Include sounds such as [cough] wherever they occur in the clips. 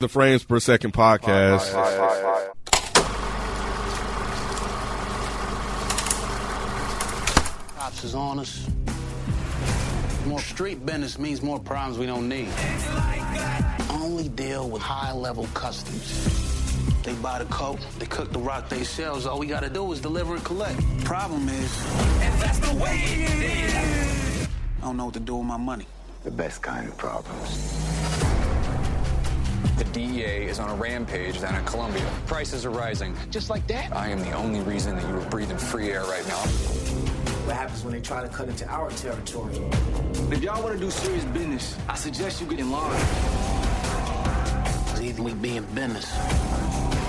The Frames Per Second podcast. Cops is on us. More street business means more problems we don't need. Only deal with high-level customers. They buy the coke, they cook the rock they sell. All we gotta do is deliver and collect. Problem is, I don't know what to do with my money. The best kind of problems. The DEA is on a rampage down in Colombia. Prices are rising. Just like that. I am the only reason that you are breathing free air right now. What happens when they try to cut into our territory? If y'all want to do serious business, I suggest you get in line. 'Cause either we be in business,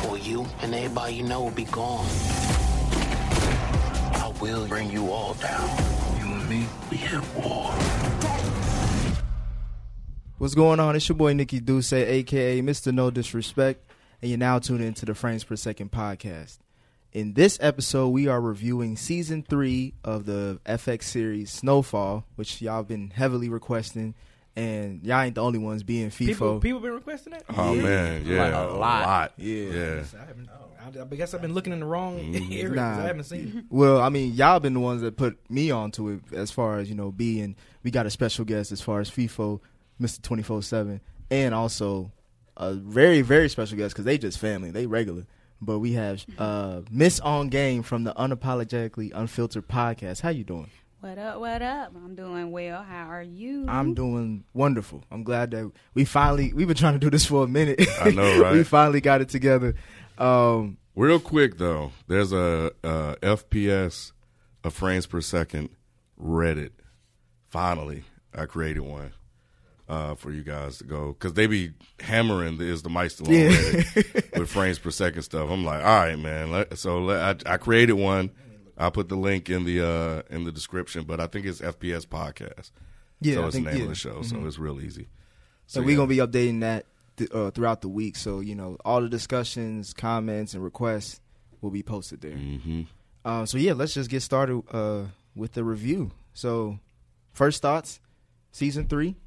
or you and everybody you know will be gone. I will bring you all down. You and me, we have war. What's going on? It's your boy Nikki Duce, aka Mr. No Disrespect, and you're now tuned into the Frames Per Second podcast. In this episode, we are reviewing season three of the FX series Snowfall, which y'all been heavily requesting, and y'all ain't the only ones being FIFO. People, people been requesting that. Oh man, yeah, Like a lot. Yeah, yeah. I, haven't, I, I guess I've been looking in the wrong [laughs] mm-hmm. area 'cause Nah. I haven't seen. it. [laughs] Well, I mean, y'all been the ones that put me onto it as far as you know being. We got a special guest as far as FIFO, Mister Twenty Four Seven, and also a very very special guest because they just family, they regular. But we have uh, Miss On Game from the Unapologetically Unfiltered podcast. How you doing? What up, what up? I'm doing well. How are you? I'm doing wonderful. I'm glad that we finally we've been trying to do this for a minute. I know, [laughs] right? we finally got it together. Um, Real quick though, there's a, uh FPS, a frames per second Reddit. Finally, I created one uh, for you guys to go because they be hammering the is the still Yeah. [laughs] With frames per second stuff. I'm like, all right, man. Let, so let, I, I created one. I put the link in the uh, in the description, but I think it's FPS podcast. yeah, so I it's think, the name yeah. of the show. Mhm. So it's real easy. So, we're gonna be updating that th- uh, throughout the week. So you know, all the discussions, comments, and requests will be posted there. hmm Uh, so yeah, let's just get started uh, with the review. So, first thoughts, season three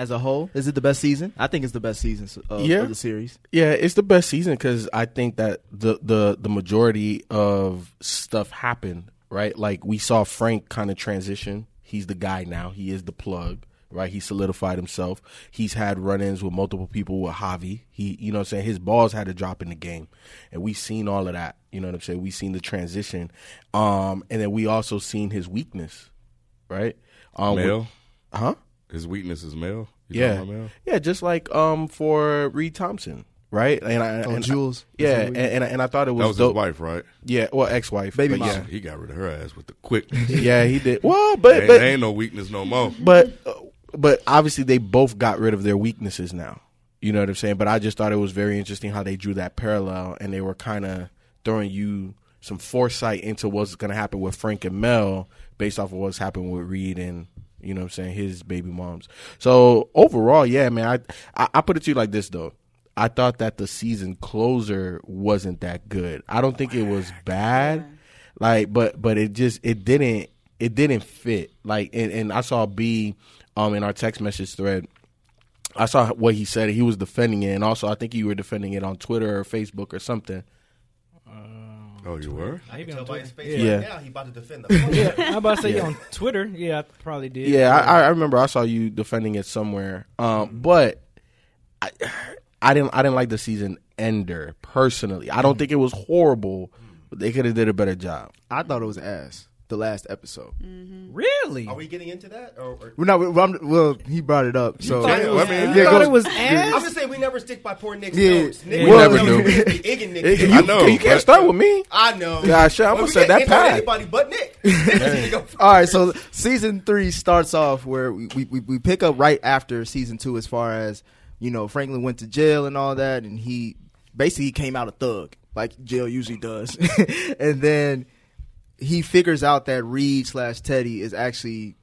as a whole, is it the best season? I think it's the best season of, Yeah. of the series. Yeah, it's the best season because I think that the the the majority of stuff happened right. Like we saw Frank kind of transition. He's the guy now. He is the plug. Right, he solidified himself. He's had run-ins with multiple people with Javi. He, you know, what I'm saying his balls had to drop in the game, and we've seen all of that. You know what I'm saying? We've seen the transition, um, and then we also seen his weakness, right? Um, with- Male. huh? His weakness is male. You Yeah, male? yeah, just like um for Reed Thompson, right? And I Oh, and Jules. yeah, Is and, that and, and I thought it was, That was dope. his wife, right? Yeah, well, ex-wife, Baby mom. yeah, He got rid of her ass with the quick. [laughs] yeah, he did. [laughs] Well, but ain't, but there ain't no weakness no more. but uh, but obviously they both got rid of their weaknesses now. You know what I'm saying? But I just thought it was very interesting how they drew that parallel, and they were kind of throwing you some foresight into what's going to happen with Frank and Mel based off of what's happened with Reed and you know what I'm saying his baby moms. So overall, yeah, man, I, I I put it to you like this though. I thought that the season closer wasn't that good. I don't think it was [sighs] bad, like, but but it just it didn't it didn't fit. Like, and, and I saw B um in our text message thread. I saw what he said. He was defending it, and also I think you were defending it on Twitter or Facebook or something. Oh, you were? I even on Tell by his face Yeah. right now, he about to defend the Yeah, [laughs] I'm about to say on Twitter. Yeah, I probably did. Yeah, I, I remember I saw you defending it somewhere. Um, but I, I didn't I didn't like the season ender personally. I don't think it was horrible. But they could have did a better job. I thought it was ass. The last episode. Mm-hmm. really. Are we getting into that? Or, or Well, no, well, I'm- well, he brought it up. So thought it was, I mean, you yeah, thought go- it was I'm just saying we never stick by poor Nick's Yeah. notes. Nick, We was never do. me to be Nick. [laughs] You, I know, you can't but- start with me. I know. Gosh, I'm But gonna we say that hit on bad. Anybody but Nick. [laughs] All right, so season three starts off where we, we, we pick up right after season two, as far as you know, Franklin went to jail and all that, and he basically came out a thug like jail usually does, [laughs] and then he figures out that Reed slash Teddy is actually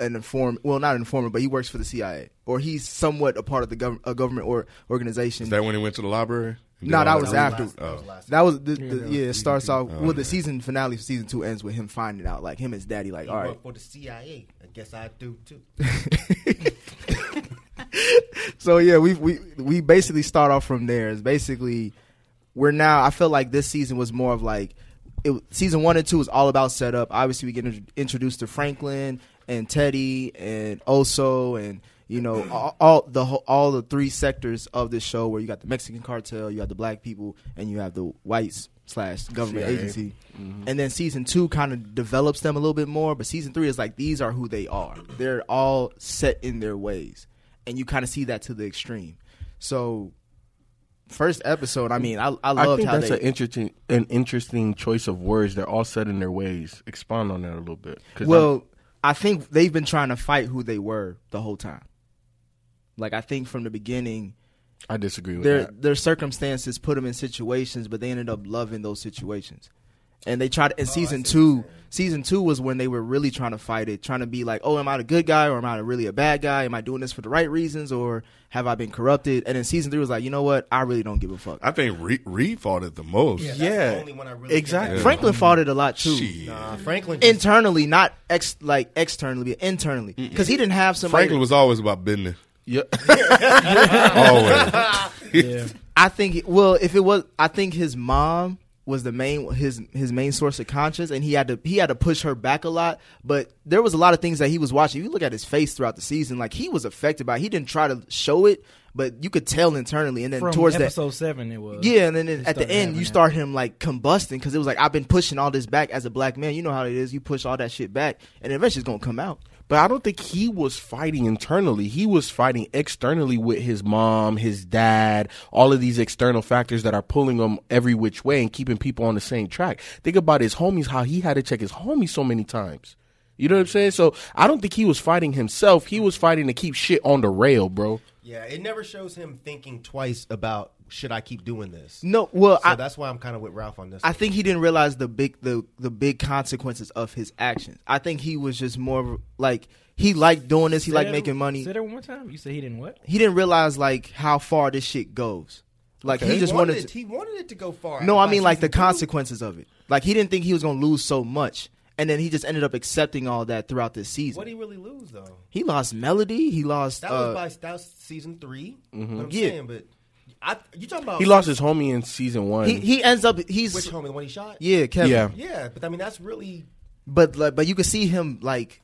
an informant. Well, not an informant, but he works for the CIA, or he's somewhat a part of the gov- a government or organization. Is that when he went to the library? No, that was after. was that was last the, Yeah, the yeah. It starts off Oh, well. The okay. season finale of season two ends with him finding out, like him and his daddy, like He all right. for the CIA. I guess I do too. [laughs] so yeah, we we we basically start off from there. It's basically we're now. I feel like this season was more of like it, season one and two is all about setup. Obviously, we get intro- introduced to Franklin and Teddy and Oso and you know all, all the whole- all the three sectors of this show where you got the Mexican cartel, you have the black people, and you have the whites slash government CIA. agency. Mm-hmm. And then season two kind of develops them a little bit more, but season three is like these are who they are. They're all set in their ways, and you kind of see that to the extreme. So, first episode, I mean, I I I think how that's they an interesting an interesting choice of words. They're all set in their ways. Expound on that a little bit. 'Cause Well, I think they've been trying to fight who they were the whole time. Like I think from the beginning, I disagree with their that. their circumstances put them in situations, but they ended up loving those situations. And they tried. In season two, season two was when they were really trying to fight it, trying to be like, "Oh, am I a good guy or am I really a bad guy? Am I doing this for the right reasons or have I been corrupted?" And then season three was like, "You know what? I really don't give a fuck." I think Reed, Reed fought it the most. Yeah, Yeah, the only one I really exactly. give Franklin fought it a lot too. Nah, Franklin. Just, Internally, not ex like externally, but internally, because he didn't have somebody. Franklin was always about business. Yeah. [laughs] [laughs] Always. Yeah. I think well, if it was, I think his mom was the main his his main source of conscience, and he had to he had to push her back a lot. But there was a lot of things that he was watching. If you look at his face throughout the season, like he was affected by. it. He didn't try to show it, but you could tell internally. And then From towards that, episode seven, it was. yeah, and then It at the end, you start him like combusting because it was like I've been pushing all this back as a black man. You know how it is. You push all that shit back, and eventually it's gonna come out. But I don't think he was fighting internally. He was fighting externally with his mom, his dad, all of these external factors that are pulling him every which way and keeping people on the same track. Think about his homies, how he had to check his homies so many times. You know what I'm saying? So I don't think he was fighting himself. He was fighting to keep shit on the rail, bro. yeah, it never shows him thinking twice about should I keep doing this. No, well, So I, that's why I'm kind of with Ralph on this. I think he didn't realize the big the the big consequences of his actions. I think he was just more like he liked doing this. He Say liked that- making money. Say that one more time. You said he didn't what? He didn't realize like how far this shit goes. Like he just wanted. it, to, he wanted it to go far. no, I By mean like the season two, consequences of it. Like he didn't think he was gonna lose so much, and then he just ended up accepting all that throughout this season. What did he really lose though? he lost melody. He lost. That uh, was by that was season 3 You know what I'm Yeah. saying, but I you talking about He lost his homie in season one. he he ends up. He's which homie the one he shot? yeah, Kevin. Yeah. yeah, but I mean that's really But like, but you can see him like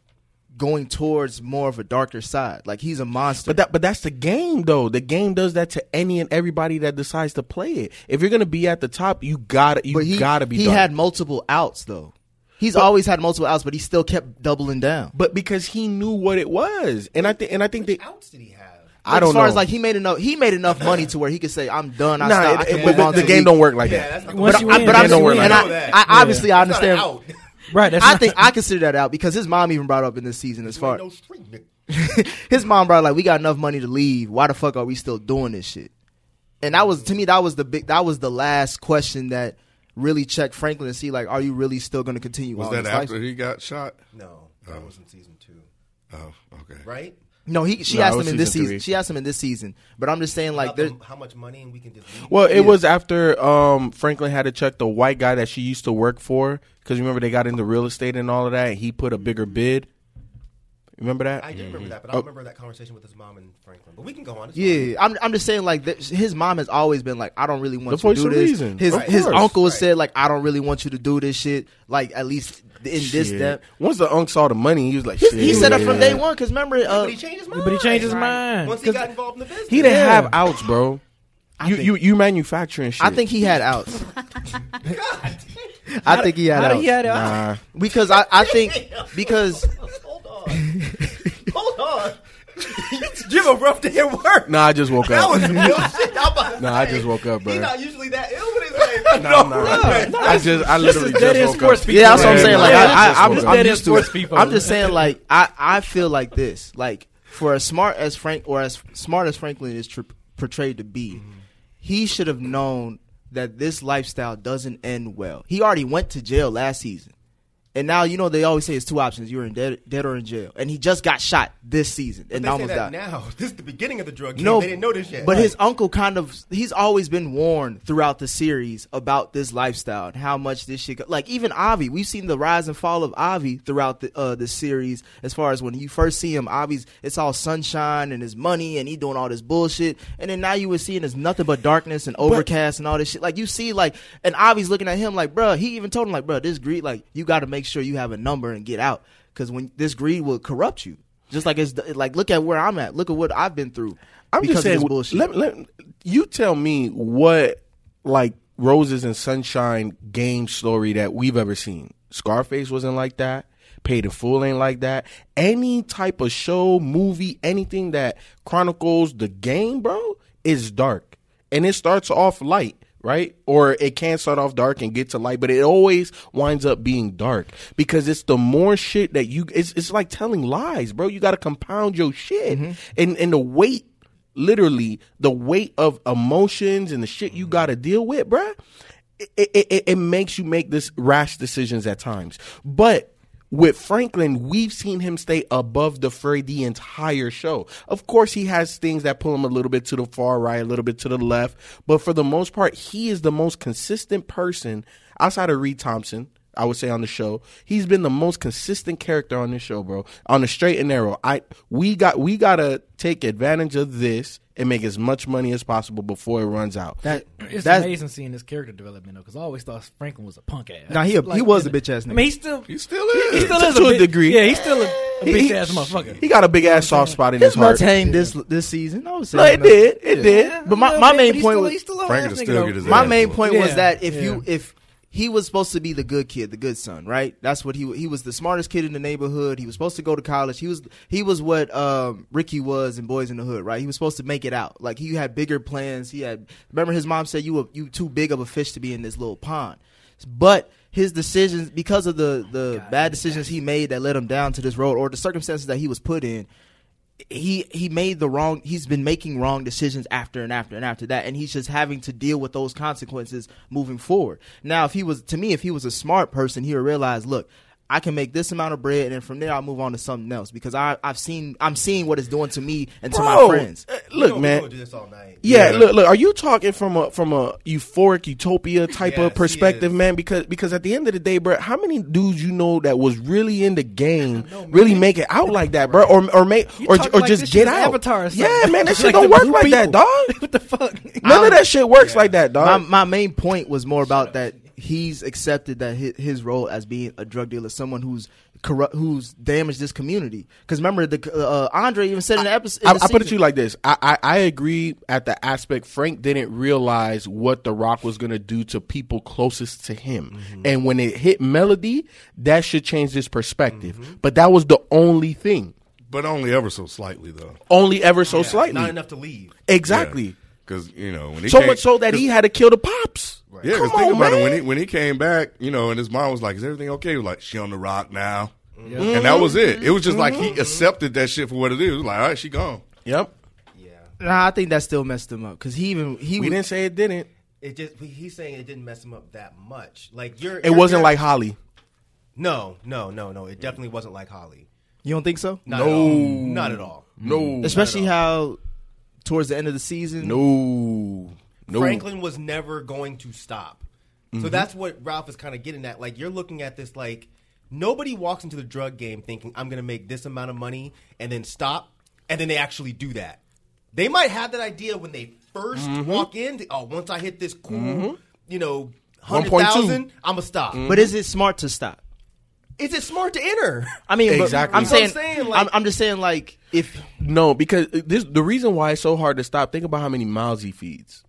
going towards more of a darker side. Like he's a monster. But that but that's the game though. The game does that to any and everybody that decides to play it. If you're gonna be at the top, you gotta you he gotta be he dark. had multiple outs though. He's always had multiple outs, but he still kept doubling down. but because he knew what it was. And I think and I think that outs did he have? I don't as far know. as like he made enough, he made enough money to where he could say, "I'm done. I nah, stop. I it- can it- move on the, the game league." don't work like Yeah, that. that's not Once But, you I, win, but I'm game just, don't work and like I, that. I obviously I That's not an understand. Right. I think I consider that out because his mom even brought up in this season as far ain't no street nigga. [laughs] his mom brought like we got enough money to leave. Why the fuck are we still doing this shit? And that was to me that was the big that was the last question that really checked Franklin to see like are you really still going to continue? Was that this after life- he got shot? No, that oh. was in season two, Oh, okay. right? No, he she No, it asked was him in this season season. three. She asked him in this season. But I'm just saying like About there the- how much money and we can just leave. Well, it Yeah. was after um, Franklin had to check the white guy that she used to work for because remember they got into real estate and all of that. And he put a bigger bid. Remember that? I do remember that, but I Oh. don't remember that conversation with his mom and Franklin. But we can go on. It's Yeah, I'm. I'm just saying, like th- his mom has always been like, I don't really want The you to voice do of this. reason. His Of his course. uncle Right. said like, I don't really want you to do this shit. Like at least in this Shit. step. Once the unk saw the money, he was like, He, shit. he said that from day one because remember, uh, But he changed his mind. But he changed his mind. once he 'Cause got involved in the business. He didn't Yeah. have outs, bro. You, think- you you manufacturing shit. I think he had outs. [laughs] I think he had How outs did he had out? Nah. because I, I think because Hold [laughs] [laughs] on, [laughs] hold on. [laughs] Jim a rough day at work. Nah, I just woke That up. was real shit. I'm [laughs] about to Nah, I say. just woke up, bro. He's not usually that ill with his like. Nah, nah. I just I literally This is just dead end woke sports up. people. yeah, that's what I'm Yeah, saying. Like yeah, I, I, I'm, woke I'm, up. Dead end used to sports it. people. I'm just saying like I, I feel like this like for as smart as Frank or as smart as Franklin is tr- portrayed to be, mm-hmm. he should have known that this lifestyle doesn't end well. He already went to jail last season. And now you know they always say it's two options: you're in dead, dead or in jail. And he just got shot this season But and they say almost that died. now. [laughs] This is the beginning of the drug game. No, they didn't know this yet. But Right. his uncle kind of he's always been warned throughout the series about this lifestyle and how much this shit go- like even Avi, we've seen the rise and fall of Avi throughout the uh the series as far as when you first see him, Avi's it's all sunshine and his money and he doing all this bullshit. And then now you were seeing it's nothing but darkness and overcast and all this shit. Like you see like and Avi's looking at him like, bro. he even told him like, bruh, this greed like you gotta make sure you have a number and get out. Cause when this greed will corrupt you. Just like it's like look at where I'm at. Look at what I've been through. I'm because just saying. this bullshit. Let, let, you tell me what like roses and sunshine game story that we've ever seen. Scarface wasn't like that. Paid in Full ain't like that. Any type of show, movie, anything that chronicles the game, bro, is dark, and it starts off light. Right? Or it can start off dark and get to light, but it always winds up being dark because it's the more shit that you, it's, it's like telling lies, bro. You got to compound your shit. Mm-hmm. And, and the weight literally the weight of emotions and the shit you mm-hmm. got to deal with, bro. It, it, it, it makes you make this rash decisions at times. But with Franklin, we've seen him stay above the fray the entire show. Of course, he has things that pull him a little bit to the far right, a little bit to the left, but for the most part, he is the most consistent person outside of Reed Thompson. I would say on the show, he's been the most consistent character on this show, bro. On the straight and narrow, I we got we gotta take advantage of this and make as much money as possible before it runs out. That It's that's amazing seeing this character development though, because I always thought Franklin was a punk ass. Nah, he a- he was a bitch ass I nigga. mean, he still He still he is. still To- is to a bit- degree. Yeah, he's still a, a He- bitch ass motherfucker. He got a big ass soft spot in his his heart. nuts hang this this season. I would say No, it nuts- uh, did. It did. But my, my main point was he's still a Frank ass can nigga, still though. get his my main point was that if you if he was supposed to be the good kid, the good son, right? That's what he he was the smartest kid in the neighborhood. He was supposed to go to college. He was he was what um, Ricky was in Boyz n the Hood, right? He was supposed to make it out. Like he had bigger plans. He had remember his mom said you were you too big of a fish to be in this little pond. But his decisions because of the the bad decisions he made that led him down to this road or the circumstances that he was put in, he he made the wrong he's been making wrong decisions after and after and after that and he's just having to deal with those consequences moving forward. Now if he was to me if he was a smart person he would realize look I can make this amount of bread, and then from there I'll move on to something else because I, I've seen I'm seeing what it's doing to me and to my friends. uh, look, gonna- man. do this all night. Yeah, Yeah. look, look. Are you talking from a from a euphoric utopia type Yes, of perspective, man? Because because at the end of the day, bro, how many dudes you know that was really in the game really make it out like that, bro, or or make You or or like just get out? Avatar or something. yeah, man, that [laughs] shit like don't work blue like that, dog. [laughs] what the fuck? None of that shit works like that, My, dog. my main point was more about that he's accepted that his, his role as being a drug dealer, someone who's corrupt, who's damaged this community. Because remember, the uh, Andre even said in the episode, I, I put it to you like this. I, I, I agree at the aspect Frank didn't realize what The Rock was going to do to people closest to him. And when it hit Melody, that should change his perspective. But that was the only thing. But only ever so slightly, though. Only ever so Yeah, slightly. Not enough to leave. Exactly. Because, you know, when he So came, much so that he had to kill the pops. Yeah, because think on, about man. it. When he, when he came back, you know, and his mom was like, is everything okay? He was like, she on the rock now. Mm-hmm. And that was it. It was just like he accepted that shit for what it is. It was like, all right, she gone. Yep. Yeah. Nah, I think that still messed him up because he even he We was- didn't say it didn't. It just he's saying it didn't mess him up that much. Like you're, It you're- wasn't you're- like Holly. no, no, no, no. It definitely wasn't like Holly. You don't think so? Not at all. Not at all. No. Especially how towards the end of the season, No. No. Franklin was never going to stop. Mm-hmm. So that's what Ralph is kind of getting at. Like you're looking at this like nobody walks into the drug game thinking I'm going to make this amount of money and then stop, and then they actually do that. They might have that idea when they 1st Mm-hmm. walk in. they- oh, once I hit this cool, you know, hundred thousand, I'm gonna stop. but is it smart to stop? Is it smart to enter? I mean, Exactly. I'm saying, I'm saying, like- I'm, I'm just saying, like if No, because this the reason why it's so hard to stop. Think about how many mouths he feeds.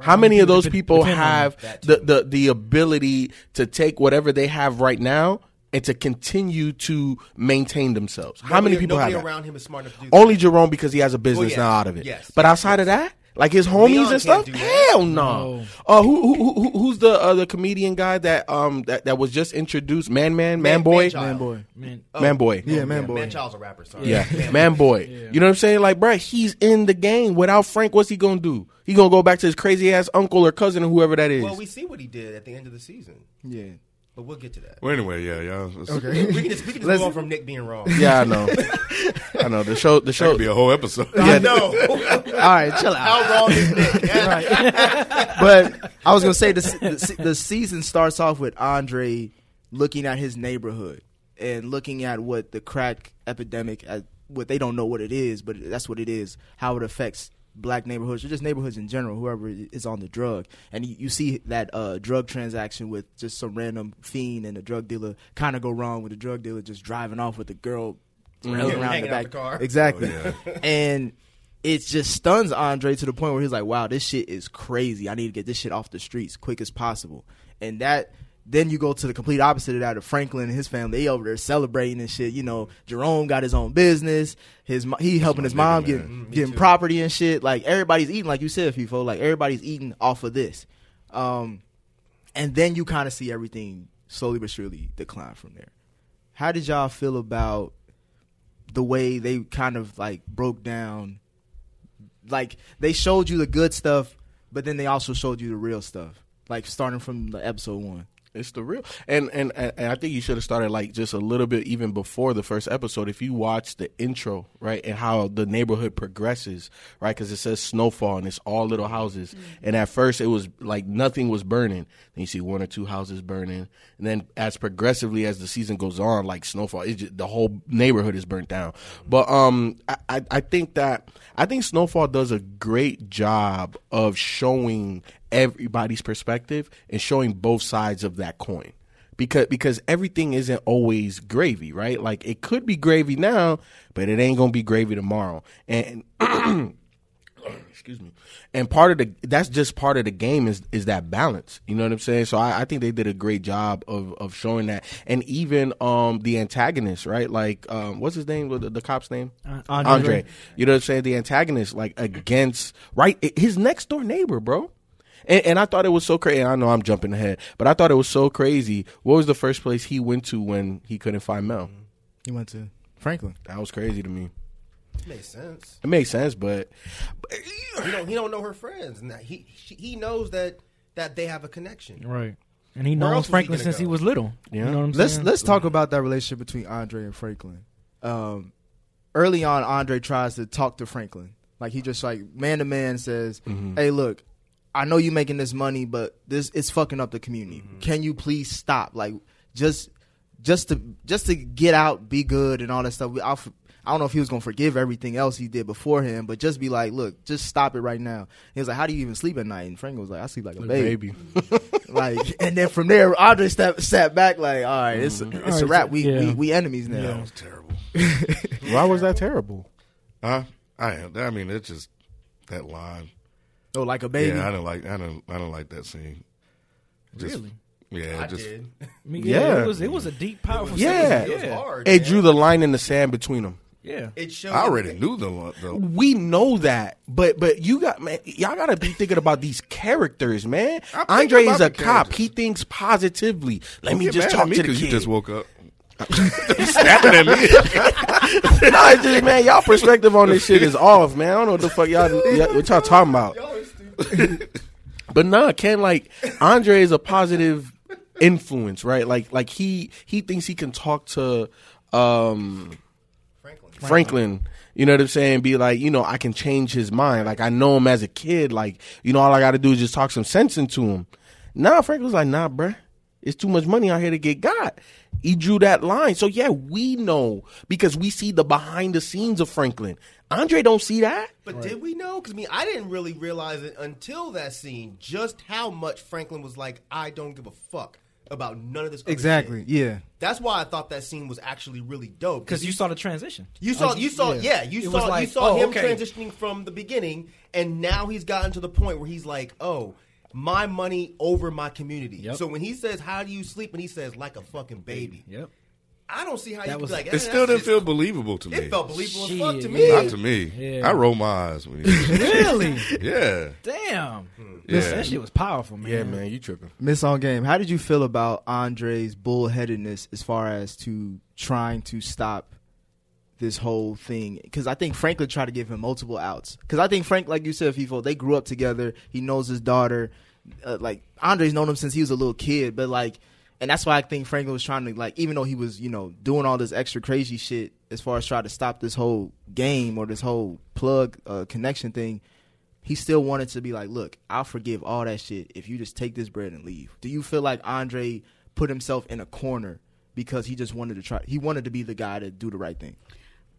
How many of those people have the, the the ability to take whatever they have right now and to continue to maintain themselves? How many Nobody- people have nobody that? around him is smart enough to do that. Only Jerome because he has a business yeah. now out of it. Yes. But outside of that, like his homies Leon and stuff, can't do hell no. Uh, who, who, who who's the uh, the comedian guy that um that, that was just introduced? Man, man, man, boy, Man-Child. man boy, Man, man boy. Yeah, man boy. Man Child's a rapper. Sorry. Yeah, man, boy. You know what I'm saying? Like, bruh, he's in the game. Without Frank, what's he gonna do? He gonna go back to his crazy ass uncle or cousin or whoever that is. Well, we see what he did at the end of the season. yeah. But we'll get to that. Well, anyway, yeah, y'all. let's- We can just, we can just Let's- move on from Nick being wrong. Yeah, I know. I know the show. The That show. could be a whole episode. I know. [laughs] All right, chill out. How wrong is Nick? [laughs] [laughs] but I was gonna say the, the the season starts off with Andre looking at his neighborhood and looking at what the crack epidemic, uh, what they don't know what it is, but that's what it is. How it affects black neighborhoods or just neighborhoods in general, whoever is on the drug, and you, you see that uh, drug transaction with just some random fiend and a drug dealer kind of go wrong with the drug dealer just driving off with the girl around Hanging the back. the car. Exactly, [laughs] and it just stuns Andre to the point where he's like, "Wow, this shit is crazy. I need to get this shit off the streets quick as possible." And that then you go to the complete opposite of that of Franklin and his family. They over there celebrating and shit. You know, Jerome got his own business. His he helping his mom get getting property and shit. Like everybody's eating, like you said, FIFO. Like everybody's eating off of this. Um, and then you kind of see everything slowly but surely decline from there. How did y'all feel about the way they kind of like broke down? Like they showed you the good stuff, but then they also showed you the real stuff. Like starting from the episode one. It's the real, and and and I think you should have started like just a little bit even before the first episode. If you watch the intro, right, and how the neighborhood progresses, right, because it says snowfall and it's all little houses, and at first it was like nothing was burning. Then you see one or two houses burning, and then as progressively as the season goes on, like snowfall, just, the whole neighborhood is burnt down. But um, I I I think that I think Snowfall does a great job of showing everybody's perspective and showing both sides of that coin. Because because everything isn't always gravy right? Like it could be gravy now but it ain't gonna be gravy tomorrow. And [clears throat] excuse me. And part of the that's just part of the game is is that balance. You know what i'm saying? So i, I think they did a great job of of showing that. And even um the antagonist right? Like um what's his name? The, the cop's name? Uh, andre. Andre. you know what i'm saying? The antagonist like against right? His next door neighbor bro and, and I thought it was so crazy. I know I'm jumping ahead, but I thought it was so crazy. What was the first place he went to when he couldn't find Mel? He went to Franklin. That was crazy to me. It makes sense. It makes sense, but He don't he don't know her friends, and that he she, he knows that that they have a connection. Right. And he knows else was he Franklin gonna since he was little. You know what I'm let's saying? let's talk about that relationship between Andre and Franklin. Um, early on, Andre tries to talk to Franklin, like he just like man to man says, "Hey, look, I know you making this money, but this it's fucking up the community. Mm-hmm. Can you please stop? Like just just to just to get out, be good, and all that stuff. I'll, I don't know if he was gonna forgive everything else he did before him, but just be like, look, just stop it right now. He was like, how do you even sleep at night? And Franklin was like, I sleep like a Like baby. baby. [laughs] like, and then from there, Andre sat, sat back like, all right, it's mm-hmm. it's All a right, wrap. We, yeah. we we enemies now. Yeah. That was terrible. [laughs] why was that terrible? Huh? I. I mean, it's just that line. Oh, like a baby. Yeah, I don't like. I don't. I don't like that scene. Just, Really? Yeah, I just did. [laughs] I mean, yeah, Yeah. it was it was a deep, powerful. Yeah. season. It was yeah, hard. It man. drew the line in the sand between them. yeah. It showed. I already knew the. the We know that, but but you got man, y'all gotta be thinking about these characters, man. Andre is a cop. He thinks positively. Let me just mad at talk me to the 'cause kid. You just woke up. [laughs] snapping at me. [laughs] no, it's just, man, y'all perspective on this shit is off, man. I don't know what the fuck y'all, y'all what y'all talking about. [laughs] but nah, Ken, like Andre is a positive influence, right? Like like he he thinks he can talk to um Franklin. Franklin. You know what I'm saying? Be like, you know, I can change his mind. Like I know him as a kid. Like, you know, all I got to do is just talk some sense into him. Nah, Franklin's like, nah, bruh. It's too much money out here to get got. He drew that line. So yeah, we know because we see the behind the scenes of Franklin. Andre don't see that. But did we know? Because I mean, I didn't really realize it until that scene just how much Franklin was like, I don't give a fuck about none of this. other Exactly. shit." Yeah. That's why I thought that scene was actually really dope. Because you saw the transition. You saw, Like, you saw, yeah, you It saw, like, you saw oh, him okay. transitioning from the beginning, and now he's gotten to the point where he's like, oh, my money over my community. Yep. So when he says, "How do you sleep?" and he says, "Like a fucking baby," Yep. I don't see how That you could was- be like. It "Eh, still didn't feel believable to me. It felt believable as fuck to me. Not to me. Yeah. I roll my eyes when he. Really? [laughs] yeah. Damn. Yeah. That shit was powerful, man. Yeah, man, you tripping. Miss on game. How did you feel about Andre's bullheadedness as far as to trying to stop this whole thing? Because I think Franklin tried to give him multiple outs. Because I think Frank, like you said, FIFO, they grew up together. He knows his daughter. Uh, like Andre's known him since he was a little kid, but like. And that's why I think Franklin was trying to like, even though he was, you know, doing all this extra crazy shit as far as trying to stop this whole game or this whole plug uh, connection thing, he still wanted to be like, look, I'll forgive all that shit if you just take this bread and leave. Do you feel like Andre put himself in a corner because he just wanted to try? He wanted to be the guy to do the right thing.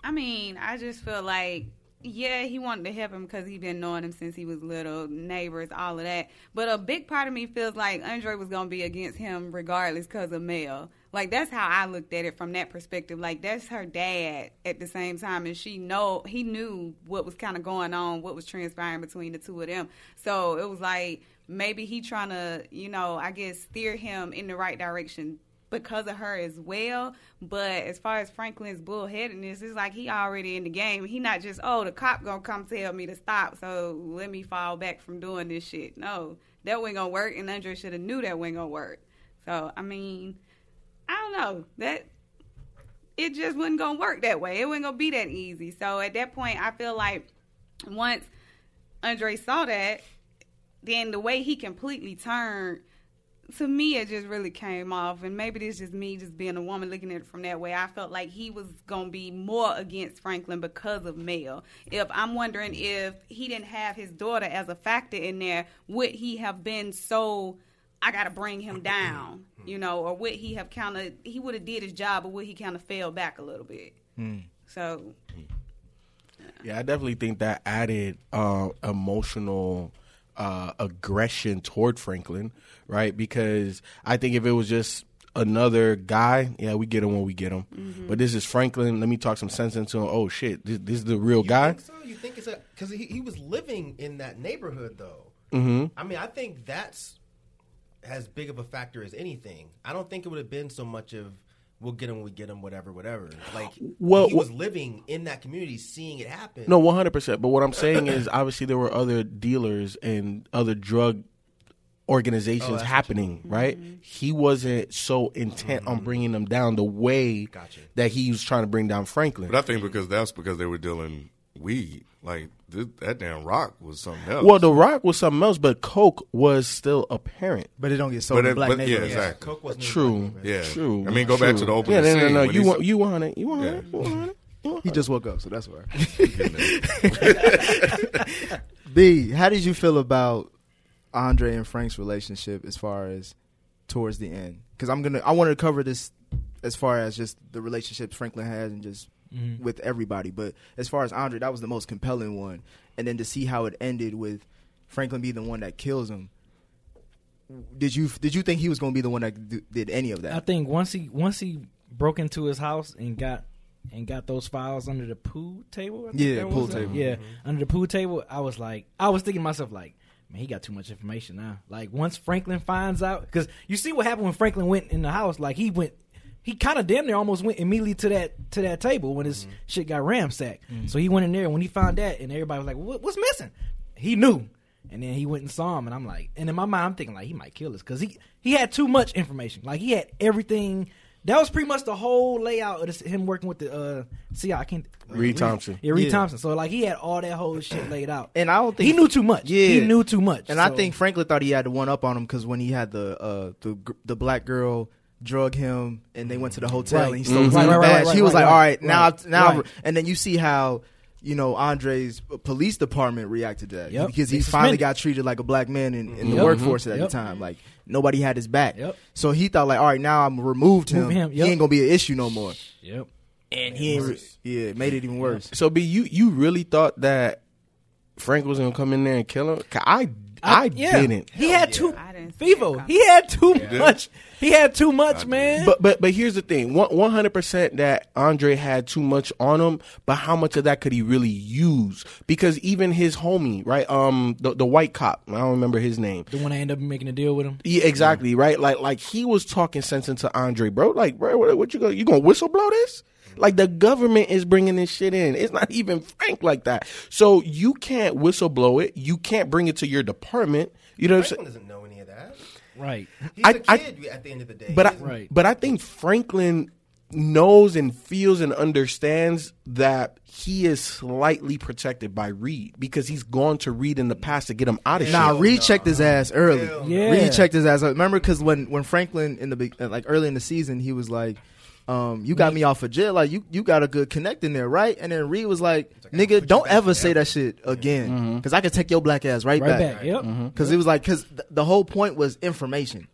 I mean, I just feel like, yeah, he wanted to help him because he been knowing him since he was little, neighbors, all of that. But a big part of me feels like Andre was gonna be against him regardless because of Mel. Like that's how I looked at it from that perspective. Like that's her dad at the same time, and she know he knew what was kind of going on, what was transpiring between the two of them. So it was like maybe he trying to, you know, I guess steer him in the right direction because of her as well. But as far as Franklin's bullheadedness, it's like he already in the game. He not just oh the cop gonna come tell me to stop, so let me fall back from doing this shit. No, that wasn't gonna work, and Andre should have knew that wasn't gonna work. So I mean, I don't know that it just wasn't gonna work that way. It wasn't gonna be that easy. So at that point, I feel like once Andre saw that, then the way he completely turned to me it just really came off and maybe this is just me just being a woman looking at it from that way. I felt like he was going to be more against franklin because of mel. If i'm wondering if he didn't have his daughter as a factor in there would he have been so i gotta bring him mm-hmm. down mm-hmm. you know or would he have kind of he would have did his job or would he kind of fell back a little bit? Mm. So Yeah, I definitely think that added uh, emotional uh, aggression toward Franklin, right? Because I think if it was just another guy, yeah, we get him when we get him. Mm-hmm. But this is Franklin. Let me talk some sense into him. Oh shit, this, this is the real guy. Think so? You think it's a because he, he was living in that neighborhood though. Mhm. I mean, I think that's as big of a factor as anything. I don't think it would have been so much of we'll get him, we get him, whatever, whatever. Like Well, he was living in that community, seeing it happen. No, one hundred percent. But what I'm saying is, [laughs] obviously, there were other dealers and other drug Oh, organizations that's what happening, right? Mm-hmm. He wasn't so intent on mm-hmm. bringing them down the way that he was trying to bring down Franklin. But I think because that's because they were dealing weed. Like th- that damn rock was something else. Well, the rock was something else, but coke was still apparent. But it don't get But it- but yeah, exactly. Coke was True. Yeah. True. I mean, go back to the opening Yeah, no, no, scene no. You want, you want it. You want Yeah. it. You want it. He just woke up, so that's why. [laughs] [laughs] B, how did you feel about Andre and Frank's relationship as far as towards the end? Because I'm gonna, I wanted to cover this as far as just the relationships Franklin has and just Mhm. with everybody. But as far as Andre, that was the most compelling one. And then to see how it ended with Franklin being the one that kills him. Did you did you think he was going to be the one that d- did any of that? I think once he once he broke into his house and got and got those files under the pool table. I think Yeah, pool was it. table. Yeah, Mhm. under the pool table. I was like, I was thinking to myself like, man, he got too much information now. Like once Franklin finds out, because you see what happened when Franklin went in the house. Like he went. He kind of damn near almost went immediately to that to that table when his shit got ramsacked. So he went in there and when he found that, and everybody was like, what, "What's missing?" He knew, and then he went and saw him, and I'm like, and in my mind, I'm thinking like he might kill us because he he had too much information. Like he had everything. That was pretty much the whole layout of this, him working with the uh, see, I can't Reed Thompson. Yeah, Reed Yeah. Thompson. So like he had all that whole shit laid out. And I don't think he knew too much. Yeah, he knew too much. And I think Franklin thought he had the one up on him because when he had the uh, the the black girl drug him and they went to the hotel Right. and he stole Mhm. his Right, right, right, he was right, like, right, "All right, now right, now," right. and then you see how. You know, Andre's police department reacted to that Yep. because They he finally got treated like a black man in, in the Yep. workforce at Yep. the time. Like nobody had his back. Yep. So he thought, like, all right, now I'm removed him. Move him, He yep. ain't gonna be an issue no more. Yep. And he ain't. Re- yeah, made it even worse. So, B, you you really thought that Frank was gonna come in there and kill him? I I, yeah. didn't. He had too Vivo. He had too much. He had too much, man. But but but here's the thing: one hundred percent that Andre had too much on him. But how much of that could he really use? Because even his homie, right? Um, the the white cop. I don't remember his name. the one I ended up making a deal with him. Yeah, exactly. Right. Like like he was talking sense into Andre, bro. Like, bro, what, what you gonna you gonna whistle blow this? Like the government is bringing this shit in. It's not [laughs] even Frank like that. So you can't whistle blow it. You can't bring it to your department. You know what I'm saying? Franklin doesn't know any of that. Right. He's I- a I- kid at the end of the day. But I, He doesn't- but I think Franklin knows and feels and understands that he is slightly protected by Reed because he's gone to Reed in the past to get him out of Nah, shit. Reed checked his ass early. Yeah. Reed checked his ass. out. Remember, because when when Franklin in the big- uh, like early in the season, he was like, um, "You got me off of jail. Like you you got a good connect in there, right?" And then Reed was like, "Nigga, don't ever say that shit again, because I can take your black ass right, Right back." back, yep. Because it was like, because th- the whole point was information.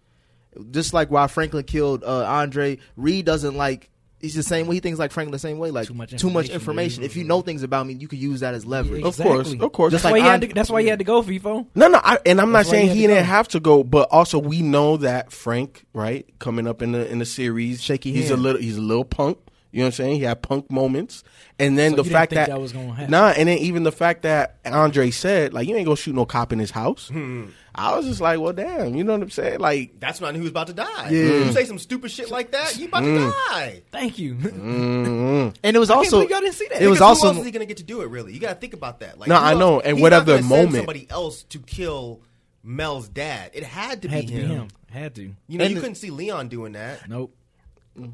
Just like why Franklin killed uh, Andre, Reed doesn't like. He's the same way. He thinks like Franklin the same way. Like too much information. information, If you know things about me, you could use that as leverage. Of course, of course. Just That's, like why he had to, that's why he had to go, FIFO. No, no, I, and I'm That's not why he saying he didn't have to go, but also we know that Frank, right, coming up in the in the series, Shaky he's hand. a little, he's a little punk. You know what I'm saying? He had punk moments, and then So the you didn't fact think that, that was gonna happen? nah, and then even the fact that Andre said, like, you ain't gonna shoot no cop in his house. Hmm. I was just like, well, damn, you know what I'm saying? Like, That's when I knew he was about to die. Yeah. You say some stupid shit like that, you about Mm. to die. Thank you. mm-mm. [laughs] and it was I can't also believe y'all didn't see that. It was also Who else is he gonna get to do it? Really, you got to think about that. Like, No, who I else- know, and he's what not other moment- Somebody else to kill Mel's dad. It had to Had be to be him. him. Had to. You know, And you the- couldn't see Leon doing that. Nope.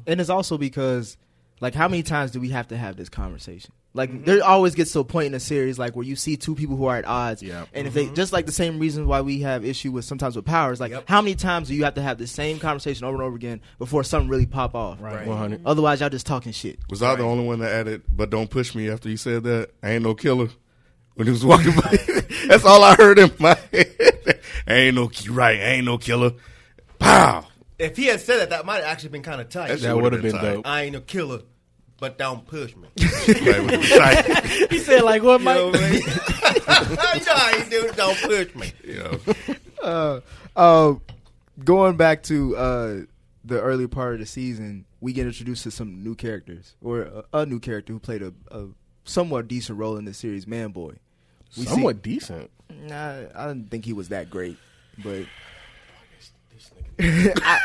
and it's also because like how many times do we have to have this conversation like Mm-hmm. there always gets to a point in a series like where you see two people who are at odds Yeah. and if they just like the same reason why we have issue with sometimes with powers like Mm-hmm. Yep. how many times do you have to have the same conversation over and over again before something really pop off Right. 100. otherwise y'all just talking shit Was I the only one that added, but don't push me after you said that? I ain't no killer. When he was walking by, [laughs] that's all I heard in my head. I [laughs] ain't no, you right, I ain't no killer. Pow! If he had said that, that might have actually been kind of tight. That That would have been tight. dope. I ain't no killer, but don't push me. [laughs] Right, with the tight, He said like what, You Mike? know what I mean? [laughs] you know how you do. Don't push me. you know. uh, uh, going back to uh, the early part of the season, we get introduced to some new characters, or a, a new character who played a, a somewhat decent role in the series, Man Boy. We Somewhat decent. Nah, I didn't think he was that great, but [laughs] I,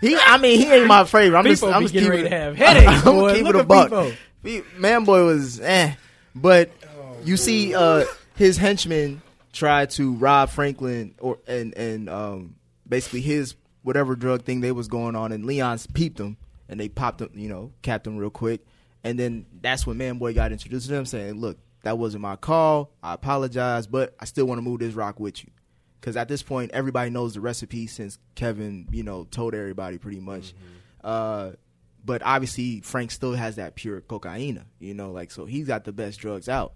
he. I mean, he ain't my favorite. I'm just, I'm just getting keeping, ready to have headaches, [laughs] I'm boy. keeping it a buck. Man Boy was eh, but you see, uh, his henchmen tried to rob Franklin or and and um, basically his whatever drug thing they was going on, and Leon's peeped him and they popped him, you know, capped him real quick, and then that's when Man Boy got introduced to them, saying, "Look, that wasn't my call. I apologize, but I still want to move this rock with you." Because at this point, everybody knows the recipe since Kevin, you know, told everybody pretty much. Uh, but obviously, Frank still has that pure cocaine, you know, like so he's got the best drugs out.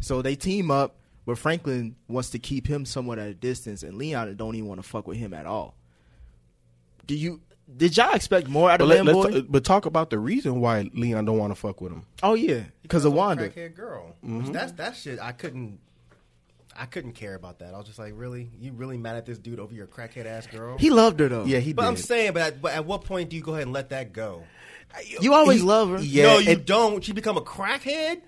So they team up, but Franklin wants to keep him somewhat at a distance, and Leon don't even want to fuck with him at all. Do you? Did y'all expect more out But, of let, Man let's- Boy? but talk about the reason why Leon don't want to fuck with him. oh yeah, because of Wanda. Crackhead girl. Which That's that shit. I couldn't. I couldn't care about that. I was just like, really, you really mad at this dude over your crackhead ass girl? He loved her though. Yeah, he but did. I'm saying, but at, but at what point do you go ahead and let that go? you always He- love her. Yeah, no, you and- don't. She become a crackhead.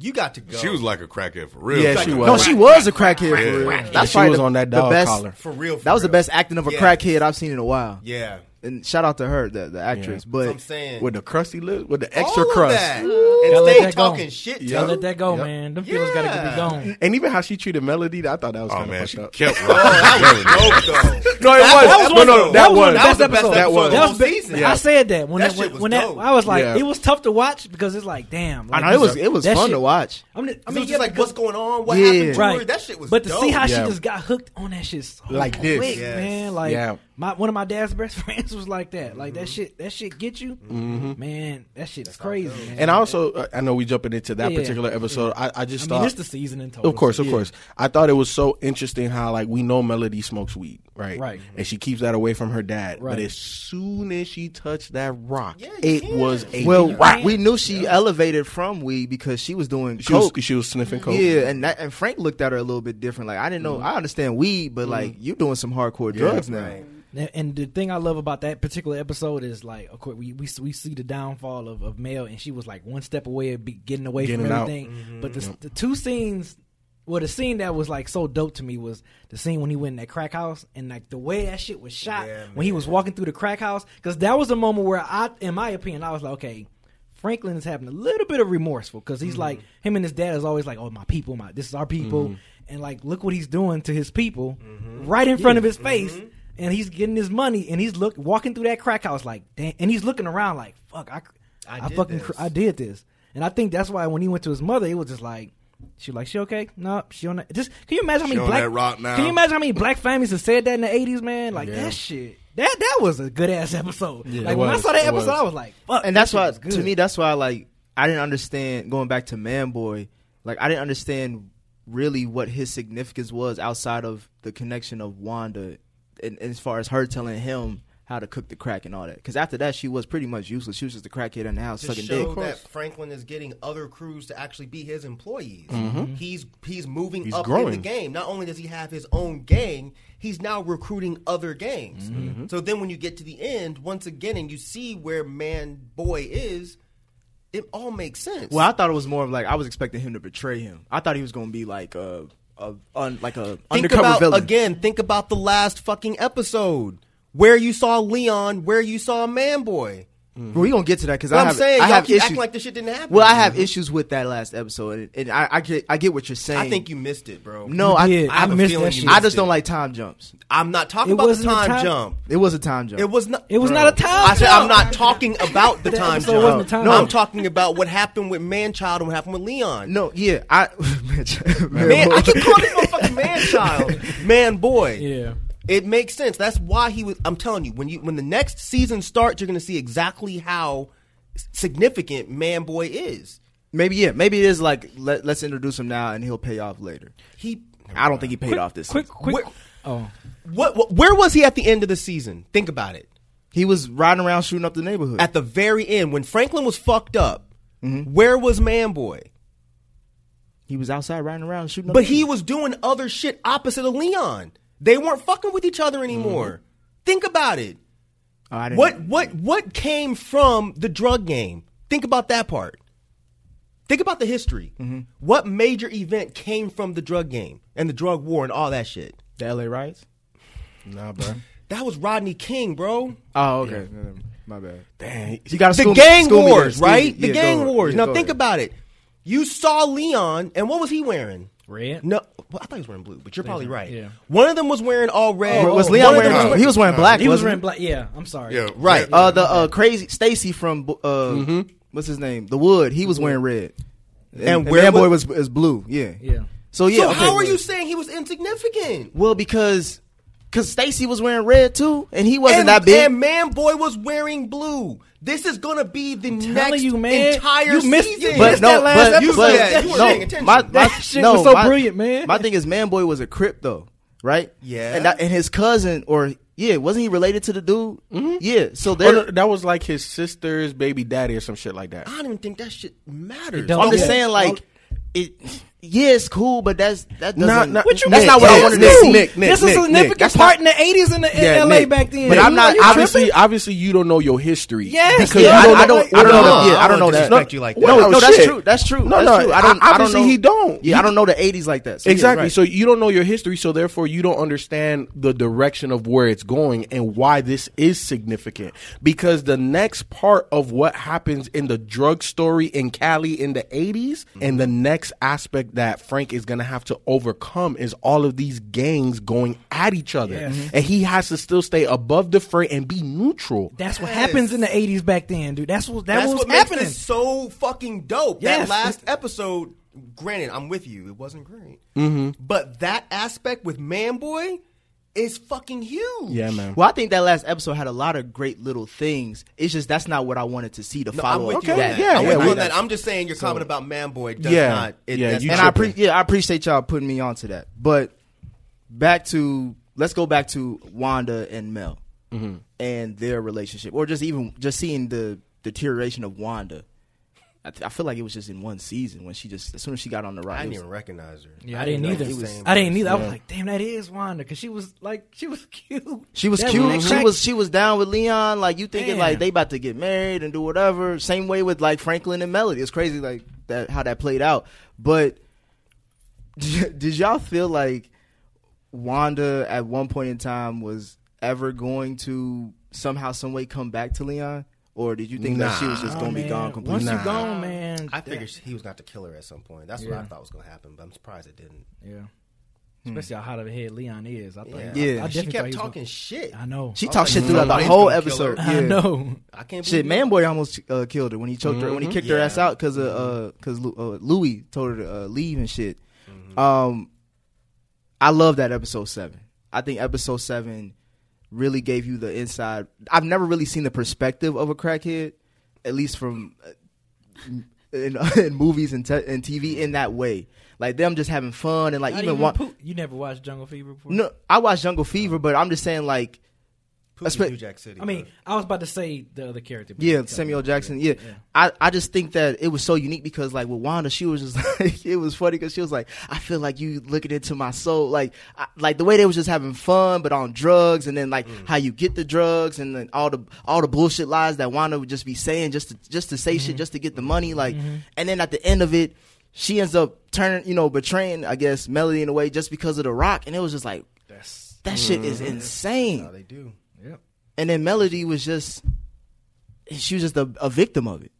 You got to go. She was like a crackhead for real. Yeah, Like she a was. No, she was a crackhead Yeah. for real. Yeah, That's she probably was the- on that the dog best, collar. for real. For That was the best acting of a Yeah. crackhead I've seen in a while. Yeah. And shout out to her, the, the actress. Yeah. But I'm saying with the crusty lip, with the extra all crust, and Gotta stay that go. talking shit. Gotta let that go, Yep. man. Them feelings gotta be gone. and even how she treated Melody, I thought that was Oh kind man, of she up. kept Oh, that was dope though. [laughs] No, it That was. was no, one no, of- that was. the best episode. That was. That was whole be- season. I said that when That that, when, when that. I was like, Yeah. it was tough to watch because it's like, damn. I know it was it was fun to watch. I mean, I I mean, mean, just like what's going on, what happened to her. right? That shit was But to see how she just got hooked on that shit so Like this. quick, man. Like Yeah. My one of my dad's [laughs] best friends was like that. Like Mm-hmm. that shit. That shit get you, man. That shit is crazy, man. And I also, uh, I know we jumping into that Yeah. particular episode. I, I just I thought, mean, it's the season in total. of course, of yeah. course. I thought it was so interesting how like we know Melody smokes weed, right? Right. And she keeps that away from her dad. But as soon as she touched that rock, Yeah, it can. was a Well, wrap. we knew she elevated from weed because she was doing She was, coke. she was sniffing coke. yeah, and that, and Frank looked at her a little bit different. Like I didn't know. I understand weed, but like you doing some hardcore drugs now. right. And- And the thing I love about that particular episode is like, of course, we we, we see the downfall of, of Mel, and she was like one step away of be getting away Getting from out. everything. Mm-hmm. But the, the two scenes, well, the scene that was like so dope to me was the scene when he went in that crack house, and like the way that shit was shot Yeah, when he was walking through the crack house, because that was a moment where I, in my opinion, I was like, okay. Franklin is having a little bit of remorseful because he's mm-hmm. like him and his dad is always like, "Oh, my people, my this is our people," mm-hmm. and like look what he's doing to his people right in front of his face, and he's getting his money, and he's look walking through that crack house like, damn, and he's looking around like, fuck, I, I I, did fucking, this. cr- I did this, and I think that's why when he went to his mother, it was just like. She like she okay? No, she on that. Just can you imagine how many black that rock now. Can you imagine how many black families have said that in the eighties, man? Like Yeah. that shit. That that was a good ass episode. Yeah, like it when I saw that episode, was. I was like, fuck. and that's shit why good. to me that's why like I didn't understand going back to Man Boy. Like I didn't understand really what his significance was outside of the connection of Wanda, and, and as far as her telling him how to cook the crack and all that. Because after that, she was pretty much useless. She was just a crackhead in the house to sucking show dick. that Franklin is getting other crews to actually be his employees. Mhm. He's he's moving He's up in the growing. game. Not only does he have his own gang, he's now recruiting other gangs. Mm-hmm. So then when you get to the end, once again, and you see where Man Boy is, it all makes sense. Well, I thought it was more of like I was expecting him to betray him. I thought he was going to be like a, like a think undercover about villain. again. Think about the last fucking episode where you saw Leon, where you saw Man Boy. Well, we gonna get to that because But I I'm saying, I y'all have keep issues. acting like this shit didn't happen. Well, I have issues with that last episode, and, and I, I get I get what you're saying. I think you missed it, bro. No, You I, did. I, I have a missed feeling that you shit. I just don't like time jumps. I'm not talking It about the time, time- jump. It was a time jump. It was not. It was Bro. not a time I said I'm not talking about the [laughs] time jump. wasn't a time no, jump. I'm talking about what happened with Manchild and what happened with Leon. no, yeah, I [laughs] Man, I keep calling him a fucking Manchild, [laughs] man boy. Yeah. It makes sense. That's why he was. I'm telling you, when you when the next season starts, you're going to see exactly how significant Man Boy is. maybe yeah, maybe it is like let, let's introduce him now and he'll pay off later. He. I don't think he paid off this. Quick, season. quick. Where- oh, What, what? Where was he at the end of the season? Think about it. He was riding around shooting up the neighborhood. At the very end, when Franklin was fucked up, Mm-hmm. where was Man Boy? he was outside riding around shooting. up But he neighborhood. was doing other shit opposite of Leon. They weren't fucking with each other anymore. Think about it. Oh, I didn't- What what what came from the drug game? Think about that part. Think about the history. Mm-hmm. What major event came from the drug game and the drug war and all that shit? the L.A. riots? Nah, bro. [sighs] That was Rodney King, bro. Oh, okay, my bad. Dang. You got The gang school me wars, School me- right? The yeah, gang go- wars. yeah, now think ahead. about it. You saw Leon, and what was he wearing? Red. No, well, I thought he was wearing blue, but you're probably right. yeah. One of them was wearing all red. Was Leon of them wearing? was he was wearing black. He was wearing black. Yeah, I'm sorry. Yeah, Right. Uh, the uh, crazy Stacy from uh, what's his name? The Wood. He was wearing red, and, And and where Man Boy was- was is blue. Yeah, Yeah. So yeah, so okay. how are you saying he was insignificant? Well, because because Stacy was wearing red too, and he wasn't and, that big. And Man Boy was wearing blue. This is gonna be the next you, man. entire You missed- season. you but missed no, that last but, episode. but Yeah, you weren't no, paying attention. my, my, That shit no, was so my- brilliant, man. My thing is, Man Boy was a Crip though, right? Yeah. and that, and his cousin or yeah, wasn't he related to the dude? Mm-hmm. Yeah, so Oh, no, that was like his sister's baby daddy or some shit like that. I don't even think that shit matters. I'm just Yeah. saying, like, it. Yeah, it's cool, but that's that doesn't. Not- not- what you That's mean? not what I Nick, wanted Nick, to see. Nick, Nick, this is Nick, a significant that's part not- in the 80s in, the, in Yeah, LA Nick. back then. But I'm not- Are you obviously, tripping? obviously, you don't know your history. Yes, because yeah, you I, I don't. I don't know. No. Yeah, I I don't know that. disrespect you like that. No, No, no, that's true. That's true. No, that's no, true. I don't. I- I don't obviously know. he don't. Yeah, I don't know the '80s like that. So yeah, exactly. right. So you don't know your history, so therefore you don't understand the direction of where it's going and why this is significant. Because the next part of what happens in the drug story in Cali in the 80s and the next aspect that Frank is going to have to overcome is all of these gangs going at each other. Yes. Mhm. And he has to still stay above the fray and be neutral. That's what Yes. happens in the 80s back then, dude. That's what that That's was what makes happening. this so fucking dope. Yes. That last episode, granted, I'm with you. It wasn't great, Mm-hmm. but that aspect with Man Boy is fucking huge. Yeah, man. Well, I think that last episode had a lot of great little things. It's just that's not what I wanted to see to No, I'm follow with up you to on that. that. Yeah, I'm yeah, with you we- that. I'm just saying your comment about Manboy does Yeah. not. It, Yeah, you and I pre- yeah, I appreciate y'all putting me onto that. But back to let's go back to Wanda and Mel mm-hmm. and their relationship, or just even just seeing the deterioration of Wanda. I, th- I feel like it was just in one season when she just as soon as she got on the rise. I didn't was- even recognize her. Yeah, I didn't know either. it was the same I didn't person. either. I was like, damn, that is Wanda because she was like, she was [laughs] cute. She was That cute. when She was she was down with Leon. Like you thinking Man. like they about to get married and do whatever. Same way with like Franklin and Melody. It's crazy like that how that played out. But [laughs] did y'all feel like Wanda at one point in time was ever going to somehow some way come back to Leon, or did you think that she was just Oh, going to be man. gone Once completely? you Nah. gone, man. I figured he was going to kill her at some point. That's what I thought was going to happen, but I'm surprised it didn't. yeah. Especially how hot of a head Leon is. I thought, Yeah. I, Yeah. I She kept thought talking gonna- shit. I know. She talked shit throughout the whole gonna kill her. episode. [laughs] I know. I can't Shit, believe man, boy almost uh, killed her when he choked her when he Mhm. kicked her ass out because uh, cause Lu- uh, Louie told her to uh, leave and shit. Mm-hmm. Um, I love that episode seven. I think episode seven really gave you the inside. I've never really seen the perspective of a crackhead, at least from uh, in, [laughs] in movies and, te- and TV in that way. Like them just having fun and like Not even even. Pooh- You never watched Jungle Fever before? No, I watched Jungle Fever, but I'm just saying like. Pookie's espe- New Jack City. I mean, I was about to say the other character. but Yeah, Samuel. Jackson. Yeah. I, I just think that it was so unique because like with Wanda, she was just [laughs] like it was funny because she was like, I feel like you looking into my soul, like I, like the way they was just having fun, but on drugs, and then like mm. how you get the drugs, and then all the all the bullshit lies that Wanda would just be saying just to just to say shit mm-hmm. just to get the money, like, mm-hmm. and then at the end of it, she ends up turning, you know, betraying, I guess, Melody in a way just because of the rock, and it was just like That's that shit is mm-hmm. insane. how they do. Yep. And then Melody was just she was just a, a victim of it.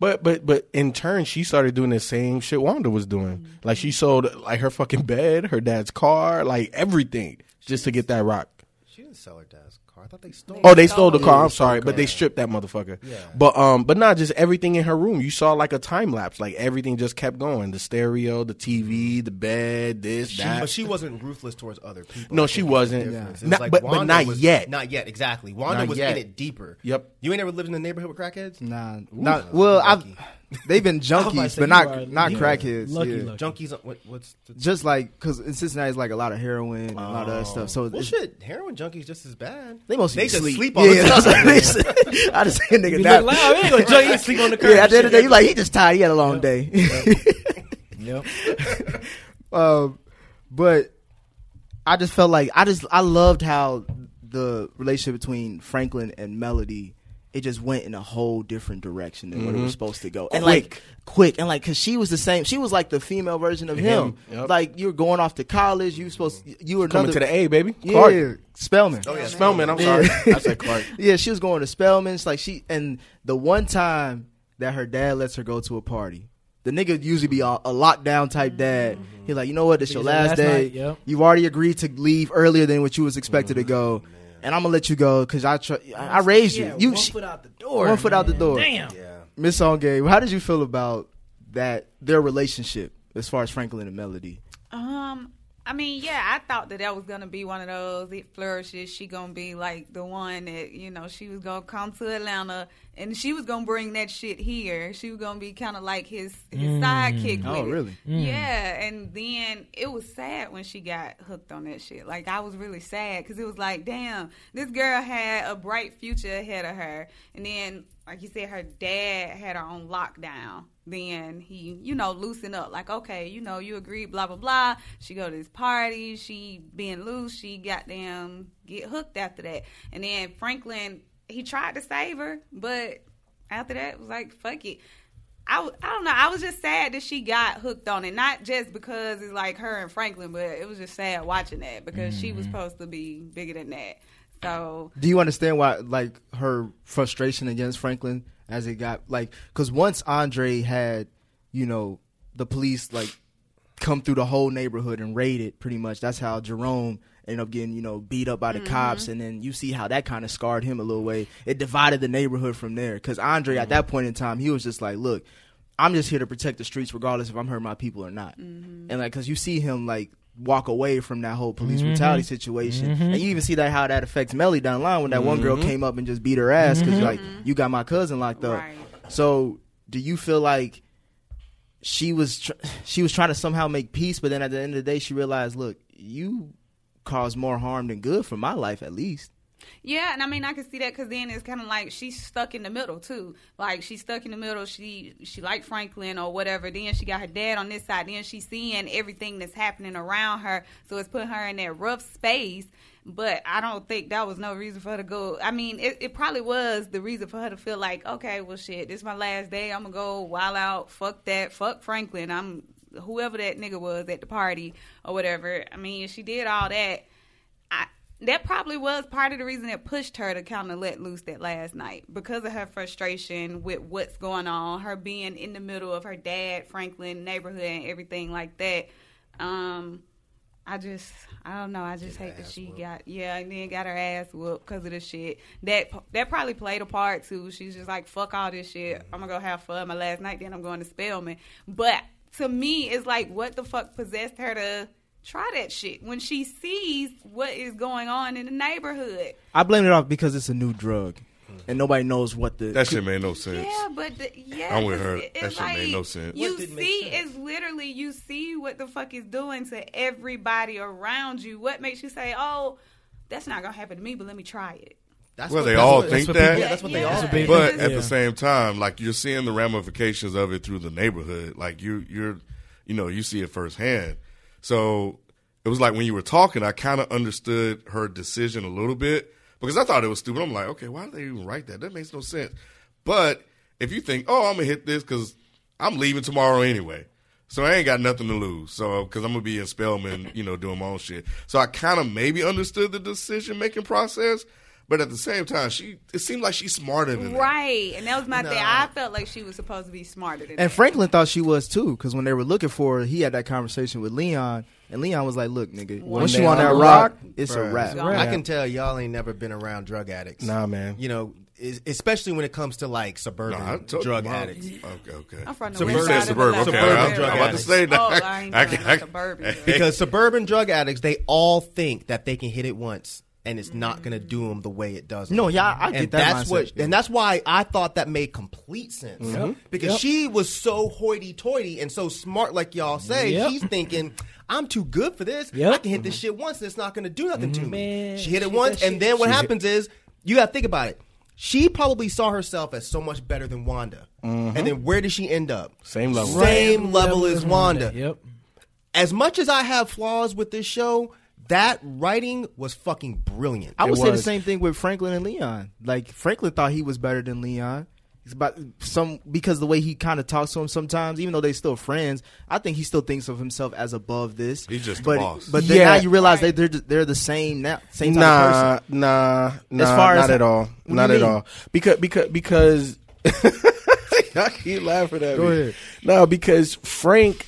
But but but in turn, she started doing the same shit Wanda was doing. Mm-hmm. Like she sold like her fucking bed, her dad's car, like everything, just to get that rock. She didn't sell her dad's car. I thought they stole. Oh, it. they stole the car. they I'm sorry, the but car. they stripped that motherfucker. Yeah. But um, but not just everything in her room. You saw like a time lapse. Like everything just kept going. The stereo, the TV, the bed, this, She, that. but she wasn't ruthless towards other people. No, she wasn't. that's the difference. Yeah. Was Not- like but- but not was- yet. Not yet, exactly. Wanda Not was yet. in it deeper. Yep. You ain't ever lived in a neighborhood with crackheads? Nah, not well. I've lucky. They've been [laughs] was about to junkies, but not are not lucky. crackheads. Lucky, yeah. lucky. Junkies. What, what's the, Just like because in Cincinnati, it's like a lot of heroin and a lot of that stuff. So well, shit, heroin junkies just as bad. they mostly they be just sleep. sleep all yeah, the that's time. what. [laughs] I just say a nigga that. nap. look loud. Ain't gonna [laughs] judge you sleep on the curb. Yeah, at the end of the day, you like he just tired. He had a long day. Yep. um, but I just felt like I just I loved how the relationship between Franklin and Melody it just went in a whole different direction than what it was mm-hmm. supposed to go, and like quick, and like because she was the same, she was like the female version of him. Him, yep. Like you're going off to college, you were supposed you were coming to the A, baby. yeah, Clark. Spelman. Oh yeah, Spelman. I'm Yeah. sorry. I said Clark. [laughs] yeah, she was going to Spelman's. Like she, and the one time that her dad lets her go to a party, the nigga usually be a, a lockdown type dad. Mm-hmm. He's like, you know what? It's your last, last day. night, yep. You've already agreed to leave earlier than what you was expected to mm-hmm. go, and I'm gonna let you go because I tr- I I raised Yeah, you. You one foot out the door. one foot out the door. Damn. yeah. Miss On Game, how did you feel about that their relationship as far as Franklin and Melody? Um, I mean, yeah, I thought that that was gonna be one of those. It flourishes. She gonna be like the one that you know she was gonna come to Atlanta and she was gonna bring that shit here. She was gonna be kind of like his his mm. sidekick. Oh, really? Mm. Yeah, and then it was sad when she got hooked on that shit. Like I was really sad because it was like, damn, this girl had a bright future ahead of her, and then like you said, her dad had her on lockdown. Then he, you know, loosened up. Like, okay, you know, you agreed, blah blah blah. She go to this party. She being loose. She goddamn get hooked after that. And then Franklin, he tried to save her, but after that, it was like, fuck it. I, I don't know. I was just sad that she got hooked on it. Not just because it's like her and Franklin, but it was just sad watching that because she was mm-hmm. supposed to be bigger than that. So Do you understand why, like, her frustration against Franklin as it got like? Because once Andre had, you know, the police like come through the whole neighborhood and raid it. Pretty much, that's how Jerome ended up getting, you know, beat up by the mm-hmm. cops, and then you see how that kind of scarred him a little way. It divided the neighborhood from there. Because Andre, at mm-hmm. that point in time, he was just like, look. I'm just here to protect the streets, regardless if I'm hurting my people or not. Mm-hmm. And like, cause you see him like walk away from that whole police mm-hmm. brutality situation, mm-hmm. and you even see that how that affects Melly down the line when that one girl mm-hmm. came up and just beat her ass because like you got my cousin locked up. Right. So do you feel like she was tr- she was trying to somehow make peace, but then at the end of the day she realized, look, you caused more harm than good for my life at least. Yeah, and I mean I can see that because then it's kind of like she's stuck in the middle too. Like she's stuck in the middle. She she like Franklin or whatever. Then she got her dad on this side. Then she's seeing everything that's happening around her. So it's putting her in that rough space. But I don't think that was no reason for her to go. I mean, it, it probably was the reason for her to feel like, okay, well, shit, this is my last day. I'm gonna go wild out. Fuck that. Fuck Franklin. I'm whoever that nigga was at the party or whatever. I mean, she did all that. I, that probably was part of the reason that pushed her to kind of let loose that last night because of her frustration with what's going on, her being in the middle of her dad, Franklin neighborhood, and everything like that. Um, I just, I don't know. I just hate that she got, yeah, and then got her ass whooped because of the shit. That that probably played a part too. She's just like, fuck all this shit. I'm gonna go have fun my last night. Then I'm going to Spelman. But to me, it's like, what the fuck possessed her to try that shit when she sees what is going on in the neighborhood? I blame it off because it's a new drug, and nobody knows what the That shit made no sense. Yeah, but the, yeah, I'm with it's- her. it's That shit like, made no sense. You What didn't make see, sense? it's literally you see what the fuck is doing to everybody around you. What makes you say, "Oh, that's not gonna happen to me," but let me try it. That's Well, what- they that's all what- think that's what that. people- Yeah, that's what they all That's think. But Yeah. at the same time, like you're seeing the ramifications of it through the neighborhood. Like you, you're, you know, you see it firsthand. So it was like when you were talking, I kind of understood her decision a little bit because I thought it was stupid. I'm like, okay, why did they even write that? That makes no sense. But if you think, oh, I'm gonna hit this because I'm leaving tomorrow anyway. So I ain't got nothing to lose. So because I'm gonna be in Spelman, you know, doing my own shit. So I kind of maybe understood the decision making process, but at the same time, she it seemed like she's smarter than that. Right, and that was my thing. I felt like she was supposed to be smarter than And that. Franklin thought she was too, because when they were looking for her, he had that conversation with Leon, and Leon was like, "Look, nigga, once they you on on that rock, rock, it's a Bruh, wrap." I can tell y'all ain't never been around drug addicts. Nah, man. You know, especially when it comes to like suburban No, I told drug you, addicts. Okay, okay. I'm from the Suburban- west You said of suburban. Okay, Suburban I'm, drug I'm about to say that. Oh, I ain't I doing can- no I- suburban [laughs] Because suburban drug addicts, they all think that they can hit it once and it's not going to do them the way it does. No, yeah, I get and that that's mindset, what, and that's why I thought that made complete sense Yep. Mm-hmm. because Yep. she was so hoity-toity and so smart, like y'all say. Yep. She's thinking, "I'm too good for this. Yep. I can hit this mm-hmm. shit once, and it's not going to do nothing to mm-hmm. me." Man, she hit it she- once, and shit- then what she hit- happens is you got to think about it. She probably saw herself as so much better than Wanda, and then where did she end up? Same level. Same level as Wanda Yep. as much as I have flaws with this show, that writing was fucking brilliant. I would It say the same thing with Franklin and Leon. Like Franklin thought he was better than Leon. It's about some because the way he kind of talks to him sometimes, even though they're still friends, I think he still thinks of himself as above this. He's just the but, boss. But then Yeah. now you realize they they're they're the same now, same type of Nah, person. nah, nah. far as not how- at all. Not at mean? all. Because because because [laughs] I keep laughing at Go me. ahead. No, because Frank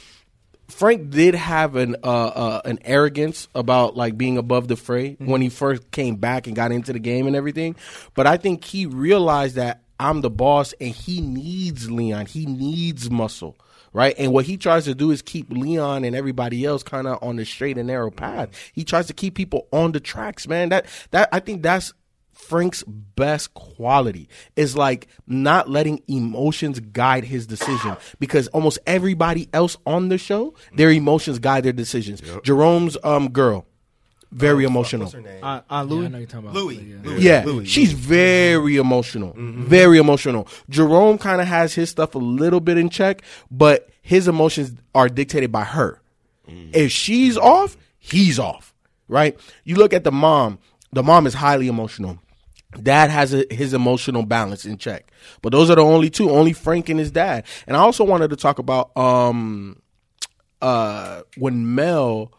Frank did have an uh, uh, an arrogance about like being above the fray Mm-hmm. when he first came back and got into the game and everything. But I think he realized that I'm the boss and he needs Leon. He needs muscle. Right, and what he tries to do is keep Leon and everybody else kind of on the straight and narrow path. He tries to keep people on the tracks, man. That that I think that's Frank's best quality is like not letting emotions guide his decision because almost everybody else on the show, their emotions guide their decisions. Jerome's um girl, very emotional. What's her name? Uh, uh, Yeah, Louie, I know you're talking about Louie. Yeah. Louie. Yeah, Louie. she's very emotional, very emotional. Jerome kind of has his stuff a little bit in check, but his emotions are dictated by her. If she's off, he's off. Right? You look at the mom. The mom is highly emotional. Dad has a, his emotional balance in check, but those are the only two. Only Frank and his dad. And I also wanted to talk about um uh when Mel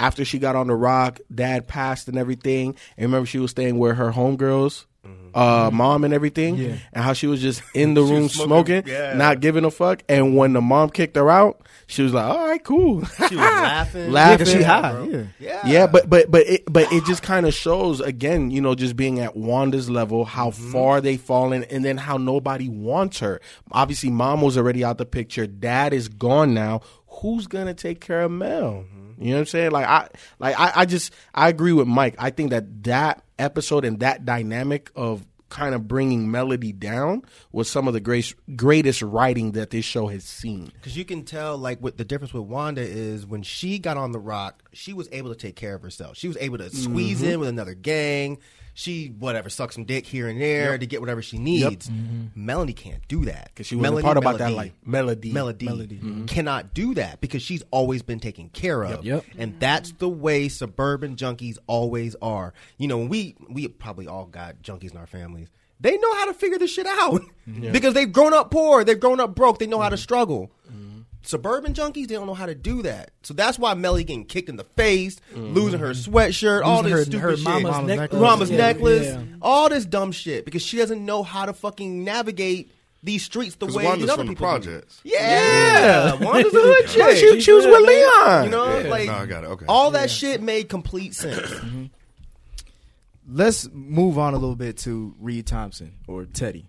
after she got on the rock, dad passed and everything. And remember she was staying with her homegirls, Mm-hmm. uh mom and everything. yeah. And how she was just in the [laughs] room smoking, yeah. not giving a fuck. And when the mom kicked her out, she was like, All right, cool. She was [laughs] laughing. Laughing. she Yeah, high. Yeah. Yeah. yeah, but but but it but it just kind of shows again, you know, just being at Wanda's level, how mm-hmm. far they fallen, and then how nobody wants her. Obviously, mom was already out the picture. Dad is gone now. Who's gonna take care of Mel? Mm-hmm. You know what I'm saying? Like I like I, I just I agree with Mike. I think that that episode and that dynamic of kind of bringing Melody down was some of the great, greatest writing that this show has seen. Because you can tell, like, what the difference with Wanda is when she got on the rock, she was able to take care of herself. She was able to squeeze Mm-hmm. in with another gang. She, whatever, sucks some dick here and there to get whatever she needs. Melanie can't do that. Because Mm-hmm. she wasn't part about that, like, melody. Melody, Melody. Mm-hmm. cannot do that because she's always been taken care of. Yep. And that's the way suburban junkies always are. You know, we we probably all got junkies in our families. They know how to figure this shit out [laughs] because they've grown up poor, they've grown up broke, they know how to struggle. Suburban junkies, they don't know how to do that. So that's why Melly getting kicked in the face, losing her sweatshirt, all this her- stupid her shit, mama's Mama's necklace. necklace. mama's Yeah, necklace, yeah. all this dumb shit because she doesn't know how to fucking navigate these streets the way Wanda's these other from the people do. projects. Yeah, Wanda's a [laughs] hood chick. she, she was with Leon. You know, Yeah. like like No, I got it. Okay. all that shit made complete sense. Mm-hmm. Let's move on a little bit to Reed Thompson or Teddy.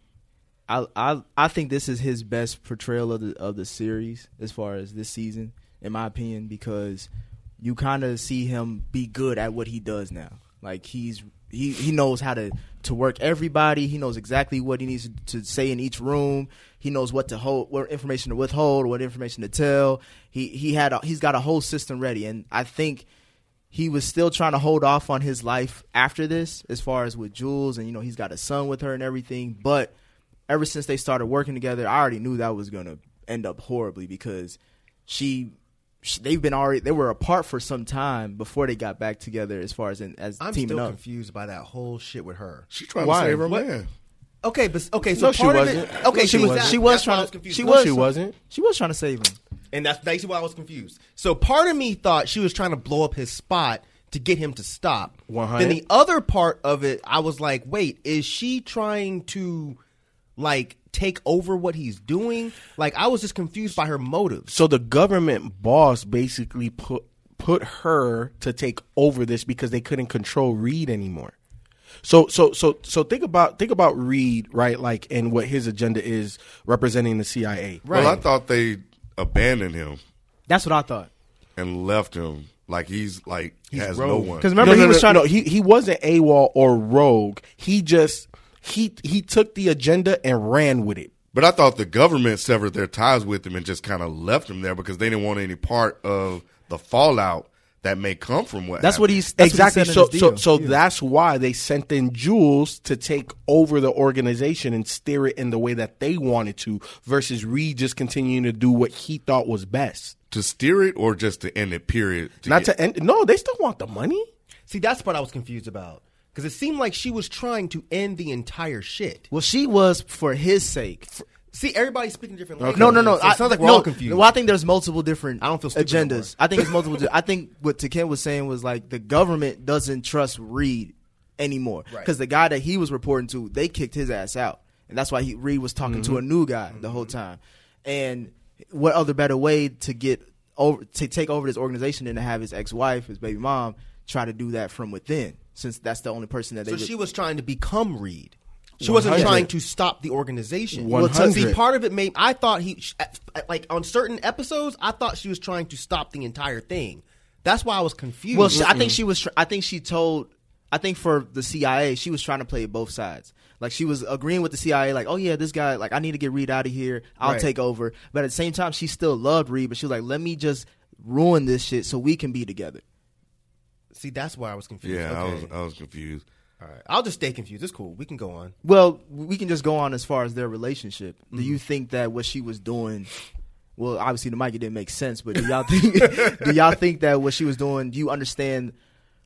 I I I think this is his best portrayal of the of the series as far as this season, in my opinion, because you kind of see him be good at what he does now. Like he's he he knows how to to work everybody. He knows exactly what he needs to say in each room. He knows what to hold, what information to withhold, what information to tell. He he had a, he's got a whole system ready, and I think he was still trying to hold off on his life after this, as far as with Jules, and you know he's got a son with her and everything. But ever since they started working together, I already knew that was gonna end up horribly because she, she they've been already they were apart for some time before they got back together as far as in, as I'm teaming still up. confused by that whole shit with her. She trying Why? to save her What? man. Okay, but okay, so No, she part of wasn't. it. Okay, No, she so wasn't. that- she was that's trying was to. confused. She No, was. she wasn't. She was trying to save him. And that's basically why I was confused. So part of me thought she was trying to blow up his spot to get him to stop. 100. Then the other part of it, I was like, wait, is she trying to like take over what he's doing? Like I was just confused by her motives. So the government boss basically put put her to take over this because they couldn't control Reed anymore. So so so so think about think about Reed, right? Like and what his agenda is representing the CIA. Well, I thought they abandoned him That's what I thought. and left him like he's like has no one. Because remember no, he no, was no, trying no, to. he he wasn't AWOL or rogue. He just he he took the agenda and ran with it. But I thought the government severed their ties with him and just kind of left him there because they didn't want any part of the fallout that may come from what. That's what he's that's exactly. What he So said in so his so deal. that's why they sent in Jules to take over the organization and steer it in the way that they wanted to, versus Reed just continuing to do what he thought was best. to steer it or just to end it. Period. Not get- to end. No, they still want the money. See, that's what I was confused about because it seemed like she was trying to end the entire shit. well, she was for his sake. See, everybody's speaking different languages. No, no, no. So it sounds like we're no, all confused. Well, I think there's multiple different I don't feel agendas. I think it's multiple. I think what Taken was saying was like the government doesn't trust Reed anymore Right. because the guy that he was reporting to, they kicked his ass out, and that's why he Reed was talking to mm-hmm. a new guy the whole mm-hmm. time. And what other better way to get over to take over this organization than to have his ex-wife, his baby mom, try to do that from within, since that's the only person that they. So would- she was trying to become Reed. She wasn't trying to stop the organization. One Well, so See, hundred. part of it made I thought he sh- at- at- like on certain episodes. I thought she was trying to stop the entire thing. That's why I was confused. Well, she, I think she was. I think she told. I think for the CIA, she was trying to play both sides. Like she was agreeing with the CIA, like, oh yeah, this guy, like, I need to get Reed out of here. I'll Right. take over. But at the same time, she still loved Reed. But she was like, let me just ruin this shit so we can be together. See, that's why I was confused. Yeah, I was I was confused. All right, I'll just stay confused. It's cool. We can go on. Well, we can just go on as far as their relationship. Do Mm-hmm. you think that what she was doing? Well, obviously the mic it didn't make sense, but do y'all think? [laughs] do y'all think that what she was doing? Do you understand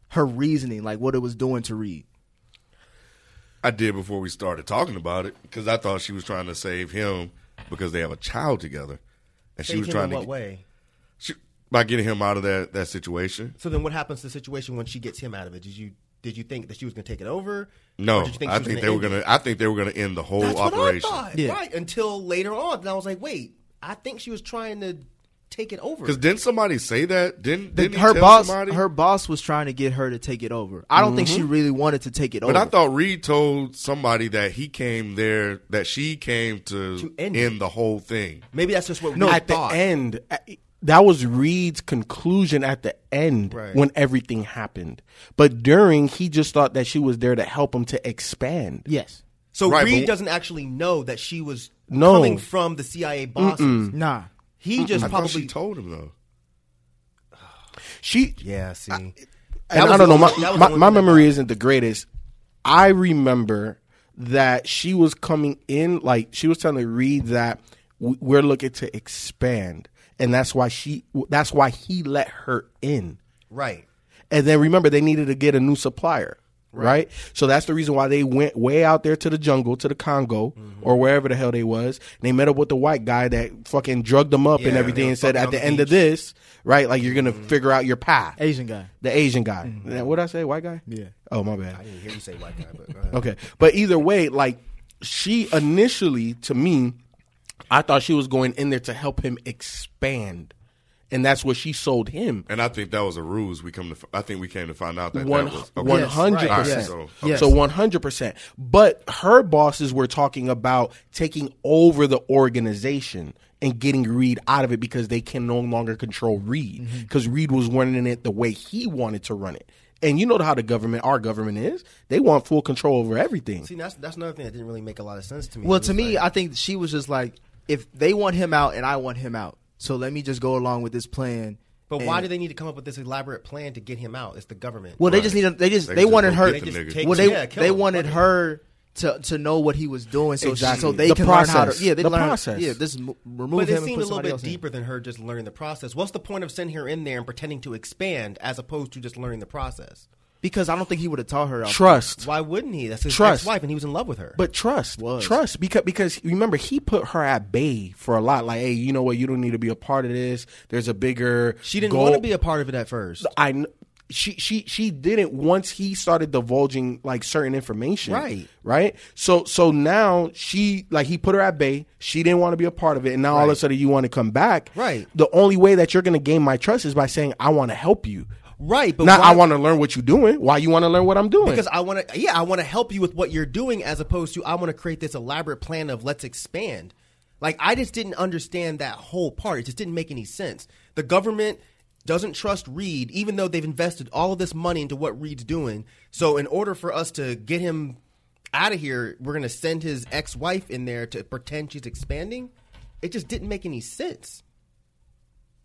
her reasoning, like what it was doing to Reed? I did before we started talking about it because I thought she was trying to save him because they have a child together, and she was him trying in to what get- way? she- by getting him out of that that situation. So then, what happens to the situation when she gets him out of it? Did you did you think that she was going to take it over? No, Or did you I she was think they were gonna. I think they were gonna end the whole That's operation. what I thought. Yeah. Right until later on, and I was like, wait, I think she was trying to take it over. Because didn't somebody say that? Didn't, The- didn't her tell boss, somebody? her boss was trying to get her to take it over. I don't think she really wanted to take it But over. But I thought Reed told somebody that he came there, that she came to, To end end, the whole thing. Maybe that's just what No, we at thought. the end, uh, that was Reed's conclusion at the end Right. when everything happened. But during, he just thought that she was there to help him to expand. yes, So Right, Reed but- doesn't actually know that she was No. coming from the CIA bosses. nah. He just I thought probably she told him though. She, Yeah, see. and I don't the know. My, only- that was my, my memory thought. isn't the greatest. I remember that she was coming in, like she was telling Reed that we're looking to expand, and that's why she. That's why he let her in. right. And then remember, they needed to get a new supplier, right? So that's the reason why they went way out there to the jungle, to the Congo, Mm-hmm. or wherever the hell they was. And they met up with the white guy that fucking drugged them up and everything, and said, at the the end of beach. Mm-hmm. this, right, like you're gonna figure out your path. Asian guy. The Asian guy. What did I say? White guy? Yeah. Oh my bad. I didn't hear you say white guy, but go ahead. Okay. But either way, like she initially to me, I thought she was going in there to help him expand. and that's what she sold him. And I think that was a ruse. We come to, I think we came to find out that that was one hundred All right, percent. so- one hundred percent. But her bosses were talking about taking over the organization and getting Reed out of it because they can no longer control Reed Mm-hmm. because Reed was running it the way he wanted to run it. And you know how the government, our government is. They want full control over everything. See, that's that's another thing that didn't really make a lot of sense to me. Well, to me, like- I think she was just like, if they want him out and I want him out, so let me just go along with this plan. but why do they need to come up with this elaborate plan to get him out? It's the government. Well, they just need. To, they just. They They, just wanted her. get the nigga. take- well, they yeah, kill they him. wanted Fuck her to to know what he was doing, so Exactly. so they The can learn how to. Yeah, they The learn. process. Yeah, this remove But him it and seemed a little bit else in. deeper than her just learning the process. What's the point of sending her in there and pretending to expand as opposed to just learning the process? Because I don't think he would have taught her. out. Trust. Why wouldn't he? That's his Trust. ex-wife, and he was in love with her. But trust, Was. trust, because because remember he put her at bay for a lot. Like, hey, you know what? You don't need to be a part of this. There's a bigger. she didn't goal. want to be a part of it at first. I she she she didn't once he started divulging like certain information. Right. Right. So so now she like he put her at bay. She didn't want to be a part of it, and now all of a sudden you want to come back. Right. The only way that you're going to gain my trust is by saying I want to help you. Right, but Not why- I want to learn what you're doing. Why you want to learn what I'm doing? because I want to. Yeah, I want to help you with what you're doing, as opposed to I want to create this elaborate plan of let's expand. Like I just didn't understand that whole part. It just didn't make any sense. The government doesn't trust Reed, even though they've invested all of this money into what Reed's doing. So, in order for us to get him out of here, we're going to send his ex-wife in there to pretend she's expanding. It just didn't make any sense.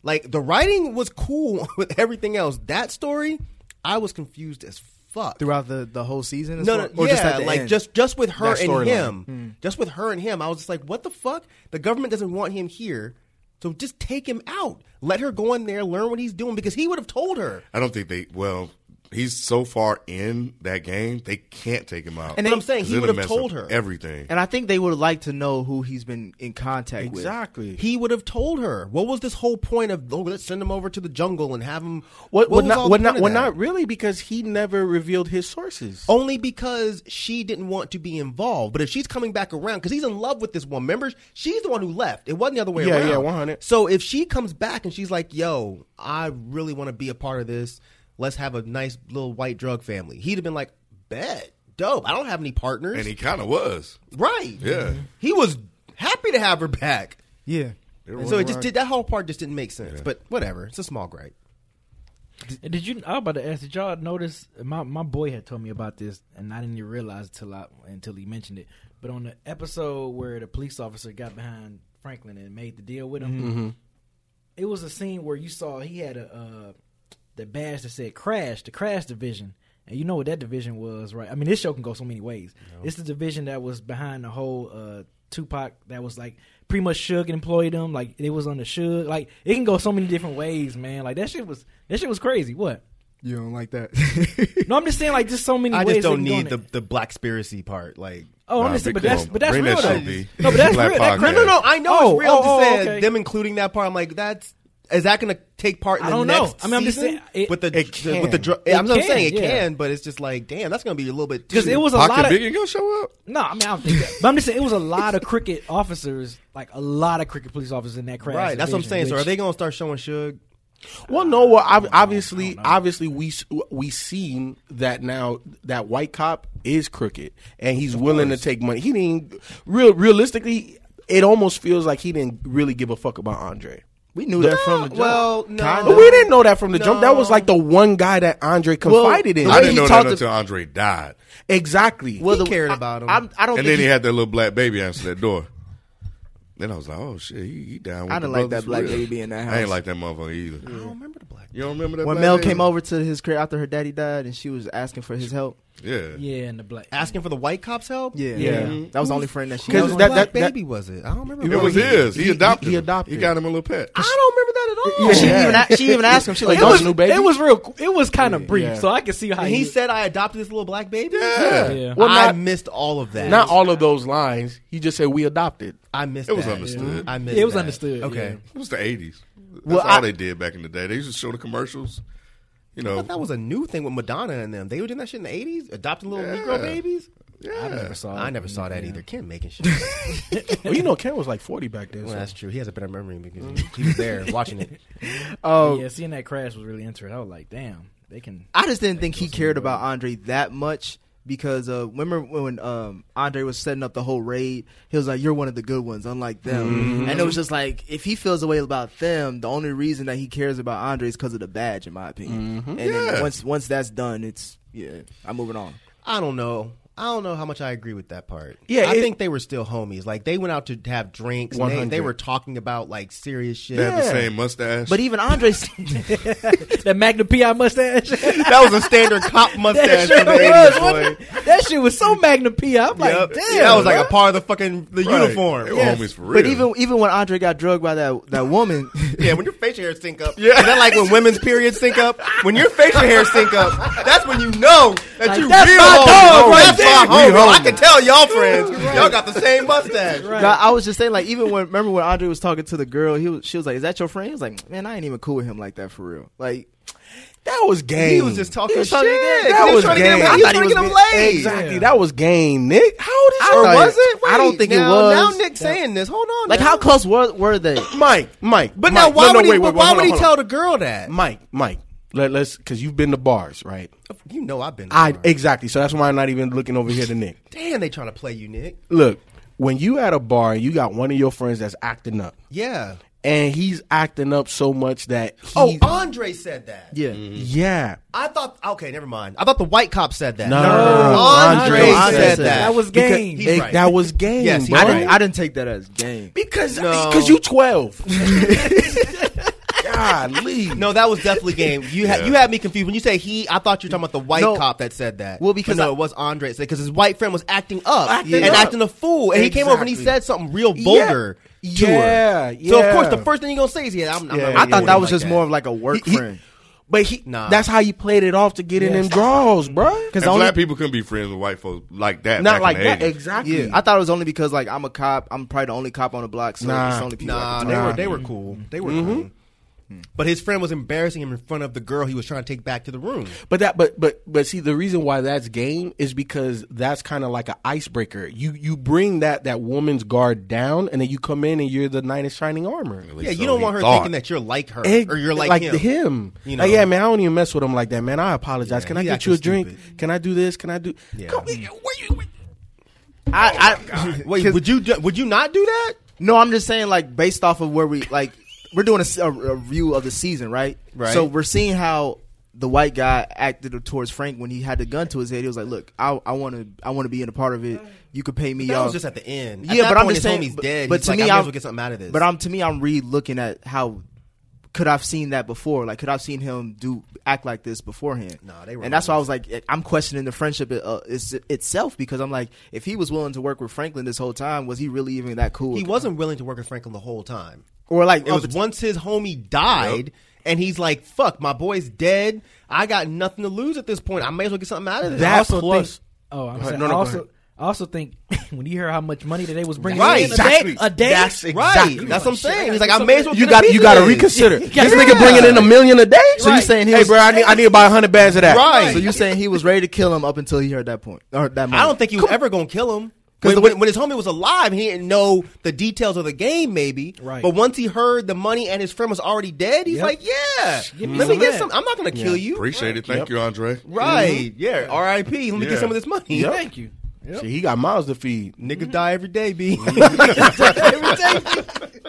Like the writing was cool [laughs] with everything else. That story, I was confused as fuck throughout the the whole season. as no, far- no, or yeah, just at the like end? just just with her That and storyline. him, Hmm. just with her and him. I was just like, what the fuck? The government doesn't want him here, so just take him out. Let her go in there, learn what he's doing because he would have told her. I don't think they. Well, he's so far in that game, they can't take him out. And But they- I'm saying, he would have told her. everything. And I think they would like to know who he's been in contact with. exactly. He would have told her. What was this whole point of? Oh, let's send him over to the jungle and have him. What? what What? was Not? all What? the Not? of Well, that? not really, because he never revealed his sources. Only because she didn't want to be involved. But if she's coming back around, because he's in love with this woman, remember, she's the one who left. It wasn't the other way Yeah, around. Yeah, yeah, 100. So if she comes back and she's like, yo, I really want to be a part of this, let's have a nice little white drug family. He'd have been like, bet, dope. I don't have any partners. and he kind of was. right. Yeah. He was happy to have her back. Yeah. And so it just did, that whole part just didn't make sense. But whatever. It's a small gripe. And Did you? I was about to ask. Did y'all notice? My my boy had told me about this, and I didn't even realize until I until he mentioned it. But on the episode where the police officer got behind Franklin and made the deal with him, it was a scene where you saw he had a uh, the badge that said "Crash," the Crash division, and you know what that division was, right? I mean, this show can go so many ways. It's the division that was behind the whole uh, Tupac. That was like pretty much Suge employed them. Like it was on the Suge. Like it can go so many different ways, man. Like that shit was that shit was crazy. What? You don't like that? No, I'm just saying like just so many ways. I ways. just don't need the, in the black spiracy part. Like, Oh, I'm Nah, just saying, big but that's but that's Bring real that though. shit, No, but that's Black real. That no, no, no. I know Oh, it's real. oh, I'm just oh, saying okay. them including that part. I'm like, that's is that going to take part in I the don't know. next I mean, I'm just season saying, it- with the, it the- with the can. dr- It I'm not saying it yeah. can, but it's just like, damn, that's going to be a little bit because it was a Pac lot and of Biggie gonna show up? no. I mean, I don't think that. But I'm just saying it was a lot of cricket officers, like a lot of cricket police officers in that crash. right. That's what I'm division, saying. so which- are they going to start showing Suge? Well, no. Well, ob- obviously, obviously, we s- we seen that now that white cop is crooked and he's willing to take money. He didn't real realistically. It almost feels like he didn't really give a fuck about Andre. We knew that from the jump. well, no. Kinda. We didn't know that from the jump. That was like the one guy that Andre confided in. the I didn't he know that to- until Andre died, exactly. Well, He the, cared I- about him. I'm- I don't and think then he had that little black baby answer that door. Then I was like, "Oh shit, he, he down." With I the didn't like that black real. baby in that house. I ain't like that motherfucker either. I don't remember the black. You don't remember that? when black Mel baby? came over to his crib after her daddy died, and she was asking for his help. Yeah, yeah, and the black Asking for the white cop's help? Yeah, Yeah. That was the only friend that she. Because that- that, that- that- baby was it? I don't remember. it was his. He, he- adopted. he him. adopted. He got him a little pet. I don't remember that at all. Yeah, she even she even asked him. She like, it was you new baby? It was real. It was kind of brief, Yeah. so I can see how And he he said I adopted this little black baby. Yeah. Yeah. Well, I missed all of that. Not all of those lines. He just said we adopted. I missed. It was that. understood. I missed. It was that. understood, Okay. It was the eighties. That's Well, all I- they did back in the day. They used to show the commercials. You I know, thought that was a new thing with Madonna and them. They were doing that shit in the eighties, adopting little Yeah. Negro babies. I never saw. I never saw that Yeah. either. Ken making shit. [laughs] well, you know, Ken was like forty back then. well, so- that's true. He has a better memory because he, mm-hmm. he was there watching it. [laughs] Oh, yeah, seeing that crash was really interesting. I was like, damn, they can. I just didn't think he cared about Andre that much because uh, remember when um, Andre was setting up the whole raid, he was like, "You're one of the good ones, unlike them." And it was just like, if he feels a way about them, the only reason that he cares about Andre is because of the badge, in my opinion. And Yeah. then once once that's done, it's yeah, I'm moving on. I don't know. I don't know how much I agree with that part. Yeah, I it- think they were still homies. Like they went out to have drinks. And they, 100. they were talking about like serious shit. They had the same mustache. But even Andre, [laughs] [laughs] that Magnum PI mustache. that was a standard cop [laughs] mustache that shit was, boy. wasn't it? That shit was so Magnum PI. I'm like, Yep. damn. that was like a part of the fucking the Right. uniform. They were Yeah. homies for real. but even even when Andre got drugged by that that woman, Yeah, when your facial hair sync up. Yeah. Is that like when women's periods sync up? When your facial hair sync up, that's when you know that Like, you that's real my dog oh, right that's there. My We homie. I can tell y'all friends. Y'all got the same mustache. Right. No, I was just saying, like, even when remember when Andre was talking to the girl, he was she was like, "Is that your friend?" He was like, "Man, I ain't even cool with him like that for real." Like, that was game. He was just talking was shit. talking again. He That was was trying to get him, game. he was I trying to thought get he him was laid. Exactly. Yeah. That was game, Nick. How old is I you? Or thought- was it? I don't Wait, think it now, was. Now Nick's saying this. Hold on. like now. how close were were they? Mike, Mike. But Mike. now, why No, no, would he? wait, wait, why hold would on, he hold tell on. the girl that? Mike, Mike? Let, let's because you've been to bars, right? You know I've been. I there. exactly. So that's why I'm not even looking over here to Nick. [laughs] Damn, they trying to play you, Nick. Look, when you at a bar and you got one of your friends that's acting up, Yeah. and he's acting up so much that he, Oh, Andre said that. Yeah, mm-hmm. yeah, I thought. Okay, never mind. I thought the white cop said that. No, Andre, Andre said said that. That was game. He's it- right. that was game. Yes, he's. I right. didn't I didn't take that as game. because No. because you twelve. [laughs] Golly. No, that was definitely game. You had Yeah. you had me confused when you say he. I thought you were talking about the white No. cop that said that. Well, because But no, I- it was Andre because his white friend was acting up Acting and up. acting a fool, and he came over and he said something real vulgar to Yeah, her. So of course, the first thing you're gonna say is, "Yeah, I'm." I'm Yeah, not yeah, I thought that was like just more of like a work He- he- friend. But he Nah. that's how he played it off to get in them draws, bro. Because and only black people couldn't be friends with white folks like that. Not like that. 80s. Exactly. yeah, I thought it was only because like I'm a cop. I'm probably the only cop on the block, so Nah. it's only people. I Nah, can they talk were they were cool. They were Mm-hmm. cool. But his friend was embarrassing him in front of the girl he was trying to take back to the room. But that, but but but see, the reason why that's game is because that's kind of like an icebreaker. You you bring that that woman's guard down, and then you come in and you're the knight in shining armor. At least Yeah, you so don't want her thought. thinking that you're like her Egg- or you're like, him. him. You know? Like, yeah, man, I don't even mess with him like that, man. I apologize. Yeah, Can I get you a drink? stupid. Can I do this? Can I do? Yeah. Come, mm. where you? Where, I, I oh [laughs] Wait, would you do, would you not do that? No, I'm just saying, like, based off of where we like, we're doing a review of the season, right? Right. So we're seeing how the white guy acted towards Frank when he had the gun to his head. He was like, "Look, I want to, I want to be in a part of it. You could pay me That off." was just at the end. At yeah, but I'm just saying, homie's but, dead. But He's to like, me, I'm, well get something out of this. But I'm to me, I'm re looking at how could I've seen that before? Like, could I've seen him do act like this beforehand? Nah, they were and that's why I was like, I'm questioning the friendship uh, is, itself because I'm like, if he was willing to work with Franklin this whole time, was he really even that cool? he wasn't willing to work with Franklin the whole time. Or like It was up- once his homie died, and he's like, "Fuck, my boy's dead. I got nothing to lose at this point. I may as well get something out of this." That I also plus- think. Oh, I'm Go saying. No, no, I also. I also think [laughs] when you hear how much money that they was bringing Right, in a day, a day, That's right. That's what I'm saying. He's like, "I may as well You got [laughs] you got to reconsider. This nigga bringing in a million a day. So you saying he hey, was- bro, I need I need to buy hundred bands of that. Right. So you saying he was ready to kill him up until he heard that point or that moment? I don't think he was ever going to kill him. 'Cause When, when, when his homie was alive, he didn't know the details of the game, maybe. Right. But once he heard the money and his friend was already dead, he's Yep. like, "Yeah, Give me let me get that. some. I'm not going to kill you." Appreciate it. Thank you, Andre. Right? Yeah. R.I.P. Let me Yeah. get some of this money. Thank you. Yep. See, he got miles to feed. Niggas die every day, b. [laughs]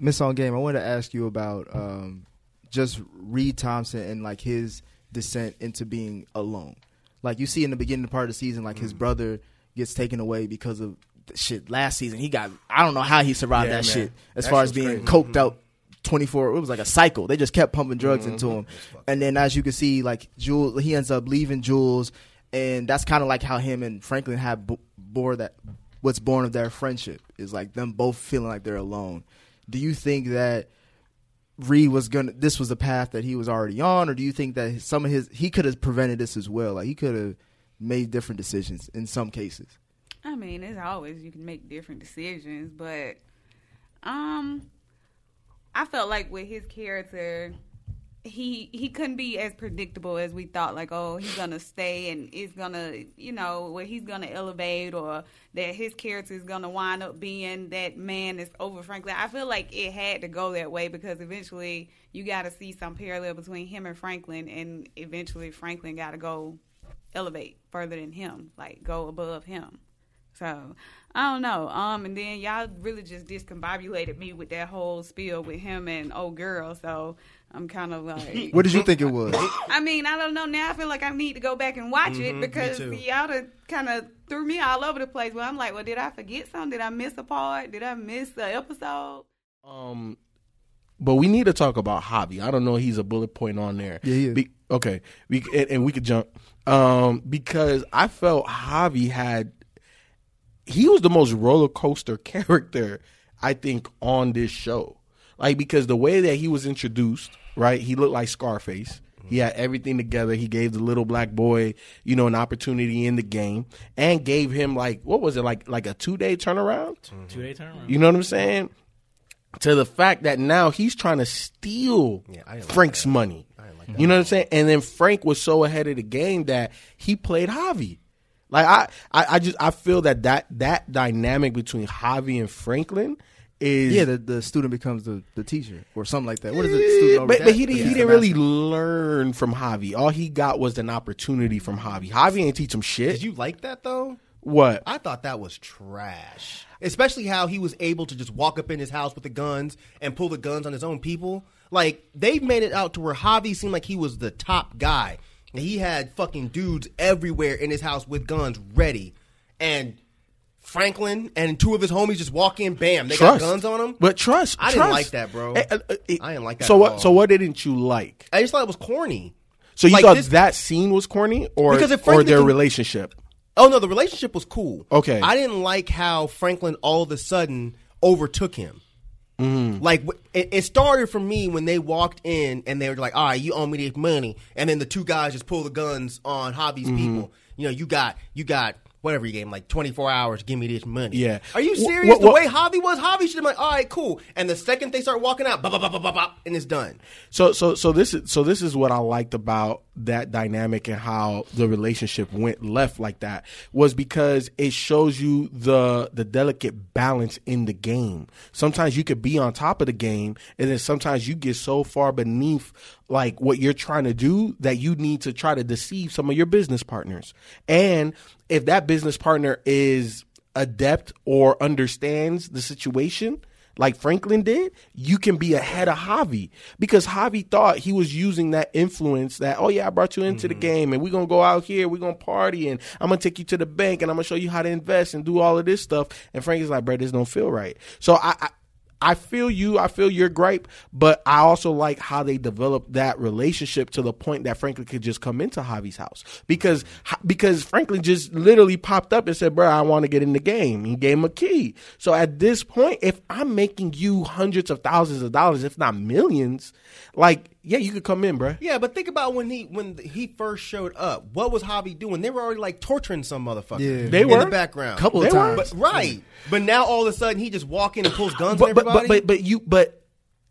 Miss on game. I wanted to ask you about um, just Reed Thompson and like his descent into being alone. Like you see in the beginning part of the season, like Mm. his brother gets taken away because of the shit. Last season, he got. I don't know how he survived Yeah, that man. shit. As That far as being crazy. coked out. 24 it was like a cycle they just kept pumping drugs into Mm-hmm. him and then as you can see like Jules he ends up leaving Jules and that's kind of like how him and Franklin have b- bore that what's born of their friendship is like them both feeling like they're alone do you think that Reed was gonna this was a path that he was already on or do you think that some of his he could have prevented this as well like he could have made different decisions in some cases I mean, it's always you can make different decisions, but um, I felt like with his character, he he couldn't be as predictable as we thought. Like, oh, he's gonna stay and it's gonna, you know, where he's gonna elevate or that his character is gonna wind up being that man that's over Franklin. I feel like it had to go that way because eventually you got to see some parallel between him and Franklin, and eventually Franklin got to go elevate further than him, like go above him. So I don't know. Um, and then y'all really just discombobulated me with that whole spiel with him and old girl. So I'm kind of like, [laughs] What did you think it was? I mean, I don't know. Now I feel like I need to go back and watch Mhm, it because y'all done kind of threw me all over the place. But I'm like, well, did I forget something? Did I miss a part? Did I miss the episode? Um, but we need to talk about Javi. I don't know. He's a bullet point on there. Yeah, he is. Be, okay, we, and, and we could jump um, because I felt Javi had he was the most roller coaster [laughs] character I think on this show. Like because the way that he was introduced, right? He looked like Scarface. He had everything together. He gave the little black boy, you know, an opportunity in the game, and gave him like what was it like like a two day turnaround? Two day turnaround. You know what I'm saying? To the fact that now he's trying to steal I didn't like Frank's money. You know what I'm saying? And then Frank was so ahead of the game that he played Javi. Like I, I, I just I feel that that that dynamic between Javi and Franklin is yeah, the, the student becomes the, the teacher or something like that. What is it? Eh, student but, but he didn't, Yeah. he didn't really learn from Javi. All he got was an opportunity from Javi. Javi ain't teach him shit. Did you like that though? What? I thought that was trash. Especially how he was able to just walk up in his house with the guns and pull the guns on his own people. Like they've made it out to where Javi seemed like he was the top guy. And he had fucking dudes everywhere in his house with guns ready. And Franklin and two of his homies just walk in, bam, they Trust. got guns on them. But trust, I didn't like that, bro. Eh, eh, eh, I didn't like that. So at what? So what didn't you like? I just thought it was corny. So you Like thought this- that scene was corny, or Because or their can- relationship? Oh no, the relationship was cool. Okay. I didn't like how Franklin all of a sudden overtook him. Mm-hmm. Like it, it started for me when they walked in and they were like, "All right, you owe me this money," and then the two guys just pull the guns on Javi's Mhm. people. You know, you got you got whatever you gave him, like twenty four hours. Give me this money. Yeah. Are you serious? the way Javi was, Javi should have been like, "All right, cool." And the second they start walking out, bop, bop, bop, bop, bop, and it's done. So so so this is so this is what I liked about that dynamic and how the relationship went left like that was because it shows you the the delicate balance in the game. Sometimes you could be on top of the game and then sometimes you get so far beneath like what you're trying to do that you need to try to deceive some of your business partners. And if that business partner is adept or understands the situation, like Franklin did, you can be ahead of Javi because Javi thought he was using that influence that, oh yeah, I brought you into the mm-hmm. game and we're going to go out here, we're going to party and I'm going to take you to the bank and I'm going to show you how to invest and do all of this stuff. And Frank is like, bro, this don't feel right. So I, I I feel you. I feel your gripe, but I also like how they developed that relationship to the point that Franklin could just come into Javi's house because because Franklin just literally popped up and said, "Bro, I want to get in the game." He gave him a key. So at this point, if I'm making you hundreds of thousands of dollars, if not millions, like yeah, you could come in, bro. Yeah, but think about when he when he first showed up. What was Javi doing? They were already like torturing some motherfucker. Yeah. They were in were. the background, A Couple of They were. times. But, right. But now all of a sudden he just walk in and pulls guns but, on but, everybody. but but but you but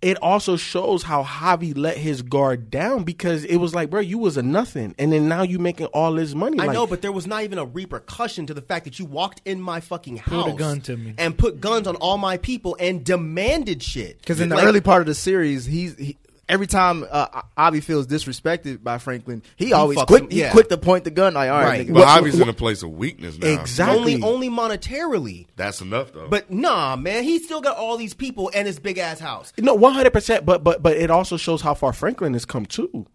it also shows how Javi let his guard down because it was like, bro, you was a nothing, and then now you making all this money. I like, know, but there was not even a repercussion to the fact that you walked in my fucking house, Pulled a gun to me. and put guns on all my people and demanded shit. Because in the Like, early part of the series, he's he, every time uh, Avi feels disrespected by Franklin, he, always fucks quick him, he quick to point the gun like, all right, Right. nigga. But Avi's in a place of weakness now. only only monetarily. That's enough though. But nah, man, he still got all these people and his big ass house. No, one hundred percent. But but but it also shows how far Franklin has come too,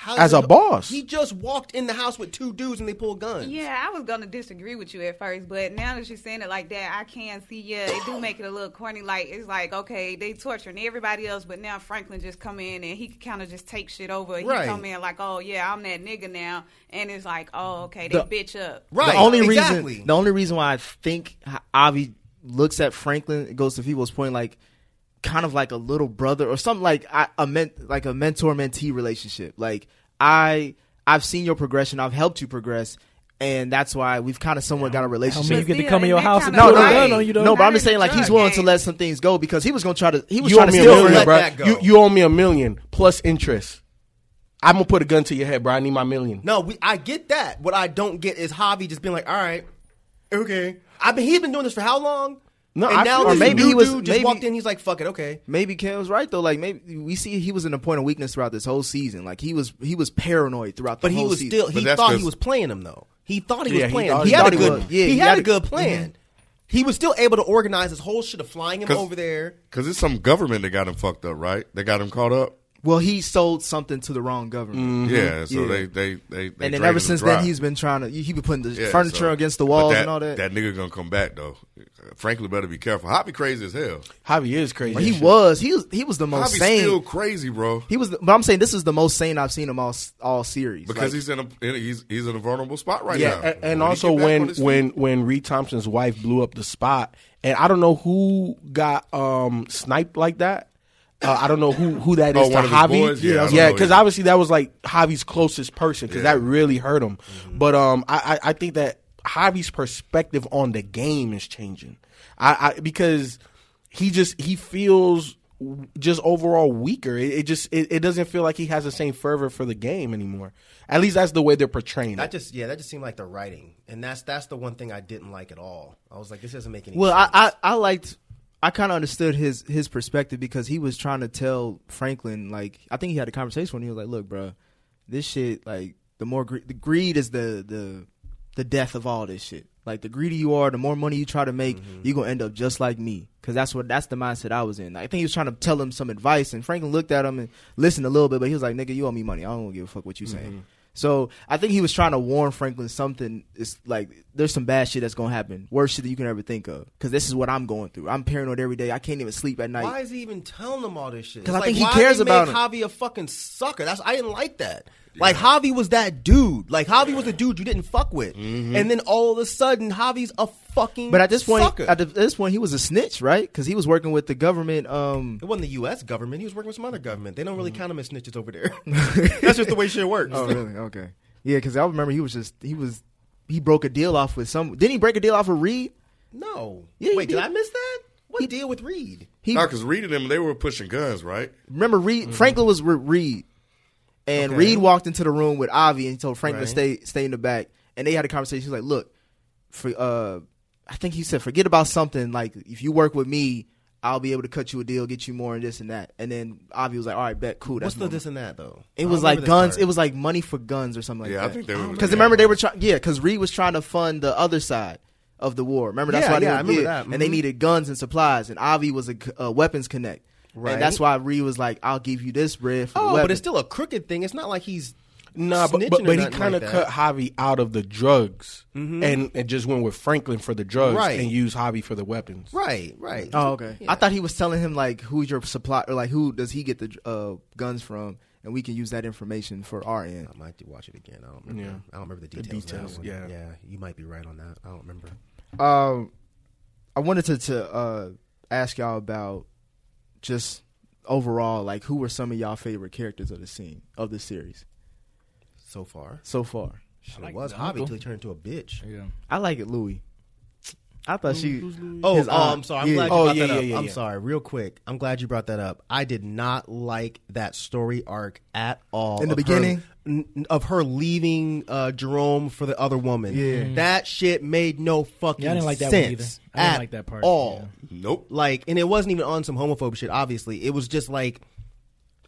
How as a boss. He just walked in the house with two dudes and they pulled guns. Yeah, I was gonna disagree with you at first, but now that you're saying it like that, I can see. Yeah, it do make it a little corny. Like it's like okay, they torturing everybody else, but now Franklin just come in and he kind of just take shit over. He Right. come in like, oh yeah, I'm that nigga now, and it's like, oh okay, they The- bitch up. Right. the only reason, the only reason why I think Avi looks at Franklin, it goes to people's point, like kind of like a little brother or something like I, a men, like a mentor mentee relationship. Like I, I've seen your progression, I've helped you progress. And that's why we've kind of somewhat got a relationship. you get to come in your house and no, pull no, a gun on you, though? no, but I'm just saying, like he's drug willing to let some things go because he was going to try to. He was you trying to me a steal million, from bro. him. You, you owe me a million plus interest. I'm gonna put a gun to your head, bro. I need my million. No, we, I get that. What I don't get is Javi just being like, all right, okay. I've been he's been doing this for how long? No, and I now this maybe new he was- dude just maybe- walked in. He's like, fuck it, okay. Maybe Cam's right though. Like maybe we see he was in a point of weakness throughout this whole season. Like he was he was paranoid throughout the But he was season. still. He thought he was playing him though. He thought he Yeah, was playing. thought- he, he had a good. Yeah, he, he had, had a a- good plan. He was still able to organize his whole shit of flying him over there. Because it's some government that got him fucked up, right? They got him caught up. well, he sold something to the wrong government. Mm-hmm. Yeah, so Yeah. they they they, they and then ever since then, he's been trying to. He been putting the Yeah, furniture so- against the walls that, and all that. That nigga gonna come back though. Franklin better be careful. Avi crazy as hell. Avi is crazy. But he shit. was. He was. He was the most Avi's sane. still crazy, bro. he was. The, but I'm saying this is the most sane I've seen him all all series. Because Like, he's in a in a- he's he's in a vulnerable spot right yeah, now. a- and, When also get back on when when when Reed Thompson's wife blew up the spot, and I don't know who got um sniped like that. Uh, I don't know who who that Oh, to of Javi. Yeah, yeah, because either. obviously that was like Javi's closest person because Yeah. that really hurt him. Mm-hmm. But um, I, I I think that Javi's perspective on the game is changing. I, I because he just he feels just overall weaker. It, it just it, it doesn't feel like he has the same fervor for the game anymore. At least that's the way they're portraying That it. just yeah, that just seemed like the writing, and that's that's the one thing I didn't like at all. I was like, this doesn't make any. Well, sense. I, I I liked. I kind of understood his his perspective because he was trying to tell Franklin like I think he had a conversation when he was like, "Look, bro, this shit like the more gre- the greed is the the the death of all this shit. Like the greedy you are, the more money you try to make, mm-hmm. you're gonna end up just like me. Because that's what that's the mindset I was in. I think he was trying to tell him some advice, and Franklin looked at him and listened a little bit, but he was like, "Nigga, you owe me money. I don't give a fuck what you saying." Mm-hmm. So I think he was trying to warn Franklin something. It's like there's some bad shit that's gonna happen, worse shit that you can ever think of. Because this is what I'm going through. I'm paranoid every day. I can't even sleep at night. Why is he even telling them all this shit? 'Cause It's I think like, he why cares about make him. Javi a fucking sucker. That's I didn't like that. Like Javi was that dude. Like Javi was a dude you didn't fuck with, mm-hmm. and then all of a sudden Javi's a fucking. But at this point, sucker. at, this point, he was a snitch, right? Because he was working with the government. Um, it wasn't the U.S. government. He was working with some other government. They don't really mm-hmm. count him as snitches over there. [laughs] That's just the way shit works. oh, really? Okay. Yeah, because I remember he was just he was he broke a deal off with some. Didn't he break a deal off with Reed? No. Yeah, Wait, did did. I miss that? What deal with Reed? He No, because reading them, they were pushing guns, right? remember Reed. Mm-hmm. Franklin was with Reed, and Okay. Reed walked into the room with Avi and he told Franklin Right. to stay stay in the back. And they had a conversation. He's like, "Look, for uh, I think he said, forget about something. Like if you work with me, I'll be able to cut you a deal, get you more and this and that." And then Avi was like, "All right, bet, cool." That's What's the normal." this and that though? It was like guns. part. It was like money for guns or something like Yeah, I think they were- because yeah. remember they were trying. Yeah, because Reed was trying to fund the other side of the war. Remember that's Yeah, why they yeah, were, I remember yeah, that. And they Mhm. needed guns and supplies. And Avi was a, c- a weapons connect. Right. And that's why Reed was like, "I'll give you this bread for Oh, the but it's still a crooked thing. It's not like he's Nah, but but, but he kind of like cut that. Javi out of the drugs Mhm. and, and just went with Franklin for the drugs Right. and used Javi for the weapons. Right, right. Oh, okay. Yeah. I thought he was telling him like who's your supply or like who does he get the uh, guns from, and we can use that information for our end. I might watch it again. I don't remember. Yeah. I don't remember the The details. of details, yeah. yeah. You might be right on that. I don't remember. Um, I wanted to to uh, ask y'all about just overall, like who were some of y'all favorite characters of the scene of the series So far, so far? Shit, like it was the Javi uncle. until he turned into a bitch. Yeah. I like it, Louie. I thought she. Oh, his oh, aunt. I'm sorry. I'm Yeah. glad you Oh, brought yeah, that yeah, up. yeah, I'm yeah. sorry. Real quick, I'm glad you brought that up. I did not like that story arc at all. In the of her- beginning? n- of her leaving uh, Jerome for the other woman. Yeah. that shit made no fucking Yeah, I didn't like that sense one either. I didn't at like that part, all. Nope. Like, and it wasn't even on some homophobic shit. Obviously, it was just like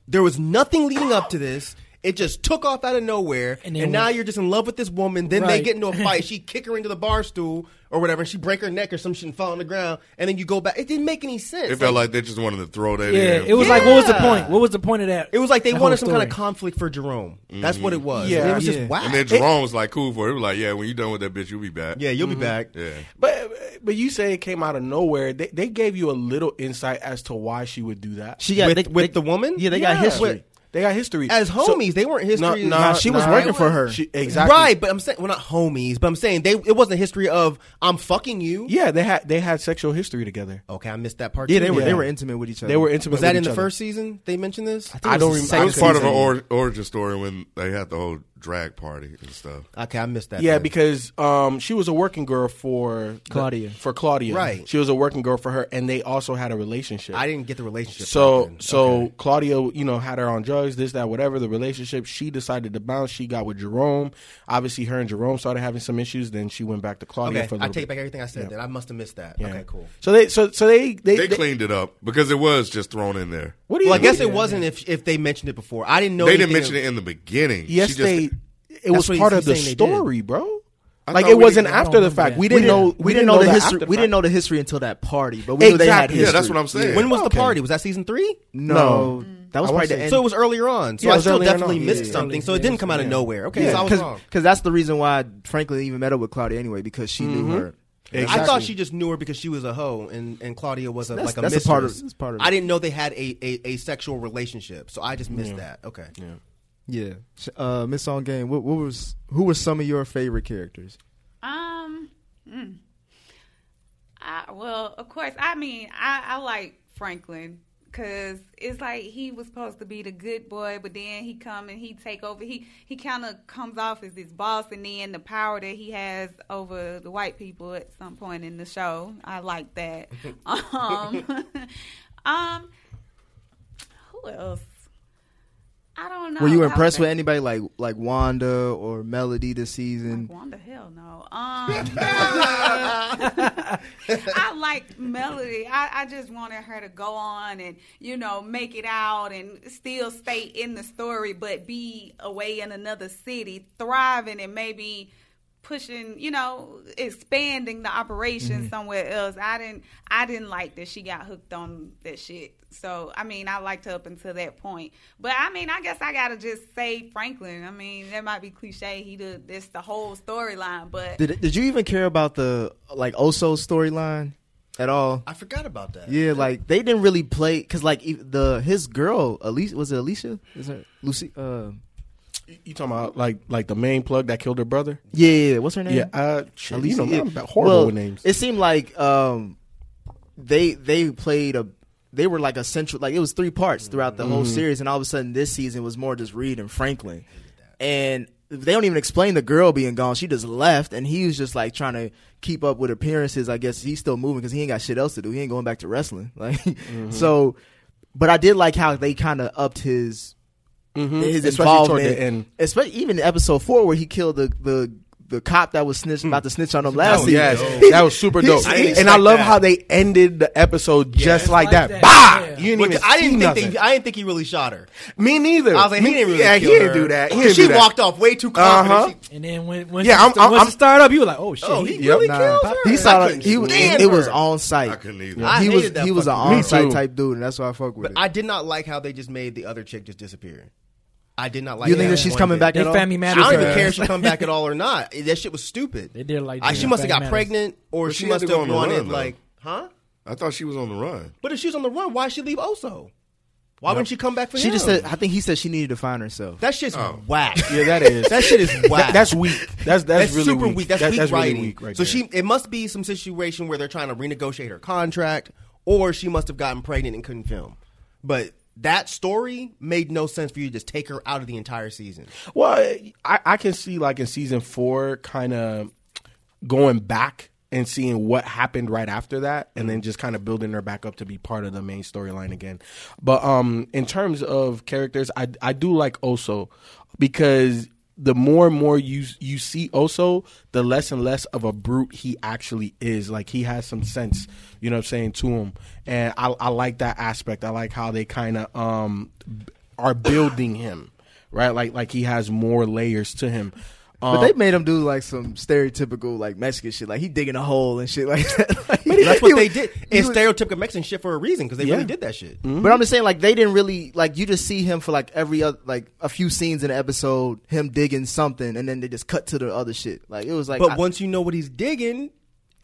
there was nothing leading up to this. It just took off out of nowhere, And and, now when- you're just in love with this woman. Then they get into a fight. [laughs] she kick her into the bar stool or whatever, and she break her neck or some shit and fall on the ground. And then you go back. It didn't make any sense. It felt like they just wanted to throw that Yeah, in. it was like, what was the point? What was the point of that? it was like they that wanted whole some kind of conflict for Jerome. That's what it was. Yeah. And it was Yeah. just wow. and then Jerome was like cool for it. He was like, yeah, when you're done with that bitch, you'll be back. yeah, you'll be mm-hmm. back. Yeah. But but you say it came out of nowhere. They they gave you a little insight as to why she would do that. She got With- they, with they- the woman? Yeah, they got Yeah. history. With- They got history As So- homies, they weren't history. No, Nah, she was nah, working for her. She, exactly. Right, but I'm saying we're not homies. But I'm saying they it wasn't a history of I'm fucking you. Yeah, they had they had sexual history together. Okay, I missed that part. yeah, too. they were Yeah. they were intimate with each other. They were intimate. Was that with in the other. first season? They mentioned this. I don't remember. It was second part of an or, origin story when they had the whole drag party and stuff. Okay, I missed that. Yeah, then. because um, she was a working girl for Claudia. For Claudia, Right. She was a working girl for her, and they also had a relationship. I didn't get the relationship. So then. so Okay. Claudia, you know, had her on drugs, this, that, whatever. The relationship, she decided to bounce. She got with Jerome. Obviously, her and Jerome started having some issues. Then she went back to Claudia okay, for a I little take bit. back everything I said. Yeah. Then I must have missed that. Yeah. Okay, cool. So they so so they they, They, they- cleaned it up because it was just thrown in there. What do you? Well, I guess what- it wasn't if if they mentioned it before. I didn't know. they didn't anything mention it in the beginning. Yes, She just, they. It was part of the saying they did. story, bro. I Like it wasn't didn't- I after don't the fact. We didn't know. We didn't know the history. We didn't know the history until that party, but we knew they had history. Yeah, that's what I'm saying. When was the party? Was that season three? No, that was I probably the end. So it was earlier on. So Yeah, I still definitely on. missed Yeah, something. So it didn't come out of nowhere. Okay, yeah, so I was wrong. because that's the reason why Franklin even met up with Claudia anyway because she knew mm-hmm. her. I thought she just knew her because she was a hoe, and, and Claudia was a, That's- like a that's a mistress. part of- that's part of I didn't know they had a, a, a sexual relationship, so I just missed that. Okay. Yeah, uh, Miss On Game. What, what was who were some of your favorite characters? Um, mm. I, well, of course. I mean, I, I like Franklin because it's like he was supposed to be the good boy, but then he come and he take over. He he kind of comes off as this boss, and then the power that he has over the white people at some point in the show. I like that. [laughs] [laughs] um, [laughs] um, who else? I don't know. Were you impressed with anybody like like Wanda or Melody this season? Wanda, hell no. Um, [laughs] [laughs] I like Melody. I, I just wanted her to go on and you know make it out and still stay in the story, but be away in another city, thriving and maybe pushing, you know, expanding the operation somewhere else. I didn't I didn't like that she got hooked on that shit. So I mean I liked her up until that point. But I mean I guess I gotta just say Franklin. I mean that might be cliche. He did this the whole storyline, but Did Did you even care about the like Oso storyline at all? I forgot about that. Yeah, like they didn't really play because like the his girl Alicia was it Alicia? Is it Lucy? Uh, You talking about like like the main plug that killed her brother? yeah, yeah, what's her name? Yeah, uh, shit, you know, yeah. I'm horrible Well, with names. It seemed like um, they they played a they were like a central like it was three parts throughout the Mm-hmm. whole series, and all of a sudden this season was more just Reed and Franklin, and they don't even explain the girl being gone. She just left, and he was just like trying to keep up with appearances. I guess he's still moving because he ain't got shit else to do. He ain't going back to wrestling. [laughs] Like Mm-hmm. so, but I did like how they kind of upped his Mm-hmm. Especially involvement, toward the end. especially even in episode four where he killed the the. The cop that was snitch, about to snitch on him last season. yes, that was super dope. I didn't and I love that. how they ended the episode just like, like that. that. Bah! Yeah. You didn't But even I didn't think nothing. they, I didn't think he really shot her. Me neither. I was like, he didn't really. Yeah, kill he didn't her. do that. He 'Cause didn't she do that. walked off way too confident. Uh-huh. She- And then when when Yeah, yeah, I'm- I'm, I'm- once I'm- it started up, you were like, oh shit, Oh, he, he really Nah. killed her. He saw couldn't he was it was her. on I sight. couldn't either. I he was hated that he was an on sight type dude, and that's why I fuck with But it. I did not like how they just made the other chick just disappear. I did not like. you think that that she's coming bit. back They at all? Family I don't even care if ass. she come back at all or not. [laughs] That shit was stupid. They did like I, that. she must have got Matters. pregnant, or But she she must have wanted run, like, huh? I thought she was on the run. But if she was on the run, why she leave Oso? Why wouldn't she come back for She him? She just said. I think he said she needed to find herself. that shit's Oh. whack. [laughs] Yeah, that is. that shit is whack. That- that's weak. That's that's, That's really super weak. weak. That's That- weak that's really writing. weak right so there. she, it must be some situation where they're trying to renegotiate her contract, or she must have gotten pregnant and couldn't film. But that story made no sense for you to just take her out of the entire season. Well, I, I can see like in season four, kind of going back and seeing what happened right after that, and then just kind of building her back up to be part of the main storyline again. But um, in terms of characters, I I do like Oso because the more and more you you see Oso the less and less of a brute he actually is. Like he has some sense, you know what I'm saying, to him. And I, I like that aspect. I like how they kind of um are building him, right? Like like he has more layers to him. But Um, they made him do like some stereotypical like Mexican shit, like he digging a hole and shit like [laughs] that. Like, That's what was- they did. It's was- stereotypical Mexican shit for a reason because they Yeah. really did that shit. But I'm just saying, like they didn't really like you just see him for like every other like a few scenes in the episode, him digging something, and then they just cut to the other shit. Like it was like, But I- once you know what he's digging,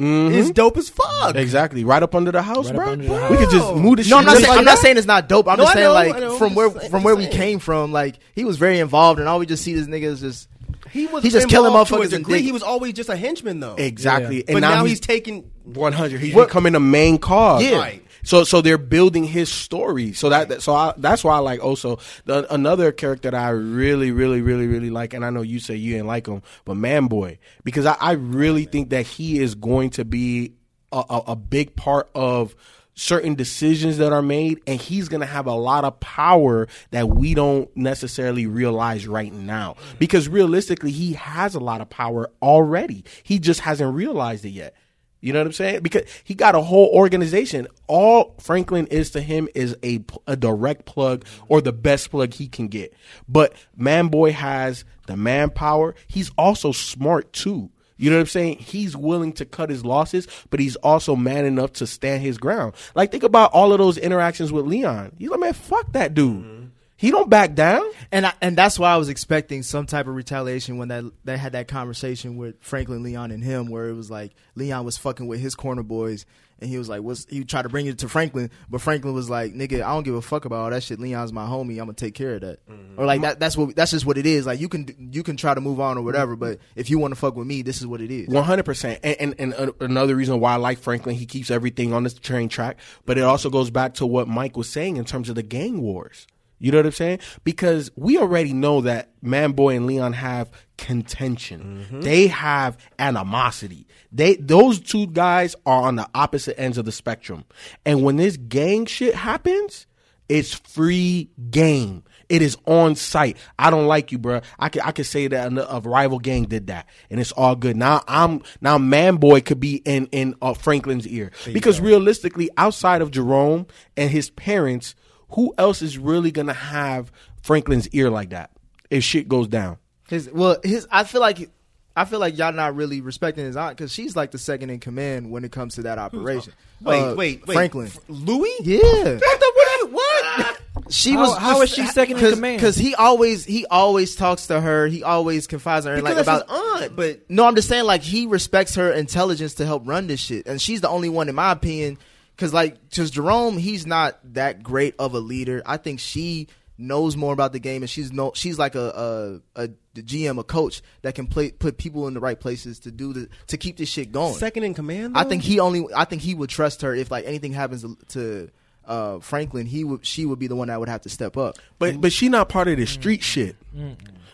mhm. it's dope as fuck. Exactly, right up under the house, Right bro. the We could just move the shit. no, I'm not saying like I'm not saying it's not dope. I'm No, just saying know, like from where from where we came from, like he was very involved, and all we just see this nigga is just He was He just killing to a motherfuckers degree. He was always just a henchman though. Exactly, Yeah. and But now, now, he's, he's taking 100. He's What- becoming a main cause. Yeah. Right. So so they're building his story. So that that- so I, that's why I like also the, another character that I really really really really like, and I know you say you didn't like him, but Manboy because I, I really think that he is going to be a, a, a big part of certain decisions that are made and he's going to have a lot of power that we don't necessarily realize right now because realistically he has a lot of power already he just hasn't realized it yet you know what I'm saying? Because he got a whole organization. All Franklin is to him is a, a direct plug or the best plug he can get. But Manboy has the manpower. He's also smart too. You know what I'm saying? He's willing to cut his losses, but he's also man enough to stand his ground. Like think about all of those interactions with Leon. He's like, man, fuck that dude. Mm-hmm. He don't back down. And I, and that's why I was expecting some type of retaliation when that they had that conversation with Franklin, Leon, and him, where it was like Leon was fucking with his corner boys, and he was like, "What's?" he tried to bring it to Franklin?" But Franklin was like, "Nigga, I don't give a fuck about all that shit. Leon's my homie. I'm gonna take care of that." Or like that. That's what. That's just what it is. Like you can you can try to move on or whatever, but if you want to fuck with me, this is what it is. One hundred percent, and and, and uh, another reason why I like Franklin, he keeps everything on the train track. But it also goes back to what Mike was saying in terms of the gang wars. You know what I'm saying? Because we already know that Manboy and Leon have contention. They have animosity. They those two guys are on the opposite ends of the spectrum. And when this gang shit happens, it's free game. It is on sight. I don't like you, bro. I could I could say that a, rival gang did that, and it's all good. Now I'm now Manboy could be in in uh, Franklin's ear because realistically, outside of Jerome and his parents, who else is really gonna have Franklin's ear like that if shit goes down? His well, his I feel like I feel like y'all not really respecting his aunt because she's like the second in command when it comes to that operation. Wait, Uh, wait, wait. Franklin. F- Louie? Yeah, What? the- what, what? [laughs] she How- was. how is she second in command? Because he always he always talks to her. He always confides in her. Because like about his aunt, but no, I'm just saying like he respects her intelligence to help run this shit, and she's the only one in my opinion. Because like, because Jerome, he's not that great of a leader. I think she knows more about the game, and she's no, she's like a a, a the GM, a coach that can play put people in the right places to do the to keep this shit going. second in command. I think he only. I think he would trust her if like anything happens to, to uh, Franklin. He would. She would be the one that would have to step up. But but she not part of the street shit.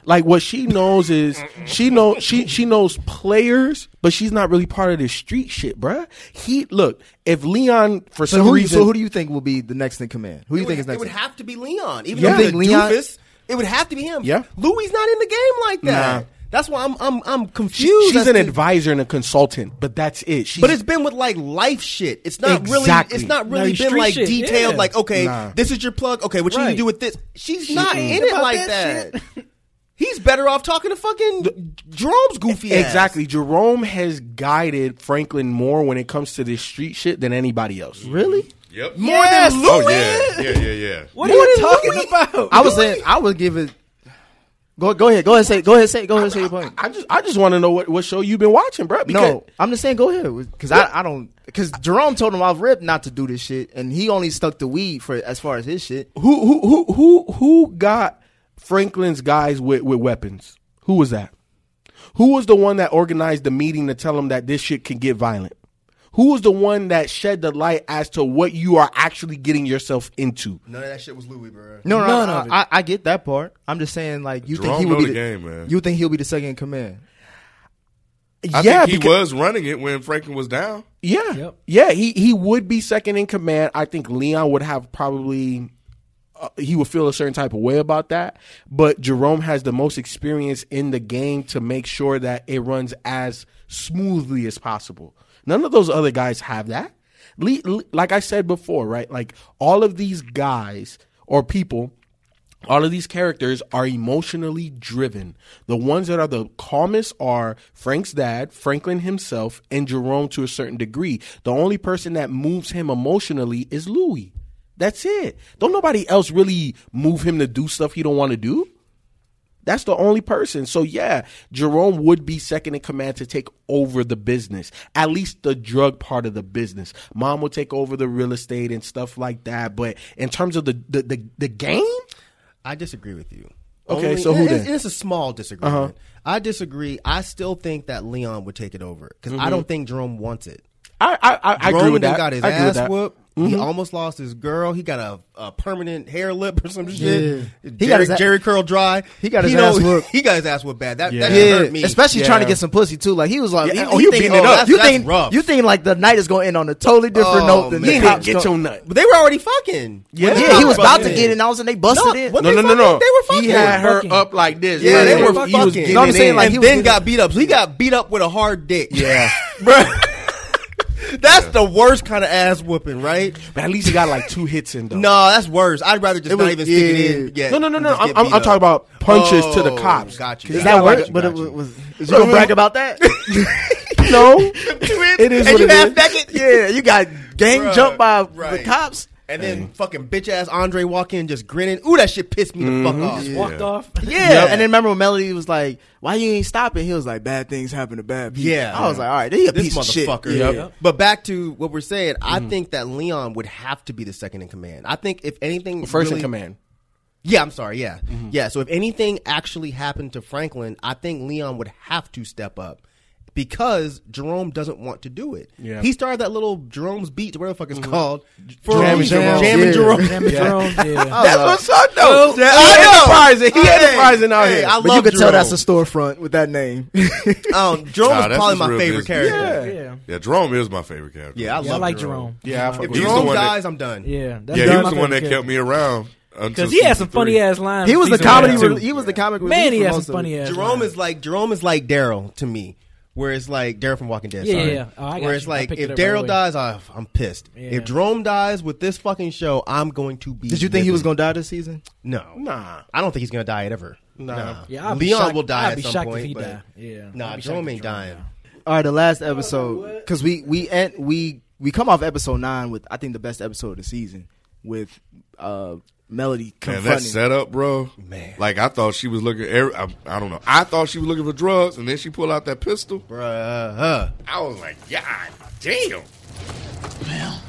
Like what she knows is she know she she knows players, but she's not really part of the street shit, bruh. He look if Leon for So some who, reason so who do you think will be the next in command? Who do you it think would, is next? It would in- have to be Leon. Even Yeah. though he's Leon- doofus, it would have to be him. Yeah. Louie not in the game like that. Nah. That's why I'm I'm I'm She- confused. she's as an to- advisor and a consultant, but that's it. She's, But it's been with like life shit. It's not Exactly. really. It's not really street been like shit, detailed. yeah. Like okay, Nah. this is your plug. Okay, what you need to do with this? She's not in it like that that. He's better off talking to fucking Jerome's goofy ass. exactly. Jerome has guided Franklin more when it comes to this street shit than anybody else. really? Yep. More Yes! than Oh yeah, yeah, yeah, yeah. What are you talking about? I was saying I would give it. Go go ahead. Go ahead. Say go ahead. Say go ahead. Say your point. I just I just want to know what, what show you've been watching, bro. Because No, I'm just saying go ahead because I I don't because Jerome told him off rip not to do this shit and he only stuck to weed for as far as his shit. who who who who who got Franklin's guys with, with weapons? Who was that? Who was the one that organized the meeting to tell him that this shit can get violent? Who was the one that shed the light as to what you are actually getting yourself into? None of that shit was Louie, bro. No, no, None no, of it. I, I get that part. I'm just saying like you Jerome think he would know be the the, game, man. You think he'll be the second in command? I yeah, think he because- was running it when Franklin was down. Yeah, Yep. yeah. He he would be second in command. I think Leon would have probably uh, he would feel a certain type of way about that. But Jerome has the most experience in the game to make sure that it runs as smoothly as possible. None of those other guys have that. Like I said before, right? Like all of these guys or people all of these characters are emotionally driven. The ones that are the calmest are Frank's dad, Franklin himself, and Jerome to a certain degree. The only person that moves him emotionally is Louie. That's it. Don't nobody else really move him to do stuff he don't want to do. That's the only person. So yeah, Jerome would be second in command to take over the business, at least the drug part of the business. Mom will take over the real estate and stuff like that. But in terms of the the the, the game, I disagree with you. Okay, so who then? It's a small disagreement. Uh-huh. I disagree. I still think that Leon would take it over because I Mhm. don't think Jerome wants it. I I, I, I Jerome agree with that. got his I Mm-hmm. He almost lost his girl. He got a, a permanent hair lip or some shit. Yeah. Jerry, he got his Jheri curl dry. He got his he ass whooped. [laughs] He got his ass whooped bad. That, yeah. that yeah. hurt me. Especially yeah. trying to get some pussy too. Like he was like, yeah. he, oh, you beating it oh, up. you think rough. you think like the night is going to end on a totally different oh, note than man. the get your nut. But they were already fucking. Yeah, yeah. He was about to get in. I was and they busted it. No, no, no, no. They were fucking. He had her up like this. Yeah, they were fucking. You know what I'm saying? Like then got beat up. So he got beat up with a hard dick. Yeah, [laughs] bro. That's the worst kind of ass whooping, right? But at least he got like two hits in though. no, that's worse. I'd rather just was- not even stick it in. Yeah, No, no, no, no. I'm, I'm, talking about punches to the oh, cops. Got you. Is that work? But it was. Is you gonna [laughs] brag about that? [laughs] No, [laughs] it is. and what you it have is. Beckett. yeah, you got gang jumped by the cops. And then fucking bitch ass Andre walk in just grinning. Ooh, that shit pissed me the fuck mm-hmm. off. Yeah. Walked off. Yeah. And then remember when Melody was like, why you ain't stopping? He was like, bad things happen to bad people. Yeah. I was like, all right, they a this piece of shit. motherfucker. Yeah. Yep. But back to what we're saying, I mm-hmm. think that Leon would have to be the second in command. I think if anything, First really- in command. Yeah, I'm sorry. Yeah, mm-hmm. yeah. So if anything actually happened to Franklin, I think Leon would have to step up because Jerome doesn't want to do it. Yeah. He started that little Jerome's Beat, whatever the fuck it's mm-hmm. called. For Jam and Jerome. Jam and Jerome. Yeah. Jam and Jerome. Yeah. That's what son knows. Well, I know. Enterprising. He hey, enterprising out hey, here. I but love you could tell that's a storefront with that name. [laughs] um, Jerome nah, is probably my favorite business. character. Yeah. yeah. yeah, Jerome is my favorite character. Yeah, I love I like Jerome. Jerome. Yeah, I if Jerome dies, that, I'm done. Yeah, yeah, he was the one that kept me around because he had some funny ass lines. He was the comedy. He was the comic. Man, he had some funny ass. Jerome is like Jerome is like Daryl to me where it's like Daryl from Walking Dead. Yeah, sorry. yeah. Oh, where it's you. like if it Daryl dies, I, am pissed. Yeah. If Jerome dies with this fucking show, I'm going to be. Did you think living. he was going to die this season? No, nah. I don't think he's going to die ever. Nah. nah. Yeah, Leon will die I'd at some point. but die. Yeah. Nah, Jerome ain't dying. Now. All right, the last episode because we we end, we we come off episode nine with I think the best episode of the season with uh Melody confronting. Man, that setup, bro. Man, like I thought she was looking. I, I, don't know. I thought she was looking for drugs, and then she pulled out that pistol. Bruh. I was like, God damn. Well.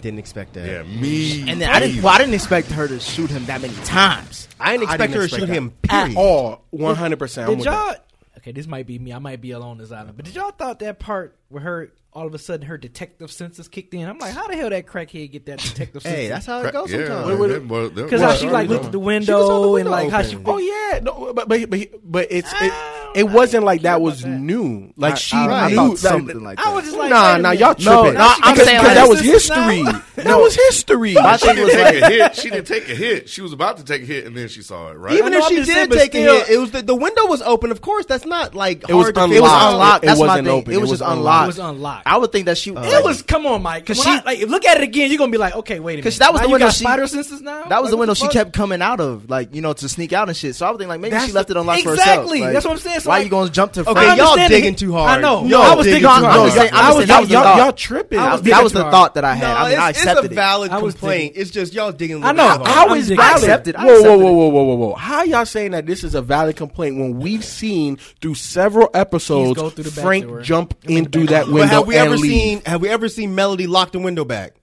Didn't expect that. Yeah, me. And then I didn't. Well, I didn't expect her to shoot him that many times. I didn't expect I didn't her expect to shoot that. him period. at all. One hundred percent. Did y'all? okay, this might be me. I might be alone this island. But did uh-huh. y'all thought that part where her all of a sudden her detective senses kicked in? I'm like, how the hell that crackhead get that detective sense? [laughs] hey, that's how it goes yeah, sometimes. Because how she like looked at the window, the window and like open. how she. Oh yeah, no, but but but it's. It, ah it wasn't like that was that. new. Like I, she I, I knew like, something like that. I was just like, nah, nah, y'all tripping. No, nah, I'm saying like, that [laughs] was history. That was history. My she didn't take a hit. She [laughs] didn't take a hit. She was about to take a hit, and then she saw it. Right? Even if she did take a hit, it was the window was open. Of course, that's not like it was unlocked. It wasn't open. It was just unlocked. It was unlocked. I would think that she. Uh, it was. [laughs] Come on, Mike. Because she like look at it again. You're gonna be like, okay, wait. Because that was the window. She spider senses now. That was the window she kept coming out of, like you know, to sneak out and shit. So I would think like maybe she left it unlocked for herself. Exactly. That's what I'm saying why like, you gonna jump to? Okay, y'all digging too hard. I know. No, I was digging too hard. I was, y'all, y'all tripping. Was that was the thought that I had. I mean, I accepted it. It's a valid complaint. It's just y'all digging. I know. How is valid? Whoa, whoa, whoa, whoa, whoa, whoa, whoa. How y'all saying that this is a valid complaint when we've seen through several episodes through Frank jump into that window have we ever. Seen, have we ever seen Melody lock the window back?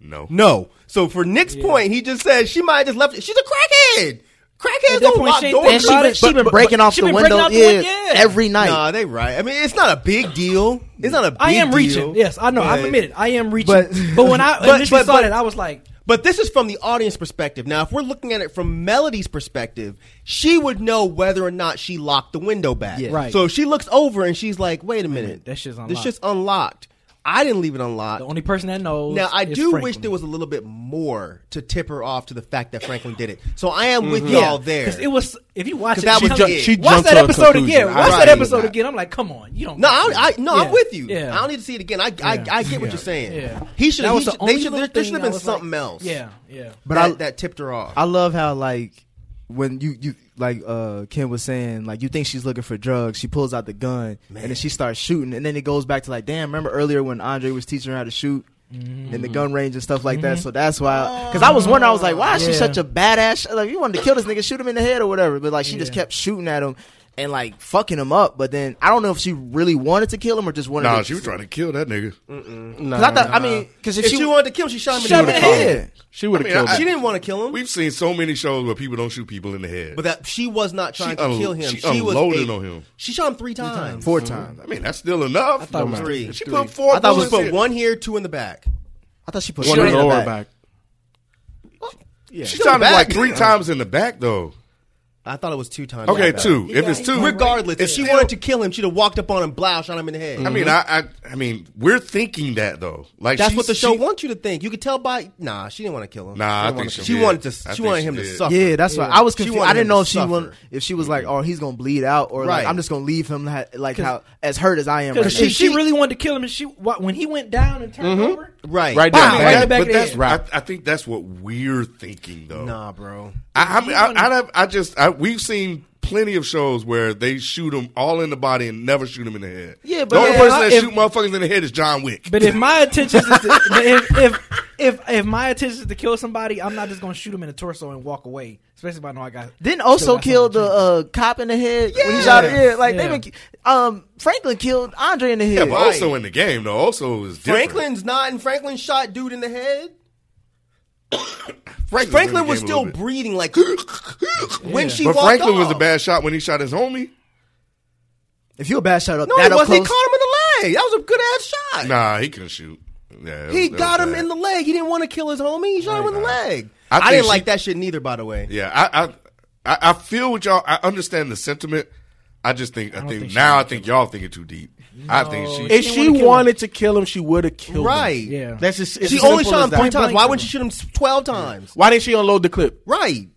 No. No. So for Nick's yeah. point, he just said she might have just left it. She's a crackhead. Crackheads don't lock she doors. She's she been breaking but, off the, window, out the yeah, yeah, every night. Nah, they right. I mean, it's not a big deal. It's not a big I am deal, reaching. Yes, I know. I've admitted I am reaching. But, but when I [laughs] initially saw that, I was like. But this is from the audience perspective. Now, if we're looking at it from Melody's perspective, she would know whether or not she locked the window back. Yeah. Right. So if she looks over and she's like, "Wait a minute, that shit's unlocked. This shit's unlocked." I didn't leave it unlocked. The only person that knows. Now I do Franklin. wish there was a little bit more to tip her off to the fact that Franklin did it. So I am with mm-hmm. y'all there. It was if you watch it, that she, was, ju- it. she watch that episode again. Watch right. that episode again. I'm like, come on, you don't. No, I, I no, yeah. I'm with you. Yeah. I don't need to see it again. I I, I get what you're saying. Yeah. He should. That the. There, should have been something like, else. Yeah, yeah. But that, I, that tipped her off. I love how like when you you like uh Ken was saying like you think she's looking for drugs she pulls out the gun Man. and then she starts shooting and then it goes back to like damn remember earlier when Andre was teaching her how to shoot mm-hmm. and the gun range and stuff like mm-hmm. that so that's why because I oh. was wondering I was like why is yeah. she such a badass like you wanted to kill this nigga shoot him in the head or whatever but like she yeah. just kept shooting at him and like fucking him up. But then I don't know if she really wanted to kill him or just wanted. Nah, to, she was trying to kill that nigga. Mm-mm. Nah, I, thought, I mean, because if, if she, she, wanted to kill him, she shot him in the head. She would have I mean, killed. I, him. She didn't want to kill him. We've seen so many shows where people don't shoot people in the head, but that she was not trying she to un- kill him. She, she unloaded was a, on him. She shot him three times, three times. four mm-hmm. times. I mean, that's still enough. I thought no, three. She three. put four. I thought she put here. one here, two in the back. I thought she put one in the lower back. Yeah. She shot him like three times in the back though. I thought it was two times. Okay, in the two. If it's two, Regardless, if she still- wanted to kill him, she'd have walked up on him, blow, shot him in the head. I mean, mm-hmm. I, I, I mean, we're thinking that though. Like That's she's- what the show she- wants you to think. You could tell by nah, she didn't want to kill him. Nah, I didn't think wanna she did. wanted to. I She think wanted she him to did. suffer. Yeah, that's why Yeah. I was She confused. wanted I didn't him know to if she suffer. won, if she was like, mm-hmm. "Oh, he's gonna bleed out," or Right. like, "I'm just gonna leave him ha- like how as hurt as I am." Because Right if she, really wanted to kill him, and she what, when he went down and turned mm-hmm. over, Right, Right Wow, there. right in the That- back but the that's, head. I, I think that's what we're thinking though. Nah, bro. I, I mean, I, I, have- I just I, we've seen plenty of shows where they shoot them all in the body and never shoot them in the head. Yeah, but the only if- person that if- shoot motherfuckers in the head is John Wick. But if my intention is to, [laughs] if, if if if my intention is to kill somebody, I'm not just gonna shoot him in the torso and walk away. Especially if I know I got. Didn't also got kill the uh, cop in the head when he shot her. Yeah, like Yeah. they been, um Franklin killed Andre in the head. yeah, head. but also in the game though, also is different. Franklin's not, and Franklin shot dude in the head. Franklin's [coughs] in Franklin was still breathing like [coughs] when she But walked Franklin was a bad shot when he shot his homie. If you a bad shot up, No, that it up was. He caught him in the leg. That was a good ass shot. Nah, he couldn't shoot. Yeah, he got him in the leg. He didn't want to kill his homie. He shot him in the leg. I I, didn't she- like that shit neither. By the way, Yeah, I, I, I, I feel what y'all. I understand the sentiment. I just think. I, think, think now. I think y'all thinking too deep. I think she. If she wanted to kill him, she would have killed him. right? Yeah. That's just. She as only simple shot him as that. three times. Why wouldn't she shoot him twelve times? Why didn't she unload the clip? Right.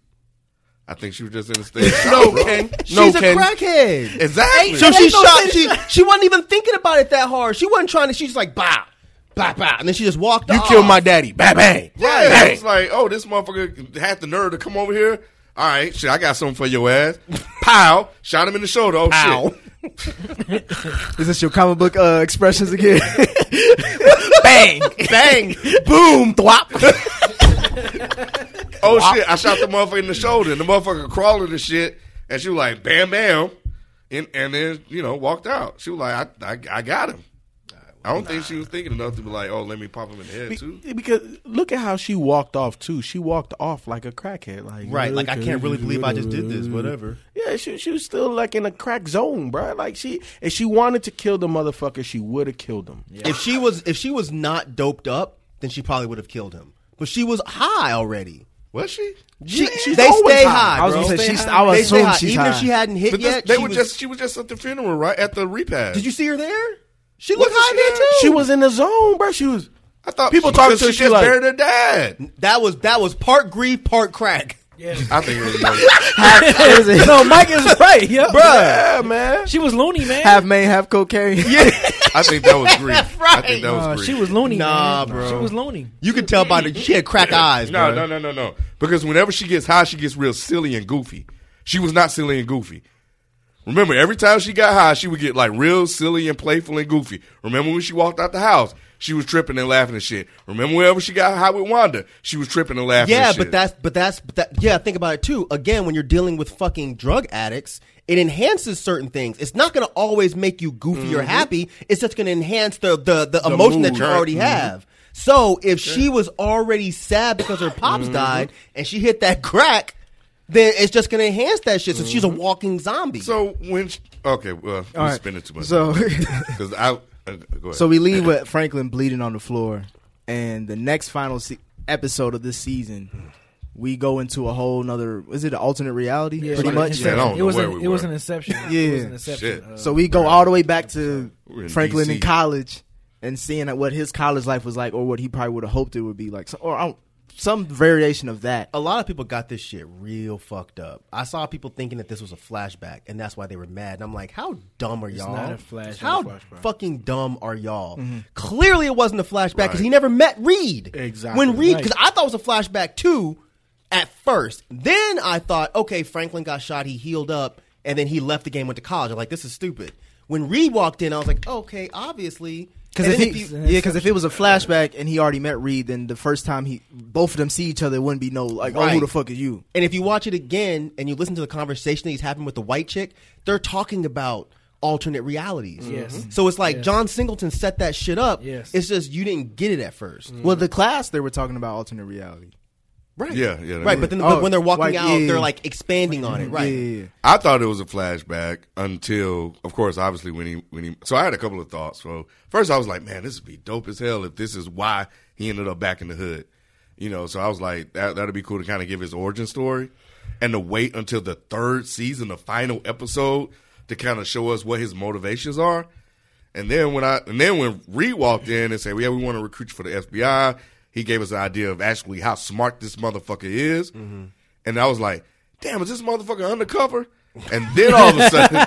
I think she was just in a state. of [laughs] No, shock, bro. Ken. She's No, a crackhead. Exactly. So she no shot. She she wasn't even thinking about it that hard. She wasn't trying to. She's like bah, bah, bah, and then she just walked. You off. killed my daddy. Bang bang. Yeah, Bang. it's like, oh, this motherfucker had the nerve to come over here. All right, shit, I got something for your ass. Pow! Shot him in the shoulder. Oh Ow. shit! Is this your comic book uh, expressions again? [laughs] bang, bang, boom, thwop. [laughs] Oh shit! I shot the motherfucker in the shoulder, and the motherfucker crawling and shit, and she was like, "Bam, bam," and and then you know walked out. She was like, "I I, I got him." I don't think she was thinking enough to be like, "Oh, let me pop him in the head too." Because look at how she walked off too. She walked off like a crackhead. Like Right, like I can't really believe I just did this. Whatever. Yeah, she she was still like in a crack zone, bro. Like she if she wanted to kill the motherfucker, she would have killed him. If she was if she was not doped up, then she probably would have killed him. But she was high already. Was she? She, she's they always stay high. high. I was bro. gonna say Stay she's- high. I would They stay assume high. she's Even if high. she hadn't hit But this, yet. they she were was- just she was just at the funeral, right at the repast. Did you see her there? She looked Wasn't high there there? too. She was in the zone, bro. She was. I thought People because talking to her, she just like- buried her dad. That was that was part grief, part crack. Yeah. I think it was. More, What is it? no, Mike is right, yeah, Yeah, man. She was loony, man. half main, half cocaine. [laughs] Yeah, I think that was grief. I think that was Uh, grief. she was loony. Nah, man. bro. She was loony. You could tell by the she had crack eyes. No, bro. no, no, no, no. Because whenever she gets high, she gets real silly and goofy. She was not silly and goofy. Remember, every time she got high, she would get like real silly and playful and goofy. Remember when she walked out the house, she was tripping and laughing and shit. Remember whenever she got high with Wanda, she was tripping and laughing. Yeah, and shit. but that's but that's but that yeah. Think about it too. Again, when you're dealing with fucking drug addicts, it enhances certain things. It's not going to always make you goofy or mm-hmm. happy. It's just going to enhance the the, the, emotion that you right. already mm-hmm. have. So if she was already sad because her pops mm-hmm. died and she hit that [laughs] crack, then it's just going to enhance that shit. So she's a walking zombie. so when she, okay, well, we're right. spending too much. So- because [laughs] I uh, go ahead. So we leave with Franklin bleeding on the floor, and the next final se- episode of this season, we go into a whole nother. Is it an alternate reality? Yeah, pretty much. Yeah, I don't it know was where an, we it was were. an inception. Yeah. [laughs] it was an inception. Shit. Uh, So we go all the way back to We're in Franklin DC. in college and seeing what his college life was like, or what he probably would have hoped it would be like, so, or I don't- some variation of that. a lot of people got this shit real fucked up. I saw people thinking that this was a flashback, and that's why they were mad. And I'm like, how dumb are y'all? not a flash- how not flashback. fucking dumb are y'all? Mm-hmm. Clearly, it wasn't a flashback because Right. he never met Reed. Exactly. When Reed, Right. because I thought it was a flashback too at first. Then I thought, okay, Franklin got shot, he healed up, and then he left the game, went to college. I'm like, this is stupid. When Reed walked in, I was like, okay, obviously. Because And if, then he, if you- yeah, because if it was a flashback and he already met Reed, then the first time he both of them see each other, it wouldn't be no like, oh, who the fuck is you? And if you watch it again and you listen to the conversation that he's having with the white chick, they're talking about alternate realities. Yes. Mm-hmm. So it's like Yes. John Singleton set that shit up. Yes. It's just you didn't get it at 1st Well, the class they were talking about alternate reality. Right. Yeah, yeah. Right, but then Oh, but when they're oh, walking like, out, yeah. they're like expanding on it. Right. Yeah, yeah, yeah. I thought it was a flashback until, of course, obviously when he when he. So I had a couple of thoughts. So first, I was like, man, this would be dope as hell if this is why he ended up back in the hood. You know, so I was like, that that'd be cool to kind of give his origin story, and to wait until the third season, the final episode, to kind of show us what his motivations are. And then when I and then when Reed walked in and said, well, "Yeah, we want to recruit you for the FBI," he gave us an idea of actually how smart this motherfucker is. And I was like, "Damn, is this motherfucker undercover?" And then all of a sudden,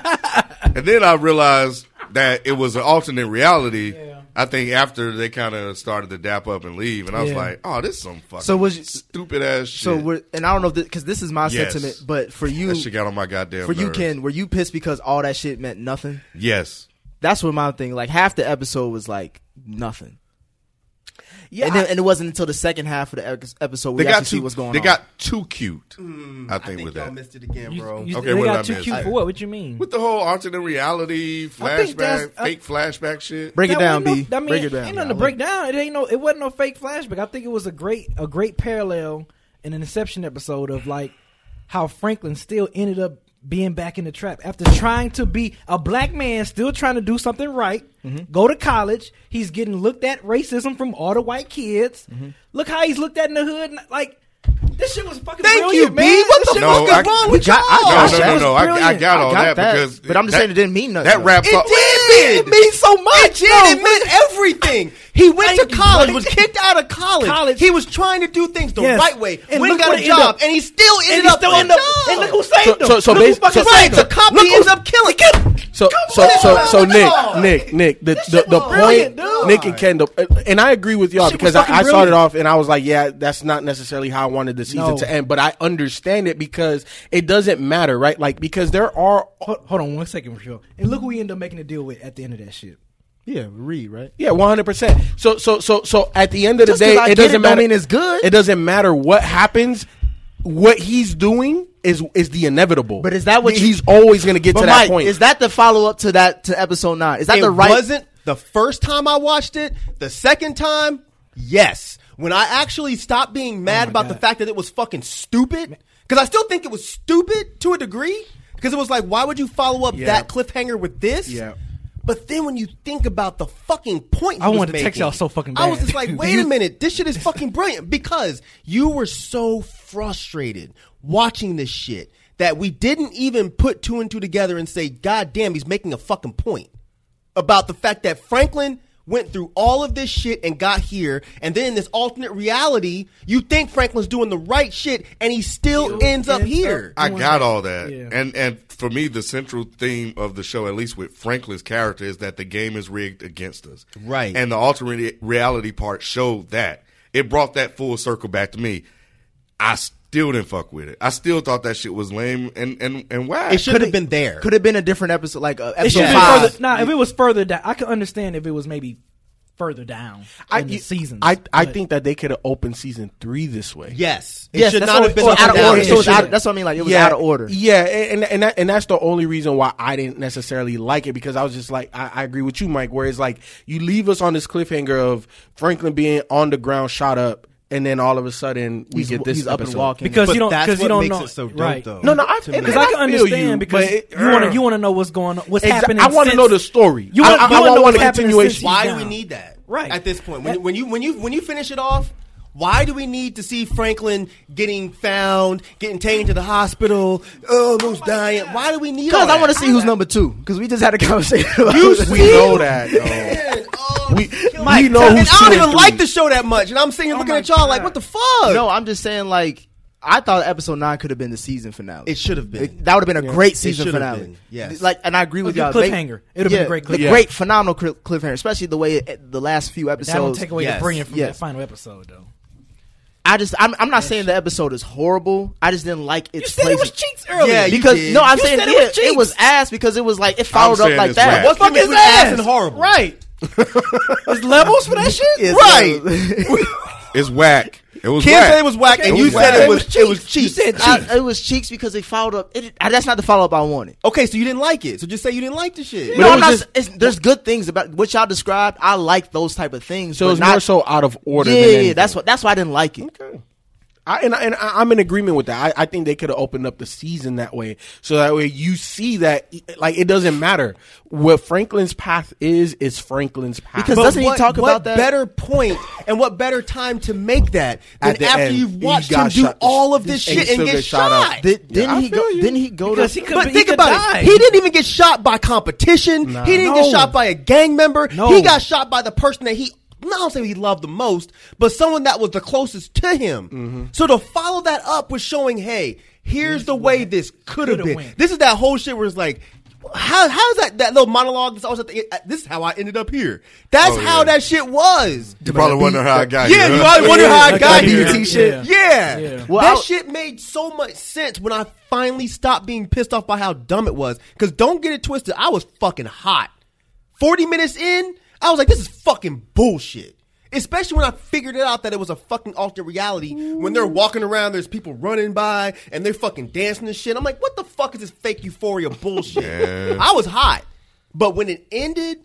[laughs] and then I realized that it was an alternate reality. I think after they kind of started to dap up and leave, and I was Yeah. like, "Oh, this is some fucking So was you- stupid ass shit." So we're, and I don't know because this is my Yes. sentiment, but for you, that shit got on my goddamn. for you. Ken, were you pissed because all that shit meant nothing? Yes. That's what my thing. Like half the episode was like nothing. Yeah, and, then, and it wasn't until the second half of the episode we They actually got see too. what's going they on. got too cute. Mm, I think, with y'all that. missed it again, bro. You- Okay, they what got did I too cute for what? What you mean? With the whole alternate reality I think that's- flashback, fake flashback shit. Break it down, B. No, I mean, Break it down. Ain't nothing to break down. It ain't no. It wasn't no fake flashback. I think it was a great, a great parallel in an Inception episode of like how Franklin still ended up being back in the trap after trying to be a black man, still trying to do something right. Mm-hmm. Go to college. He's getting looked at racism from all the white kids. Mm-hmm. Look how he's looked at in the hood. Like this shit was fucking Thank brilliant, you, man. B. What This the No, fuck I- is wrong with got- I y'all? got No, that no, no, no. I, I brilliant. got I all got that, that, because but I'm just that- saying it didn't mean nothing. That though. wraps It up. did. It means so much. It did. No, it meant everything. He went Thank to college, buddy. was kicked out of college. College. He was trying to do things the Yes. right way. And Went got a job, up- and he still ended he up still with up. And look who saved So- him. so- so Look who basi- so- Right, the cop Look he who- ends up killing. So Come so so so Nick. Nick Nick the the, shit the point dude. Nick and Kendall uh, and I agree with y'all because I, I started off and I was like yeah that's not necessarily how I wanted the season No. to end but I understand it because it doesn't matter right like because there are Hold, hold on one second, for sure. And look who we end up making a deal with at the end of that shit. Yeah, Reed, right? yeah one hundred percent so so so so at the end of the Just 'cause day it doesn't it matter mean it's good. it doesn't matter what happens what he's doing is is the inevitable But is that what you- he's always going to get to that point is that the follow up to that to episode nine? Is that it the right? wasn't the first time I watched it. The second time, yes. When I actually stopped being oh mad my about the fact that it was fucking stupid, because I still think it was stupid to a degree. Because it was like, why would you follow up Yeah. that cliffhanger with this? Yeah. But then when you think about the fucking point, I wanted to text y'all so fucking I was just like, [laughs] wait a minute, this shit is fucking brilliant. Because you were so frustrated watching this shit that we didn't even put two and two together and say, God damn, he's making a fucking point about the fact that Franklin went through all of this shit and got here, and then in this alternate reality, you think Franklin's doing the right shit, and he still ends up here. I got all that, Yeah. and and for me, the central theme of the show, at least with Franklin's character, is that the game is rigged against us. Right. and the alternate reality part showed that. It brought that full circle back to me. I still didn't fuck with it. I still thought that shit was lame and and and whack. It should have been there. Could have been a different episode, like uh, episode should five. further. Nah, if it was further down, I could understand if it was maybe further down I, in the seasons. I, I but- think that they could have opened season three this way. Yes. It Yes, should that's not what- have been so out of order. So out, that's what I mean. Like it was out of order. Yeah, and and that, and that's the only reason why I didn't necessarily like it because I was just like I, I agree with you, Mike. Where it's like you leave us on this cliffhanger of Franklin being on the ground, shot up, and then all of a sudden we He's- get this he's up and episode. walking. because But you don't that's because you what don't makes know it so dope, right. though. No, no, I, To me. Because I can understand you, because it- you want to you want to know what's going on, what's Exa- happening. I want to know the story. You I, want, I, you I want to know want what's a continuation. Why do we need that? Right. At this point, when, when you when you when you finish it off, why do we need to see Franklin getting found, getting taken to the hospital, almost oh dying? Why do we need? Because I want to see who's number two. Because we just had a [laughs] conversation. About You this. We see? know that. Man, oh, We- kill we me. know and who's I don't and even like the show that much, and I'm sitting here oh looking at y'all like, what the fuck? No, I'm just saying. Like I thought episode nine could have been the season finale. It should have been. It- that would have been a great season should have finale. been, yes. Like, and I agree with y'all. cliffhanger. It would've been a great the cliffhanger. Great, phenomenal cliffhanger, especially the way it, the last few episodes. That don't take away Yes. the brilliance from Yes. that final episode though. I just, I'm, I'm not saying the episode is horrible. I just didn't like its You said it was placement. cheeks earlier. Yeah, you because did. no, I'm You saying said it, it was it, was ass because it was like it followed up like that. whack. What's the Fuck is ass ass? and horrible? Right. There's levels for that [laughs] shit. Yes, Right. [laughs] it's whack. It was Ken whack. said it was whack, and you was said whack. it was it was cheeks. You cheap. said I- it was cheeks because they followed up. It, I- that's not the follow up I wanted. Okay, so you didn't like it. So just say you didn't like the shit. no, it I'm not. just- it's, there's good things about what y'all described. I like those type of things. So it's not, more so out of order. Yeah, than yeah, that's what. That's why I didn't like it. Okay. I, and, I- and I- I'm in agreement with that. I, I think they could have opened up the season that way, so that way you see that like it doesn't matter what Franklin's path is. Is Franklin's path Because But doesn't he what, talk what about that? better point and what better time to make that than the after end, you've he watched him got do shot- all of this and he shit and still get gets shot shot? up. Did, Yeah, didn't I he go? feel you. Didn't he go Because to? he could- But he think could about die. it. He didn't even get shot by competition. He didn't No. get shot by a gang member. No. He got shot by the person that he not only say he loved the most, but someone that was the closest to him. Mm-hmm. So to follow that up with showing, hey, here's the way this could have been. went. This is that whole shit where it's like. How how's that that little monologue that's always at the, this is how I ended up here. That's Oh, how yeah. that shit was. You probably wonder how I got Yeah, here. you always wonder how I [laughs] got yeah, here. yeah. Yeah. Yeah. Yeah. Well, that I- shit made so much sense when I finally stopped being pissed off by how dumb it was. Because don't get it twisted, I was fucking hot. 40 minutes in, I was like, this is fucking bullshit. Especially when I figured it out that it was a fucking alternate reality. When they're walking around, there's people running by and they're fucking dancing and shit. I'm like, what the fuck is this fake euphoria bullshit? Yeah. I was hot. But when it ended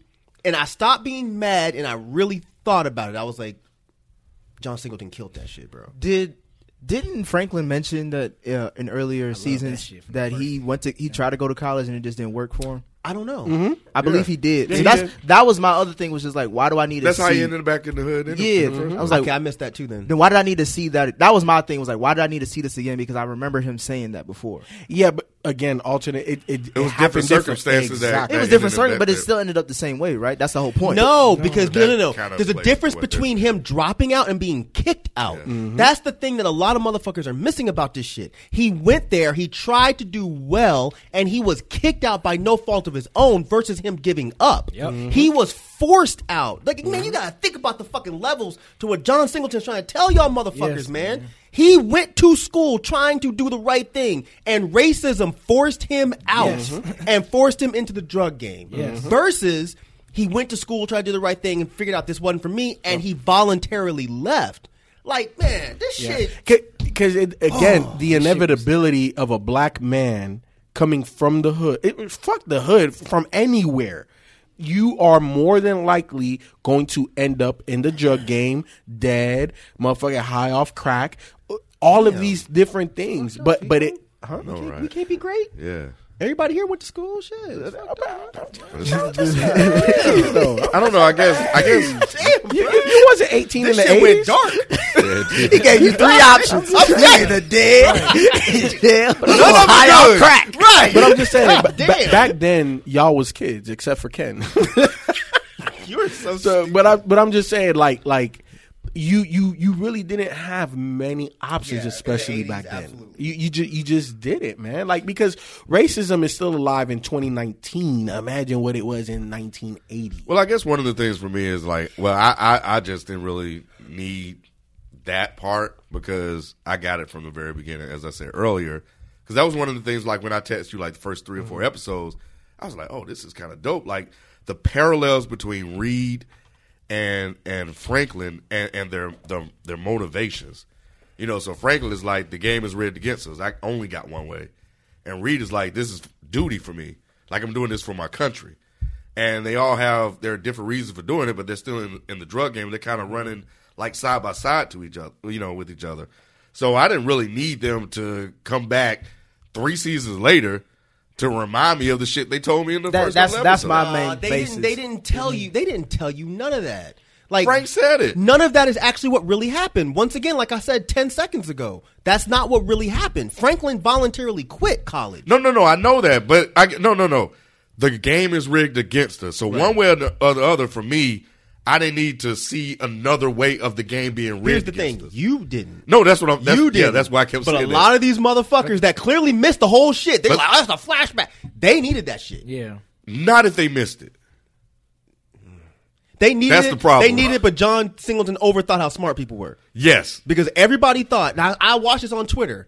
and I stopped being mad and I really thought about it, I was like, John Singleton killed that shit, bro. Did didn't Franklin mention that uh, in earlier seasons shit from that he went to he tried to go to college and it just didn't work for him? I don't know. Mm-hmm. I believe he did. Yeah, so he that's did. that was my other thing was just like why do I need That's to how see he ended back in the hood. in Yeah, in the first I was like okay, I missed that too then. then why did I need to see that? That was my thing. Was like, why did I need to see this again? Because I remember him saying that before. Yeah, but again, alternate. It it, It was happened different circumstances that- Exactly. It was ended different, circumstances, but it still ended up the same way, right? That's the whole point. No, because no, no, no. kind of There's a difference between him dropping out and being kicked out. Mm-hmm. That's the thing that a lot of motherfuckers are missing about this shit. He went there, he tried to do well, and he was kicked out by no fault of his own versus him giving up. Yep. Mm-hmm. He was forced out. Like, man, you mm-hmm. gotta think about the fucking levels to what John Singleton's trying to tell y'all motherfuckers, Yes, man. man. He went to school trying to do the right thing, and racism forced him out Yes. Mm-hmm. and forced him into the drug game. Yes. Versus he went to school, tried to do the right thing, and figured out this wasn't for me, and he voluntarily left. Like, man, this shit. Because again, Oh, the inevitability of a black man coming from the hood, it, fuck the hood, from anywhere, you are more than likely going to end up in the drug game, dead, motherfucker high off crack, all of these different things. But but it, huh? No, We right. can't be great. Yeah. Everybody here went to school. Shit. I don't know. I guess. I guess. You, you wasn't eighteen This in the shit went eighties. dark. Yeah, He gave you three options. I'm telling you, dead, jail, None of [laughs] high it on good. crack. Right. But I'm just saying, God ba- ba- damn. back then y'all was kids, except for Ken. [laughs] You were so, So, but I but I'm just saying, like like you you you really didn't have many options, Yeah, especially the 80s, back then. absolutely. You you just you just did it, man. Like because racism is still alive in 2019. Imagine what it was in 1980. Well, I guess one of the things for me is like, well, I, I, I just didn't really need that part because I got it from the very beginning, as I said earlier. Because that was one of the things, like when I text you like the first three or four mm-hmm. episodes, I was like, oh, this is kind of dope. Like the parallels between Reed and and Franklin and, and their, their their motivations. You know, so Franklin is like the game is rigged against us. I only got one way, and Reed is like this is duty for me. Like I'm doing this for my country and they all have their different reasons for doing it, but they're still in, in the drug game. They're kind of running like side by side to each other, you know, with each other. So I didn't really need them to come back three seasons later to remind me of the shit they told me in the That- first. that's- couple that's my main Uh, they basis. didn't. They didn't tell you. They didn't tell you none of that. Like Frank said it. None of that is actually what really happened. Once again, like I said ten seconds ago, that's not what really happened. Franklin voluntarily quit college. No, no, no. I know that, but I no, no, no. The game is rigged against us. So one way or the, or the other, for me, I didn't need to see another way of the game being rigged. Here's the thing: us. you didn't. No, that's what I'm. That's, you did. Yeah, that's why I kept But saying a lot of these motherfuckers that clearly missed the whole shit. They But- like, oh, that's a flashback. They needed that shit. Yeah. Not if they missed it. They needed That's it. the problem. They needed it, but John Singleton overthought how smart people were. Yes. Because everybody thought, now I watched this on Twitter,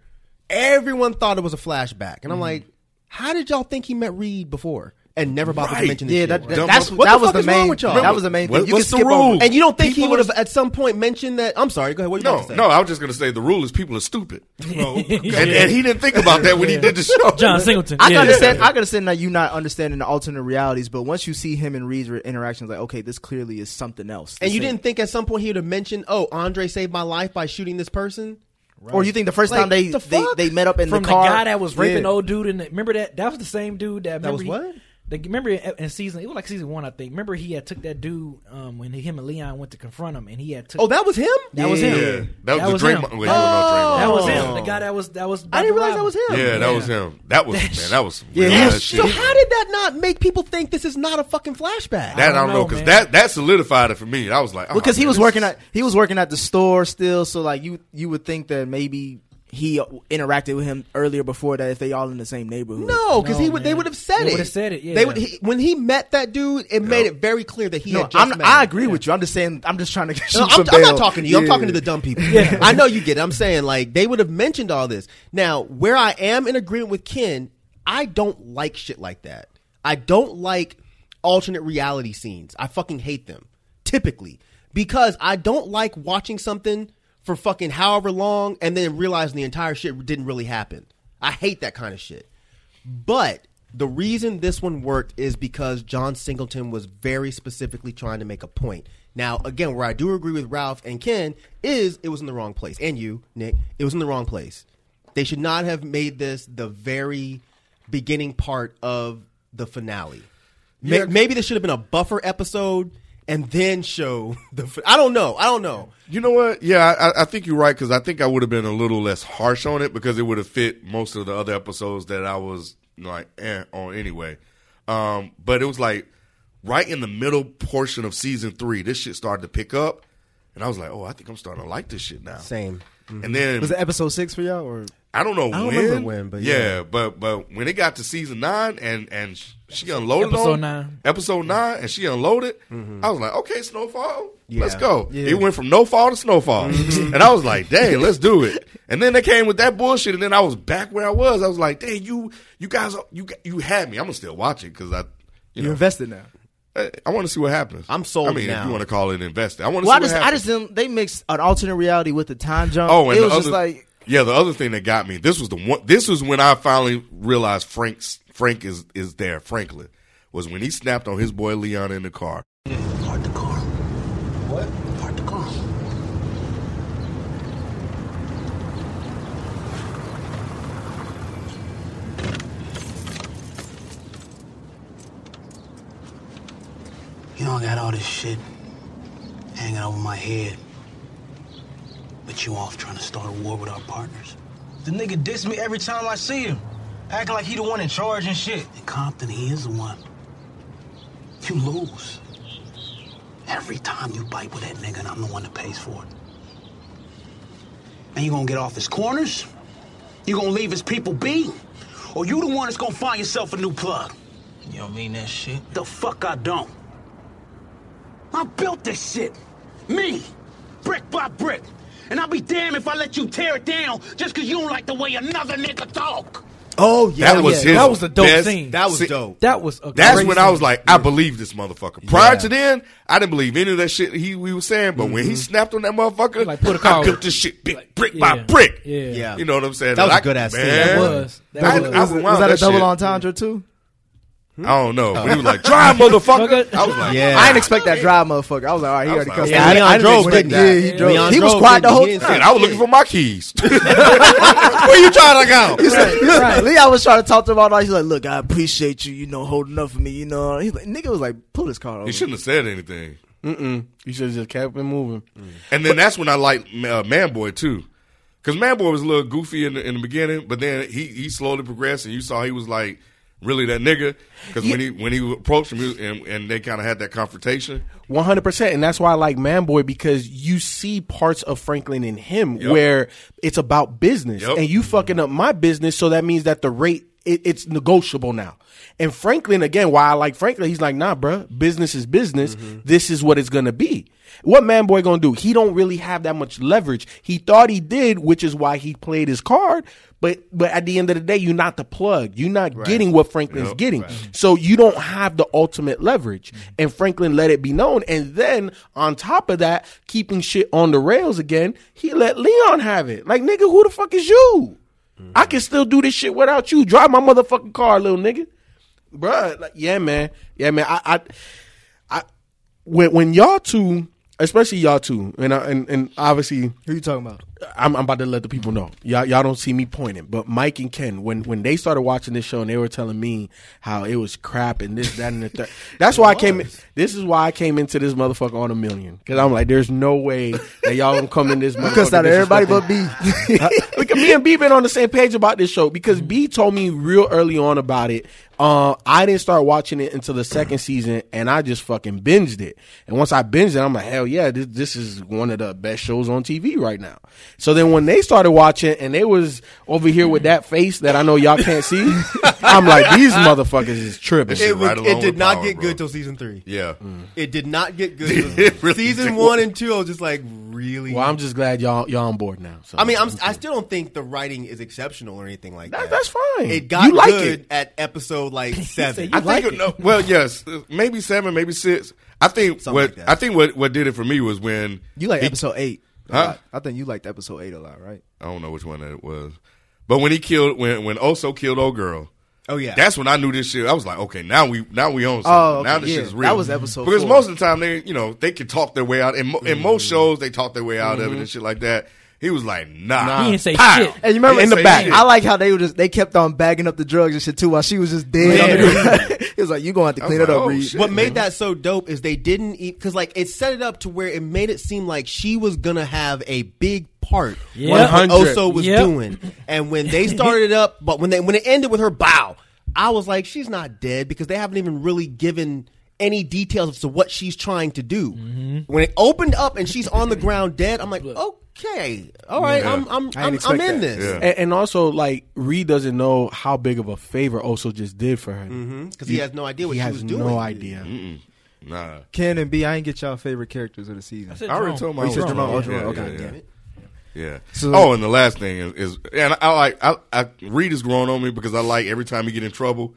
everyone thought it was a flashback. And I'm Mm-hmm. like, how did y'all think he met Reed before? And never bothered to mention this Yeah, that, that- that's motherfucker. that the was the main. with y'all? That was the main What- thing. You what's can the skip rule? over. And you don't think he would have at some point mentioned that? I'm sorry, go ahead. What you No, about to say? no, I was just going to say the rule is people are stupid. [laughs] Oh, and, and he didn't think about that when he did the show. [laughs] John Singleton. I can yeah. understand. I can understand that you not understanding the alternate realities, but once you see him and Reed's interactions, like okay, this clearly is something else. And you ain't- didn't think at some point he would have mentioned, oh, Andre saved my life by shooting this person? Or you think the first Like, time they, the they they met up in from the car? The guy that was raping Yeah. old dude and remember that that was the same dude that That was remember what? He- the, remember in in season it was like season one I think. Remember he had took that dude um, when him and Leon went to confront him and he had took Oh, that was him. that was him. Yeah, that was the him. Draymond- well, he was Draymond. That was Oh. him. The guy that was that was. I didn't realize that was him. Yeah, that was him. That was man. That was Yeah, real he was- So shit. how did that not make people think this is not a fucking flashback? That I don't don't know know, because that that solidified it for me. I was like, oh, because he was working at he was working at the store still. So like you you would think that maybe he interacted with him earlier before that if they all in the same neighborhood. No, because No, he would. They would have said They it. would've said it, yeah. They would. He, when he met that dude, it made it very clear that he no, had just I'm, met I him. agree with you. I'm just saying. I'm just trying to. [laughs] No, shoot I'm, some I'm not talking to you. I'm talking to the dumb people. [laughs] I know you get it. I'm saying like they would have mentioned all this. Now, where I am in agreement with Ken, I don't like shit like that. I don't like alternate reality scenes. I fucking hate them. Typically, because I don't like watching something for fucking however long and then realizing the entire shit didn't really happen. I hate that kind of shit. But the reason this one worked is because John Singleton was very specifically trying to make a point. Now, again, where I do agree with Ralph and Ken is it was in the wrong place. And you, Nick, it was in the wrong place. They should not have made this the very beginning part of the finale. Maybe this should have been a buffer episode and then show [laughs] the. I don't know. I don't know. You know what? Yeah, I, I think you're right because I think I would have been a little less harsh on it because it would have fit most of the other episodes that I was like eh, on anyway. Um, but it was like right in the middle portion of season three, this shit started to pick up, and I was like, oh, I think I'm starting to like this shit now. Same. And then Was it episode six for y'all or? I don't know I don't when. remember when, but yeah. but but when it got to season nine and and sh- she unloaded Episode on nine. episode nine and she unloaded, mm-hmm. I was like, okay, snowfall, let's go. Yeah. It went from no fall to snowfall, mm-hmm. and I was like, dang, let's do it. And then they came with that bullshit, and then I was back where I was. I was like, dang, you you guys you you had me. I'm gonna still watch it because I. You You know, invested now. I, I want to see what happens. I'm sold I mean, now. if you want to call it investing, I want to Well, I see just what I just didn't. They mixed an alternate reality with the time jump. Oh, and it the was just other- like yeah, the other thing that got me this was the one. This was when I finally realized Frank's Frank is is there. Franklin was when he snapped on his boy Leon in the car. Park the car. What? Park the car. You know, I got all this shit hanging over my head. But you off trying to start a war with our partners. The nigga diss me every time I see him. Acting like he the one in charge and shit. In Compton, he is the one. You lose. Every time you bite with that nigga, and I'm the one that pays for it. And you gonna get off his corners? You gonna leave his people be? Or you the one that's gonna find yourself a new plug? You don't mean that shit? The fuck I don't. I built this shit. Me. Brick by brick. And I'll be damned if I let you tear it down just cause you don't like the way another nigga talk. Oh yeah, That was yeah, his. that was a dope best- scene. That was See, dope. That was a That's great when I was scene. like, I believe this motherfucker. Prior Yeah. to then, I didn't believe any of that shit he we was saying. But when he mm-hmm. snapped on that motherfucker, Like, put a I car- built this shit big, brick yeah. by brick. Yeah. Yeah. You know what I'm saying? That was a good-ass scene. man, That was. That I- was. I was, was that a double shit. entendre too? I don't know. But he was like, drive, [laughs] motherfucker. I was like, Yeah. I didn't expect that dry motherfucker. I was like, all right, he already like, cussed okay. out. Yeah, I Leon didn't drove, expect didn't that. he? Yeah, he drove. Leon He was drove, quiet the didn't whole he? He time. man, I was looking for my keys. [laughs] Where you trying to go? He's like, right. [laughs] Leon was trying to talk to him all night. He's like, "Look, I appreciate you, you know, holding up for me, you know." He's like, "Nigga was like, pull this car over." he shouldn't have said anything. Mm-mm. You should have just kept it moving. And then that's when I liked uh, Manboy too, because Manboy was a little goofy in the, in the beginning, but then he he slowly progressed, and you saw he was like really that nigga. Because when he when he approached him, and, and they kind of had that confrontation. One hundred percent, and that's why I like Manboy because you see parts of Franklin in him Yep. where it's about business, Yep. and you fucking up my business, so that means that the rate it, it's negotiable now. And Franklin, again, why I like Franklin, he's like, nah, bruh, business is business. Mm-hmm. This is what it's gonna be. What Manboy gonna do? He don't really have that much leverage. He thought he did, which is why he played his card. But but at the end of the day, you're not the plug. You're not getting what Franklin's Yep. getting. So you don't have the ultimate leverage. And Franklin let it be known. And then on top of that, keeping shit on the rails again, he let Leon have it. Like, nigga, who the fuck is you? I can still do this shit without you. Drive my motherfucking car, little nigga. Bruh, like, yeah, man. Yeah, man. I, I, I when when y'all two, especially y'all two, and I, and and obviously Who you talking about? I'm, I'm about to let the people know. Y'all, y'all don't see me pointing, but Mike and Ken, when when they started watching this show and they were telling me how it was crap and this, that, and the third. [laughs] That's why I came. In, This is why I came into this motherfucker on a million because I'm like, there's no way that y'all gonna come in this. [laughs] Motherfucker. Because not everybody but B. [laughs] Look at me and B been on the same page about this show because B told me real early on about it. Uh, I didn't start watching it until the second season, and I just fucking binged it. And once I binged it, I'm like, hell yeah, this this is one of the best shows on TV right now. So then when they started watching, and they was over here with that face that I know y'all can't see, [laughs] I'm like, these motherfuckers is tripping. It, was- mm. it did not get good [laughs] till season three. Yeah. It did not get good. Really season did. one and two, I was just like, really? Well, I'm just glad y'all y'all on board now. So I mean, I'm, I still don't think the writing is exceptional or anything like that. that's fine. It got You like good it. at episode like [laughs] seven. I think no, well, yes, maybe seven, maybe six. I think Something what like. I think what what did it for me was when You like he- episode eight. Huh? I think you liked episode eight a lot, right? I don't know which one that it was, but when he killed when when Oso killed old girl. Oh yeah, That's when I knew this shit. I was like, okay, now we now we own something. Oh, okay, now this yeah. shit's That was episode because four. most of the time they you know they can talk their way out. In, mo- in most Mm-hmm. shows they talk their way out of it and shit like that. He was like, nah, He didn't say Pow. shit. And you remember in the back, say I like how they were just they kept on bagging up the drugs and shit too while she was just dead. on the [laughs] he was like, "You gonna have to clean was it up, oh, Reed." shit. What made that so dope is they didn't eat because like it set it up to where it made it seem like she was gonna have a big part Yep. what 100. Oso was Yep. doing, and when they started up, but when they when it ended with her bow, I was like, she's not dead because they haven't even really given any details as to what she's trying to do. Mm-hmm. When it opened up and she's on the ground dead, I'm like, okay, all right, Yeah. I'm I'm I didn't I'm, I'm expect in that. this. Yeah. and, and also like Reed doesn't know how big of a favor Oso just did for her Because mm-hmm. he has no idea what he she has was doing. no idea. Nah, Ken and B, I ain't get y'all favorite characters of the season. I already told my Oh, you said own Jerome. story. Oh, Yeah, Jerome. yeah, Okay, yeah. damn Yeah. So- oh, and the last thing is, is and I like I, I Reed is growing on me because I like every time he get in trouble,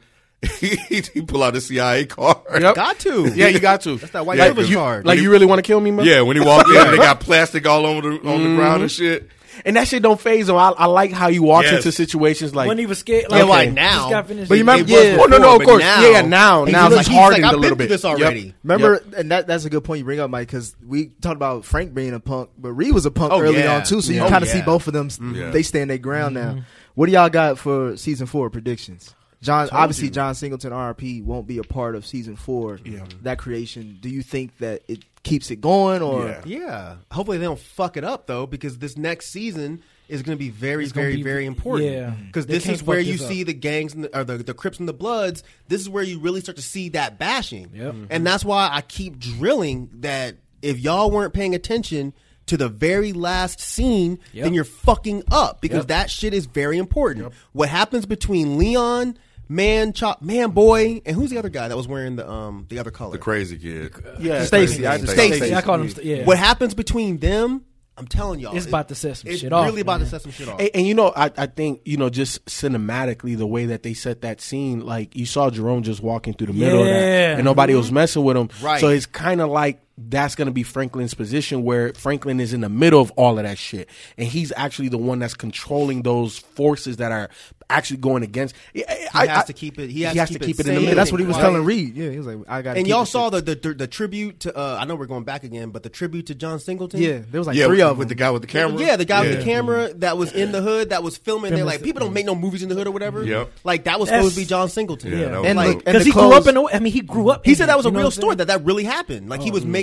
he, [laughs] he pull out the CIA card. Yep. Got to. Yeah, you got to. That's that white Yeah, privilege you- card. Like you really want to kill me, man? Yeah, when he walked in, they [laughs] got plastic all over the on the ground and mm-hmm. shit. And that shit don't phase him. I, I like how he walks Yes. into situations like when he was scared, Yeah, like, like just now. got finished. But you remember- It was yeah. Oh, no, no, of course. now- Yeah, yeah, now- now it's like- like he's hardened like, a I've little bit. through this Yep. already. Remember, and that that's a good point you bring up, Mike, because we talked about Frank being a punk, but Reed was a punk Oh, early yeah. on too. So you oh, Yeah. kind of Oh, see both of them. Yeah. Mm-hmm. They stand their ground now. Mm-hmm. What do y'all got for season four predictions? John, obviously, John Singleton RP won't be a part of season four. Yeah. That creation. Do you think that it keeps it going, or Yeah. Yeah. Hopefully they don't fuck it up though, because this next season is going to be very, very, be- very important. yeah. Mm-hmm. Because They this is where you this see up. the gangs and the, or the the Crips and the Bloods. This is where you really start to see that bashing. Yep. Mm-hmm. And that's why I keep drilling that if y'all weren't paying attention to the very last scene, Yep. then you're fucking up because Yep. that shit is very important. What happens between Leon? Man, chop, man, boy, and who's the other guy that was wearing the um the other color? The crazy kid. Yeah, Stacy? I just Stacy. Stacy. I call him. st- Yeah, What happens between them? I'm telling y'all, It's it- about to set some it's shit off, It's Really about to set some shit off. And, and you know, I, I think you know, just cinematically, the way that they set that scene, like you saw Jerome just walking through the middle of that, Yeah. and nobody was messing with him. Right. So it's kind of like that's going to be Franklin's position, where Franklin is in the middle of all of that shit, and he's actually the one that's controlling those forces that are actually going against. He has to keep it- he has to keep it in the middle. that's what he was Quiet. telling Reed. Yeah, he was like, "I got." It. And y'all saw the, the the the tribute to uh, I know we're going back again, but the tribute to John Singleton. Yeah, there was like yeah, three with, of with the guy with the camera. Yeah, the guy with the camera that was in the hood that was filming. They're like, people don't make no movies in the hood or whatever. Yep. Like that was That's- supposed to be John Singleton. Yeah, that And dope. look, and because the he grew up in. The, I mean, he grew up. He said that was a real story that that really happened. Like he Oh, was making.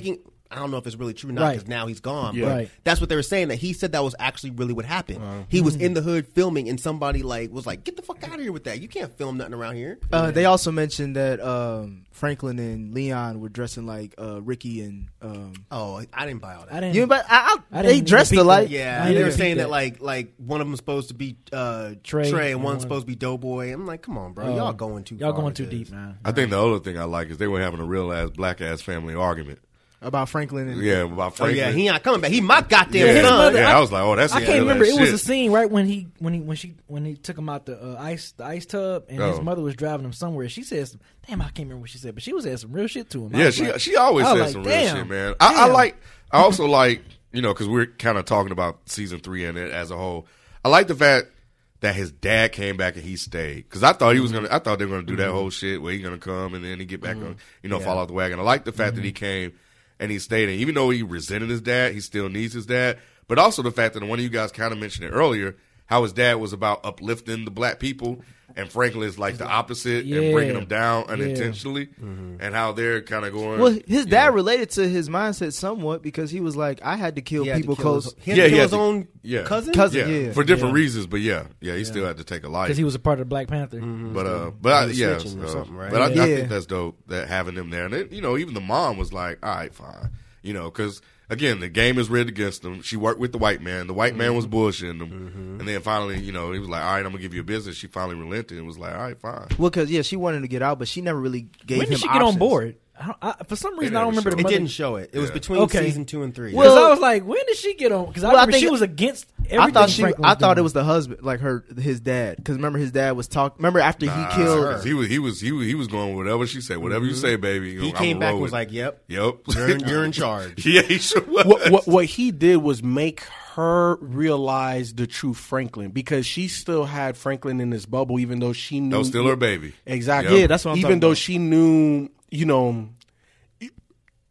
I don't know if it's really true or not Right. because now he's gone. Yeah. But Right. that's what they were saying. That he said that was actually really what happened. Uh-huh. he was in the hood filming, and somebody like was like, "Get the fuck out of here with that! You can't film nothing around here." Uh, they also mentioned that um, Franklin and Leon were dressing like uh, Ricky and. Um, Oh, I didn't buy all that. I didn't. you, but I, I, I they didn't dressed even peep alike. Yeah, I they were saying that. that. like like one of them supposed to be uh, Tre, Tre, and and one's supposed to be Doughboy. I'm like, come on, bro, Oh, y'all going too Y'all far going too this. deep, man. I think the other thing I like is they were having a real ass black ass family argument. About Franklin and Yeah, about Franklin. Oh yeah, he not coming back. He my goddamn yeah, son. yeah, I, was like, oh, that's I can't remember. ass It was a scene right when he when he when she when he took him out the uh, ice the ice tub and his Oh. mother was driving him somewhere. She says, "Damn, I can't remember what she said, but she was saying some real shit to him." Yeah, she like- she always says like, some "Damn, real shit, man. I, I like. I also like you know because we're kind of talking about season three and it as a whole. I like the fact that his dad came back and he stayed because I thought he was mm-hmm. gonna. I thought they were gonna do that mm-hmm. whole shit where he's gonna come and then he get back on, mm-hmm. you know, fall off the wagon. I like the fact that he came and he stayed. And even though he resented his dad, he still needs his dad. but also the fact that one of you guys kind of mentioned it earlier, how his dad was about uplifting the black people, and Franklin is like the opposite and bringing them down Yeah. unintentionally, and how they're kind of going. Well, his dad know. related to his mindset somewhat because he was like, I had to kill He had to people kill close. his- he had to kill his own cousin? Cousin, yeah, yeah. for different Yeah. reasons, but yeah, yeah, he still had to take a life because he was a part of the Black Panther. But uh, but I, yeah, snitching or so- right? but I, I think that's dope that having them there, and it, you know, even the mom was like, "All right, fine," you know, because again, the game is rigged against them. She worked with the white man. The white man was Mm-hmm. bullshitting them, and then finally, you know, he was like, "All right, I'm gonna give you a business." She finally relented and was like, "All right, fine." Well, because yeah, she wanted to get out, but she never really gave When him. When did she get on board? I I, for some reason, I don't never remember the It mother- didn't show it. It was Yeah. between Okay. season two and three. Because Well- I was like, when did she get on? Because I Well, I remember think she was against I thought she. Franklin I was thought it doing. was the husband, like her, his dad. Because remember, his dad was talking. Remember after Nah, he killed. 'cause he was he was he was he was going with whatever she said, whatever you say, baby. Mm-hmm. he I'm came back and was like, "Yep, "Yep, you're in, you're in [laughs] charge." yeah, he sure was. what, what what he did was make her realize the true Franklin because she still had Franklin in this bubble, even though she knew That was still her baby. Exactly. Yep. Yeah, that's what I'm even talking though about. she knew, you know,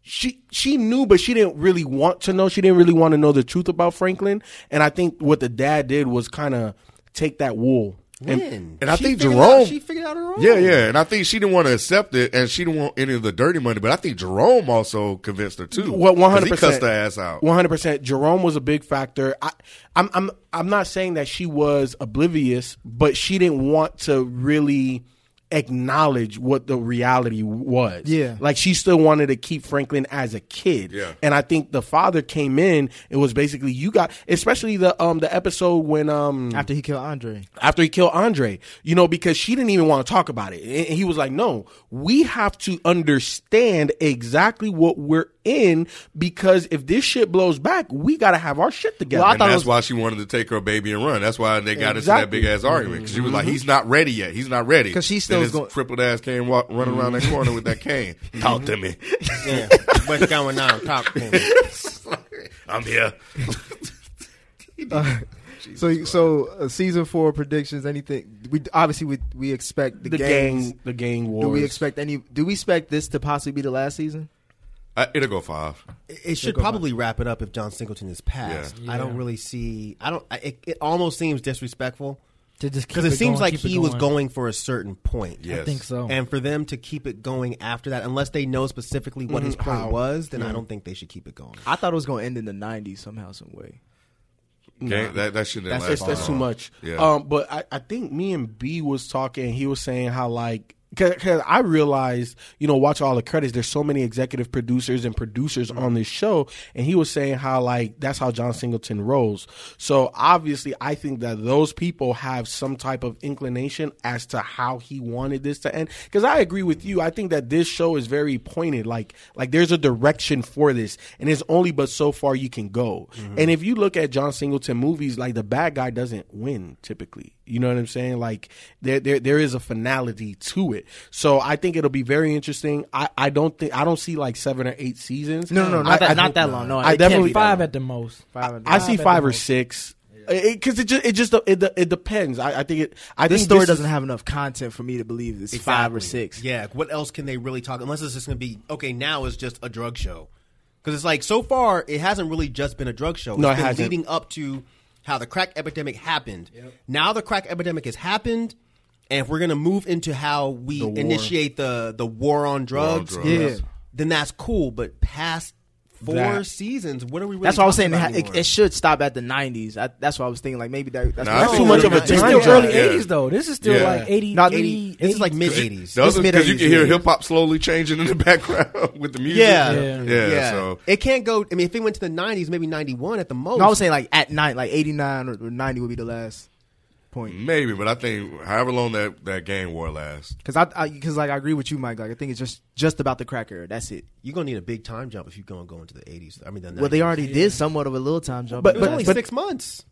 she she knew, but she didn't really want to know. She didn't really want to know the truth about Franklin. And I think what the dad did was kind of take that wool. And, When? And I She think Jerome, out- she figured out her own. Yeah, yeah, and I think she didn't want to accept it, and she didn't want any of the dirty money. But I think Jerome also convinced her too. Well, one hundred He percent. cussed her ass out. One hundred percent. Jerome was a big factor. I, I'm, I'm, I'm not saying that she was oblivious, but she didn't want to really acknowledge what the reality was. Yeah. like she still wanted to keep Franklin as a kid. Yeah. and I think the father came in. It was basically you got, especially the um the episode when um after he killed Andre. after he killed Andre, you know, because she didn't even want to talk about it. And he was like, no, we have to understand exactly what we're in because if this shit blows back, we got to have our shit together. Well, I and that's was- why she wanted to take her baby and run. That's why they got into that big ass argument because she was like, "He's not ready yet. He's not ready." 'Cause she Then still his going- crippled ass came walk, running around that corner with that cane. [laughs] Talk to me. [laughs] Yeah. What's going on? Talk to me. [laughs] I'm here. So, so uh, season four predictions. Anything? We obviously we we expect the, the gangs. gang, the gang wars. Do we expect any? Do we expect this to possibly be the last season? Uh, it'll go five. It should probably wrap it up if John Singleton is passed. Yeah. I don't really see. I don't. I, it, it almost seems disrespectful to just because keep it, seems going, like keep it he was going. going for a certain point. Yes. I think so. And for them to keep it going after that, unless they know specifically what his Mhm. point How? was, then I don't think they should keep it going. I thought it was going to end in the '90s somehow, some way. Gang, that that shit didn't That's, last that's, that's too much. Yeah. Um, but I, I think me and B was talking. He was saying how like because I realized, you know, watch all the credits. There's so many executive producers and producers on this show, and he was saying how like that's how John Singleton rolls. So obviously, I think that those people have some type of inclination as to how he wanted this to end. Because I agree with you. I think that this show is very pointed. Like like there's a direction for this, and it's only but so far you can go. Mm-hmm. And if you look at John Singleton movies, like the bad guy doesn't win typically. You know what I'm saying? Like there there there is a finality to it. So I think it'll be very interesting. I, I don't think I don't see like seven or eight seasons. No, no, no, I- not that, I- not that long. No, I definitely five at the most. Five at the I see five or most. six because it, just it just it, it depends. I, I think it. I This think story this doesn't is- have enough content for me to believe it's five or six. Yeah. What else can they really talk? Unless it's just going to be okay. Now it's just a drug show because it's like so far it hasn't really just been a drug show. No, it been hasn't. leading up to how the crack epidemic happened. Now the crack epidemic has happened. And if we're gonna move into how we The war. initiate the the war on drugs, drugs. Yeah. then that's cool. But past four That- seasons, what are we? Really That's why I was saying talking it, about ha- it, anymore? should stop at the '90s. I, that's what I was thinking. Like maybe that, that's Nah, I I That's think too much of a It's time still jump. early Yeah. '80s though. This is still Yeah. like '80. Not 80 This is like 80s. mid Because you can hear hip hop slowly changing in the [laughs] background with the music. Yeah. Yeah. yeah. So it can't go. I mean, if it went to the nineties, maybe ninety one at the most. No, I was saying like at night, like '89 or, or '90 would be the last point. maybe, but I think however long that that game war lasts, Because I, because like I agree with you, Mike. Like I think it's just just about the crack era. That's it. you're gonna need a big time jump if you're gonna go into the eighties. I mean, the 90s. Well, they already did somewhat of a little time jump. But- but- only but- six months.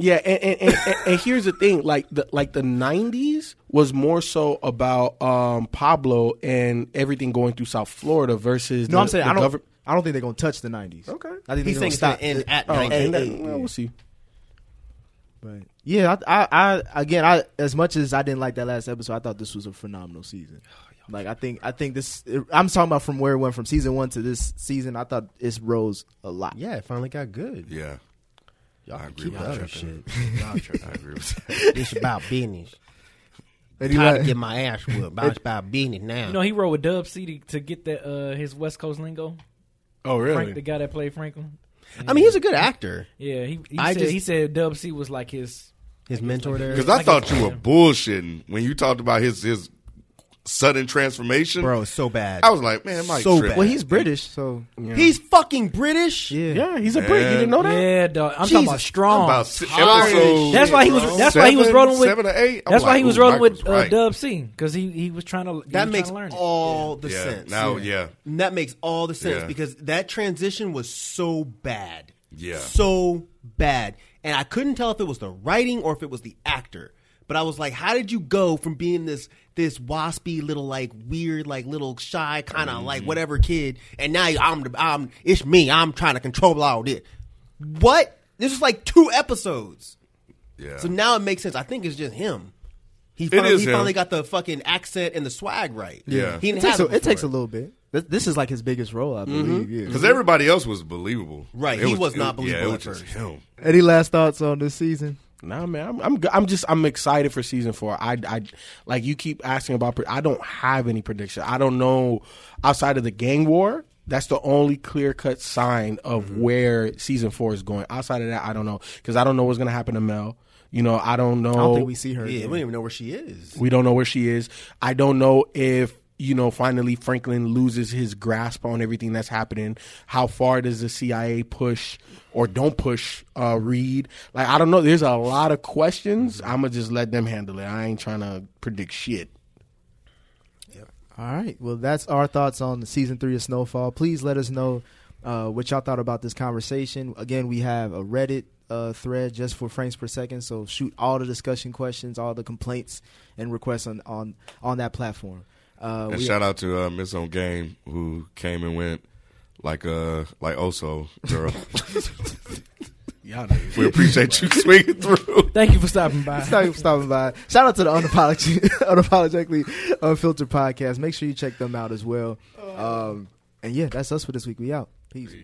Yeah, and and, and, and, and here's the thing: like the like the '90s was more so about um, Pablo and everything going through South Florida versus. no, the, I'm saying the I don't. govern- I don't think they're gonna touch the '90s. Okay. I think He's they're saying gonna stop. end at Oh, nineties. okay, Hey, hey, well, we'll see. But yeah, I, I, I again, I as much as I didn't like that last episode, I thought this was a phenomenal season. Like I think, I think this. I'm talking about from where it went from season one to this season. I thought it rose a lot. Yeah, it finally got good. yeah. I agree with Y'all that. shit. Y'all. I [laughs] agree with that. [laughs] It's about business. Eddie Tired Ladd- to get my ass whooped. But it's [laughs] about business now. You know, he rode with Dub C to, to get that uh, his West Coast lingo. Oh, really? Frank, the guy that played Franklin. I mean, he's a good actor. Yeah, he, he I said just- he said Dub C was like his His mentor there. Because I Like thought you were bullshitting when you talked about his his sudden transformation. Bro, it's so bad. I was like, man, Mike, So tripping. bad. Well, he's British, so He's fucking British. yeah. Yeah, he's a Brit. You didn't know that? Yeah, dog. I'm talking about strong. about si- episode. that's why he was. That's why he was rolling with. seven or eight. I'm That's why he was ooh, rolling Mike with was uh. Dub C because he he was trying to. he That was makes to learn it. all the Yeah, sense. now, yeah. And that makes all the sense Yeah. because that transition was so bad. Yeah. So bad. And I couldn't tell if it was the writing or if it was the actor. But I was like, how did you go from being this this waspy little like weird like little shy kind of Mm-hmm. like whatever kid and now I'm the I'm it's me. I'm trying to control all this. What? This is like two episodes. Yeah. So now it makes sense. I think it's just him. He finally, is he him. finally got the fucking accent and the swag right. Yeah. He It didn't takes, have a, it, it takes a little bit. This, this is like his biggest role, I believe. Yeah. Because everybody else was believable. Right, It he was not it- believable Yeah, it at was just first. him. Any last thoughts on this season? Nah, man, I'm, I'm g- I'm just I'm excited for season four. I I like you keep asking about. pre- I don't have any prediction. I don't know outside of the gang war. That's the only clear cut sign of Mm-hmm. where season four is going. Outside of that, I don't know because I don't know what's gonna happen to Mel. You know, I don't know. I don't think we see her. Yeah, again. we don't even know where she is. We don't know where she is. I don't know if you know finally Franklin loses his grasp on everything that's happening. How far does the CIA push or don't push uh, Reed? Like I don't know. There's a lot of questions. I'm gonna just let them handle it. I ain't trying to predict shit. All right. Well, that's our thoughts on the season three of Snowfall. Please let us know uh, what y'all thought about this conversation. Again, we have a Reddit uh, thread just for frames per second. So shoot all the discussion questions, all the complaints and requests on on on that platform. Uh, And we- shout out to uh, Miss On Game who came and went like uh like Oso girl. [laughs] Y'all niggas. we appreciate you swinging through. Thank you for stopping by. Thank you for stopping by. Shout out to the unapologetic, [laughs] unapologetically unfiltered podcast. Make sure you check them out as well. Um, and yeah, that's us for this week. We out. Peace.